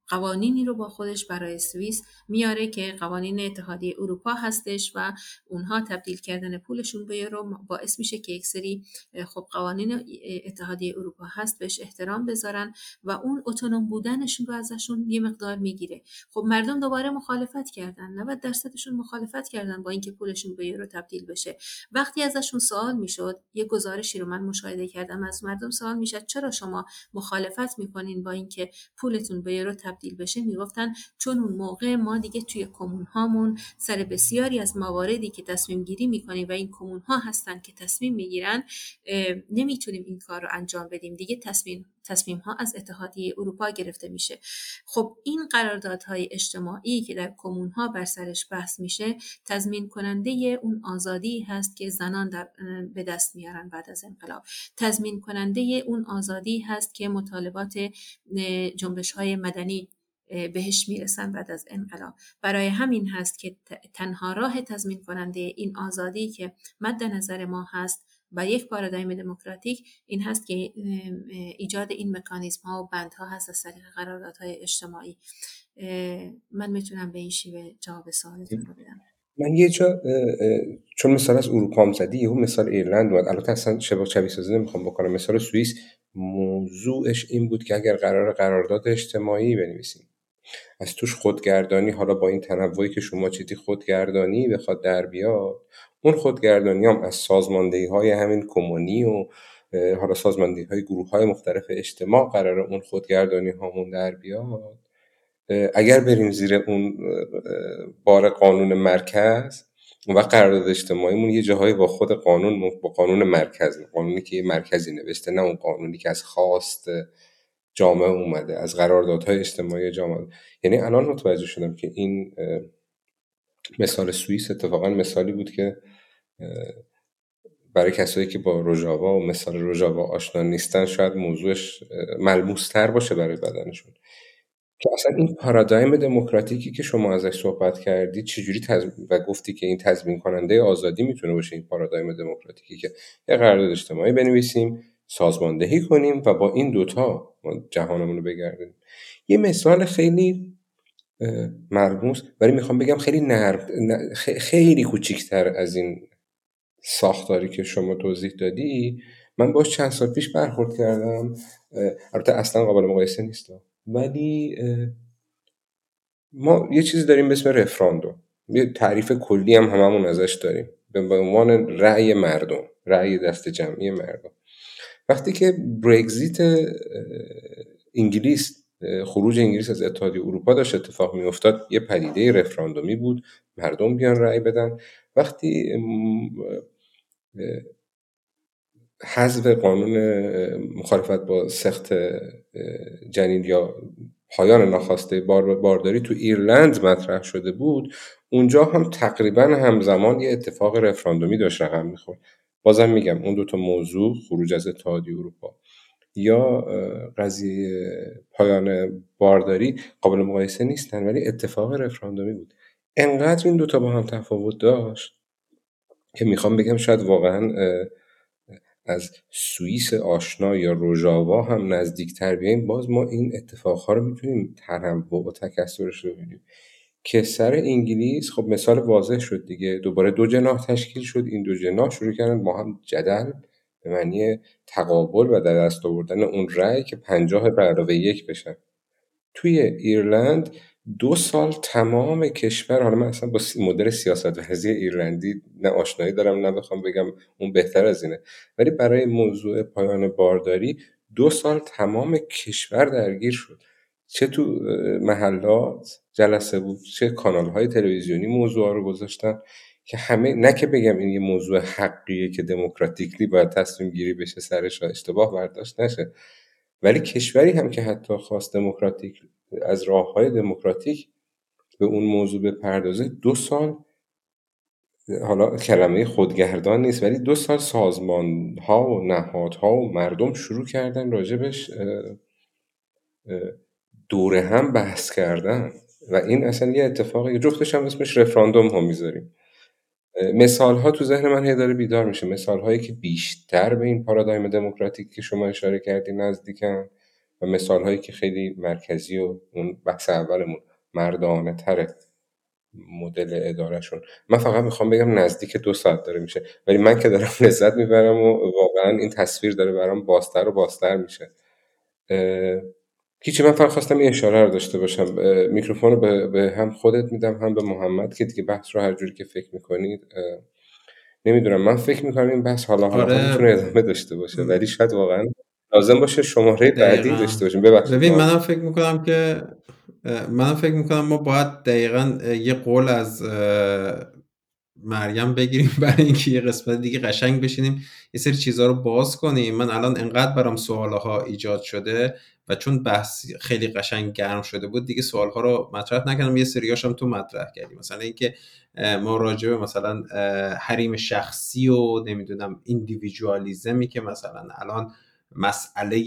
قوانینی رو با خودش برای سوئیس میاره که قوانین اتحادیه اروپا هستش و اونها تبدیل کردن پولشون به یورو باعث میشه که یک سری خب قوانین اتحادیه اروپا هست بهش احترام بذارن و اون اتونوم بودنشون رو ازشون یه مقدار می‌گیره. خب مردم دوباره مخالفت کردن 90 درصدشون مخالفت کردن با اینکه پولشون به یورو تبدیل بشه. وقتی ازشون سوال می‌شد یه گزارشی رو من مشاهده کردم از مردم سوال می‌شد چرا شما مخالفت می‌کنین با اینکه پولتون به یورو تبدیل بشه می‌گفتن چون اون موقع ما دیگه توی کمون هامون سر بسیاری از مواردی که تصمیم گیری می‌کنیم و این کمون ها هستن که تصمیم می‌گیرن نمی‌تونیم این کار رو انجام بدیم. دیگه تصمیم تصمیم ها از اتحادیه اروپا گرفته میشه. خب این قراردادهای اجتماعی که در کمون ها بر سرش بحث میشه تضمین کننده اون آزادی هست که زنان در به دست میارن بعد از انقلاب. تضمین کننده اون آزادی هست که مطالبات جنبش های مدنی بهش می‌رسن بعد از انقلاب. برای همین هست که تنها راه تضمین کننده این آزادی که مد نظر ما هست و یک پارادایم دموکراتیک این هست که ایجاد این مکانیزم ها و بند ها هست از طریق قراردادهای اجتماعی. من می‌تونم به این شیوه جواب سوالتون رو بدم. من یه جا چون مثال از اروپا هم زدی یهو مثال ایرلند اومد. البته اصلا شبه شبیه سازی نمی‌خوام بکنم. مثال سوئیس موضوعش این بود که اگر قرار قرارداد اجتماعی بنویسیم. از توش خودگردانی حالا با این تنوعی که شما چیدی خودگردانی بخواد در بیاد اون خودگردانی هم از سازماندهی های همین کمونی و حالا سازماندهی های گروه های مختلف اجتماع قرار اون خودگردانی هامون در بیاد. اگر بریم زیر اون بار قانون مرکز و قرارداد اجتماعیمون یه جاهایی با خود قانون با قانون مرکز قانونی که یه مرکزی نوشته نه اون قانونی که از خواست جامعه اومده از قراردادهای اجتماعی جامعه. یعنی الان متوجه شدم که این مثال سوئیس اتفاقا مثالی بود که برای کسایی که با روژاوا و مثال روژاوا آشنا نیستن شاید موضوعش ملموستر باشه برای بدنشون. که اصلا این پارادایم دموکراتیکی که شما ازش صحبت کردی چجوری و گفتی که این تضمین کننده آزادی می‌تونه باشه این پارادایم دموکراتیکی که یه قرارداد اجتماعی بنویسیم سازماندهی کنیم و با این دوتا جهانمون رو بگردیم. یه مثال خیلی مرموز ولی می‌خوام بگم خیلی نرم خیلی کوچیکتر از این ساختاری که شما توضیح دادی. من باش چند سال پیش برخورد کردم. البته اصلا قابل مقایسه نیست. ولی ما یه چیزی داریم به اسم رفراندوم. یه تعریف کلی هم هممون ازش داریم. به عنوان رأی مردم رأی دست جمعی مردم. وقتی که برگزیت انگلیس خروج انگلیس از اتحادیه اروپا داشت اتفاق میافتاد یه پدیده رفراندومی بود مردم بیان رأی بدن. وقتی حذف قانون مخالفت با سخت جنین یا پایان ناخواسته بارداری تو ایرلند مطرح شده بود اونجا هم تقریبا همزمان یه اتفاق رفراندومی داشت رقم می‌خورد. بازم میگم اون دوتا موضوع خروج از اتحادیه اروپا یا قضیه پایان بارداری قابل مقایسه نیستن ولی اتفاق رفراندومی بود. انقدر این دوتا با هم تفاوت داشت که می‌خوام بگم شاید واقعا از سوئیس آشنا یا روژاوا هم نزدیکتر بیایم باز ما این اتفاقها رو می‌تونیم تنوع و تکسرش رو ببینیم. که سر انگلیس خب مثال واضح شد دیگه. دوباره دو جناح تشکیل شد. این دو جناح شروع کردن با هم جدل به معنی تقابل و در دست آوردن اون رأی که پنجاه به علاوه یک بشن. توی ایرلند دو سال تمام کشور حالا من اصلا با مدل سیاست ایرلندی نه آشنایی دارم نه بخوام بگم اون بهتر از اینه. ولی برای موضوع پایان بارداری دو سال تمام کشور درگیر شد. چه تو محلات؟ جلسه بود. چه کانال های تلویزیونی موضوع رو گذاشتن که همه نه که بگم این یه موضوع حقیه که دموکراتیکلی باید تصمیم گیری بشه سرش اشتباه برداشت نشه. ولی کشوری هم که حتی خواست دموکراتیک از راه های دموکراتیک به اون موضوع بپردازه دو سال حالا کلمه خودگردان نیست ولی دو سال سازمان ها و نهادها و مردم شروع کردن راجبش دوره هم بحث کردن. و این اصلا یه اتفاقی جفتش هم اسمش رفراندوم ها می‌ذاریم. مثال ها تو ذهن من هی داره بیدار میشه. مثال هایی که بیشتر به این پارادایم دموکراتیک که شما اشاره کردی نزدیکن و مثال هایی که خیلی مرکزی و اون بحث اولمون مردانه تره مدل ادارهشون. من فقط می‌خوام بگم نزدیک دو ساعت داره میشه. ولی من که دارم لذت می‌برم و واقعا این تصویر داره برام بازتر و بازتر میشه. هیچی من فقط خواستم این اشاره رو داشته باشم. میکروفون رو به, به هم خودت میدم هم به محمد که دیگه بحث رو هر جوری که فکر می‌کنید نمی‌دونم. من فکر می‌کنم این بحث حالا حالا آره. می‌تونه ادامه داشته باشه. ولی شاید واقعا لازم باشه شماره بعدی داشته باشیم. ببخشید. ببین منم فکر می‌کنم که منم فکر می‌کنم ما باید دقیقا یه قول از مریم بگیریم برای اینکه یه قسمت دیگه قشنگ بشینیم یه سری چیزها رو باز کنیم. من الان انقدر برام سوالها ایجاد شده و چون بحث خیلی قشنگ گرم شده بود دیگه سوالها رو مطرح نکردم. یه سریاش هم تو مطرح کردیم. مثلا اینکه ما راجع به مثلا حریم شخصی و نمی‌دونم ایندیویدوالیزمی که مثلا الان مسئله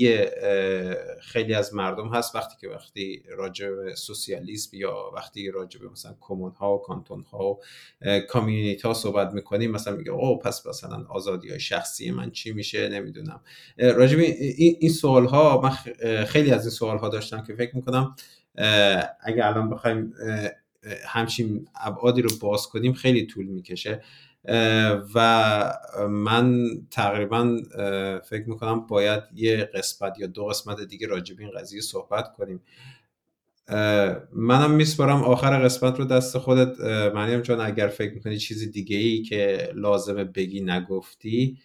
خیلی از مردم هست وقتی که وقتی راجع به سوسیالیسم یا وقتی راجع به مثلا کمون ها و کانتون ها و کامیونیتی ها صحبت می‌کنیم مثلا میگه او پس مثلا آزادی های شخصی من چی میشه؟ نمی‌دونم. راجع به این سوال ها من خیلی از این سوال ها داشتم که فکر می‌کنم اگه الان بخوایم همچین ابعادی رو باز کنیم خیلی طول می‌کشه. و من تقریبا فکر می‌کنم باید یه قسمت یا دو قسمت دیگه راجب این قضیه صحبت کنیم. منم میسپارم آخر قسمت رو دست خودت. مریم جان اگر فکر می‌کنی چیزی دیگه ای که لازمه بگی نگفتی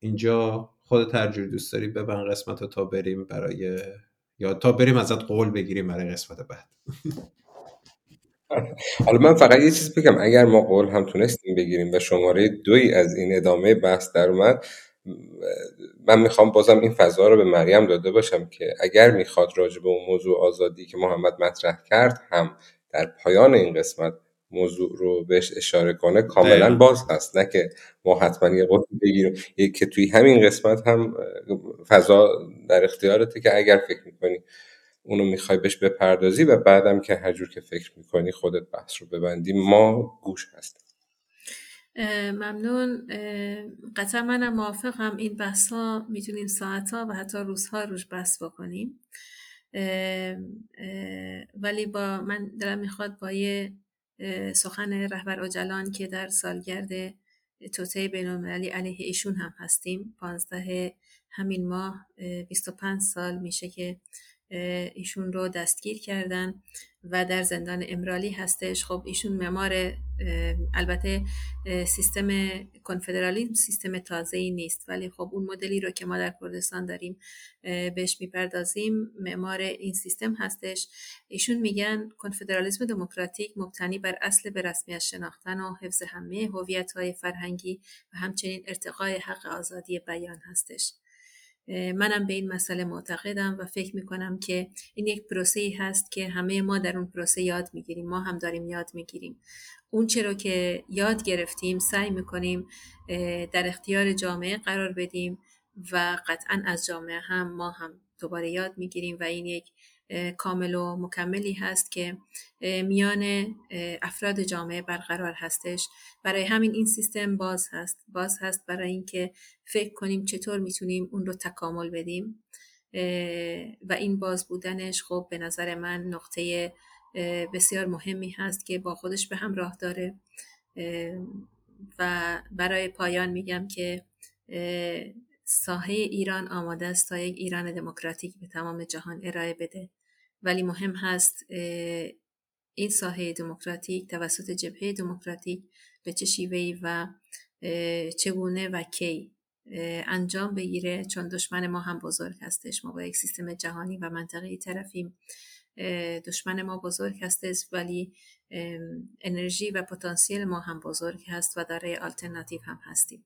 اینجا خودت جوری دوست داری ببن قسمت رو تا بریم برای یا تا بریم ازت قول بگیریم برای قسمت بعد. حالا من فقط یه چیز بگم اگر ما قول هم تونستیم بگیریم و شماره دوی از این ادامه بحث در اومد من می‌خوام بازم این فضا رو به مریم داده باشم که اگر می‌خواد راجع به اون موضوع آزادی که محمد مطرح کرد هم در پایان این قسمت موضوع رو بهش اشاره کنه کاملا باز هست. نه که ما حتما یه قول بگیریم. که توی همین قسمت هم فضا در اختیارته که اگر فکر می‌کنی اونو می‌خوای بهش بپردازی و بعدم که هر جور که فکر می‌کنی خودت بحث رو ببندی ما گوش هستیم. ممنون. قطعا منم موافقم. این بحث ها می‌تونیم ساعت ها و حتی روزها روش بحث بکنیم. ولی با من دلم می‌خواد با یه سخن رهبر اجلان که در سالگرد توته بین المللی علیه ایشون هم هستیم. پانزده همین ماه 25 سال میشه که ایشون رو دستگیر کردن و در زندان امرالی هستش. خب ایشون معمار البته سیستم کنفدرالیسم سیستم تازه ای نیست. ولی خب اون مدلی رو که ما در کردستان داریم بهش می‌پردازیم معمار این سیستم هستش. ایشون میگن کنفدرالیسم دموکراتیک مبتنی بر اصل به رسمیت شناختن و حفظ همه هویت های فرهنگی و همچنین ارتقای حق آزادی بیان هستش. منم به این مسئله معتقدم و فکر می‌کنم که این یک پروسه هست که همه ما در اون پروسه یاد می‌گیریم ما هم داریم یاد می‌گیریم. اون چرا که یاد گرفتیم سعی می‌کنیم در اختیار جامعه قرار بدیم و قطعا از جامعه هم ما هم دوباره یاد می‌گیریم و این یک کامل و مکملی هست که میان افراد جامعه برقرار هستش. برای همین این سیستم باز هست. باز هست برای اینکه فکر کنیم چطور می‌تونیم اون رو تکامل بدیم. و این باز بودنش خب به نظر من نقطه بسیار مهمی هست که با خودش به همراه داره. و برای پایان میگم که ساحه ایران آماده است تا یک ایران دموکراتیک به تمام جهان ارائه بده. ولی مهم هست این ساحه دموکراتیک توسط جبهه دموکراتیک به چه شیوهی و چگونه و کی انجام بگیره. چون دشمن ما هم بزرگ هستش. ما با یک سیستم جهانی و منطقه طرفیم. دشمن ما بزرگ هستش ولی انرژی و پتانسیل ما هم بزرگ هست و داره آلترناتیو هم هستیم.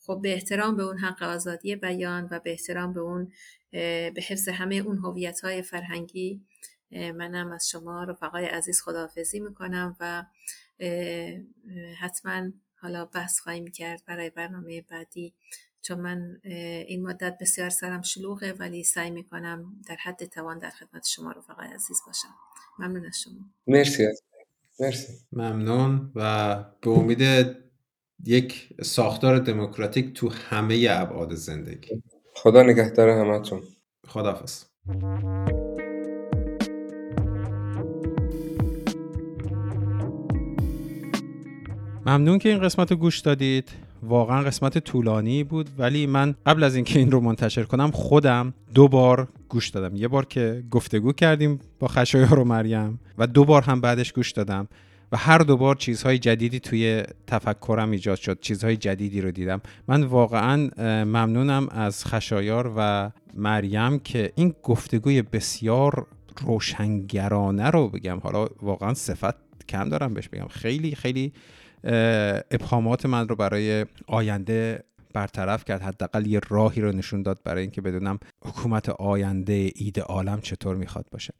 خب به احترام به اون حق آزادی بیان و به احترام به اون به حفظ همه اون هویت های فرهنگی منم از شما رفقای عزیز خداحافظی می‌کنم و حتما حالا بحث خواهیم کرد برای برنامه بعدی. چون من این مدت بسیار سرم شلوغه ولی سعی می‌کنم در حد توان در خدمت شما رفقای عزیز باشم. ممنون از شما. مرسی مرسی. ممنون و به امید یک ساختار دموکراتیک تو همه ابعاد زندگی. خدا نگهدار همتون. خداحافظ. ممنون که این قسمت رو گوش دادید. واقعا قسمت طولانی بود ولی من قبل از اینکه این رو منتشر کنم خودم دو بار گوش دادم. یه بار که گفتگو کردیم با خشایار و مریم و دو بار هم بعدش گوش دادم. و هر دو بار چیزهای جدیدی توی تفکرم ایجاد شد. چیزهای جدیدی رو دیدم. من واقعا ممنونم از خشایار و مریم که این گفتگوی بسیار روشنگرانه رو بگم. حالا واقعا صفت کم دارم بهش بگم. خیلی خیلی ابهامات من رو برای آینده برطرف کرد. حداقل یه راهی رو نشون داد برای اینکه بدونم حکومت آینده ایده عالم چطور می‌خواد باشه.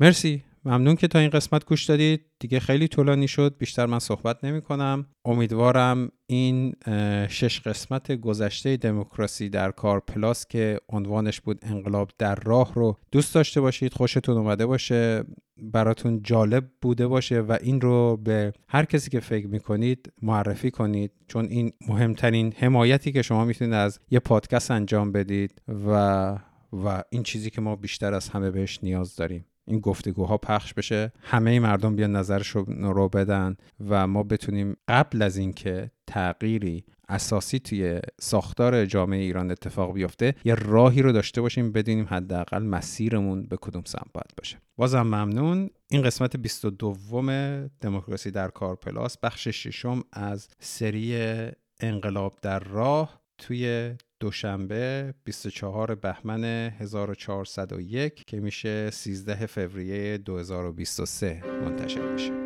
مرسی. ممنون که تا این قسمت گوش دادید. دیگه خیلی طولانی شد بیشتر من صحبت نمی کنم امیدوارم این شش قسمت گذشته دموکراسی در کار پلاس که عنوانش بود انقلاب در راه رو دوست داشته باشید خوشتون اومده باشه براتون جالب بوده باشه و این رو به هر کسی که فکر می‌کنید معرفی کنید. چون این مهمترین حمایتی که شما می‌تونید از یه پادکست انجام بدید و و این چیزی که ما بیشتر از همه بهش نیاز داریم. این گفتگوها پخش بشه. همه مردم بیان نظرش رو بدن و ما بتونیم قبل از اینکه تغییری اساسی توی ساختار جامعه ایران اتفاق بیفته یه راهی رو داشته باشیم بدونیم حداقل مسیرمون به کدوم سمت باید باشه. بازم ممنون. این قسمت 22 دموکراسی در کار پلاس بخش ششم از سری انقلاب در راه توی دوشنبه 24 بهمن 1401 که میشه 13 فوریه 2023 منتشر میشه.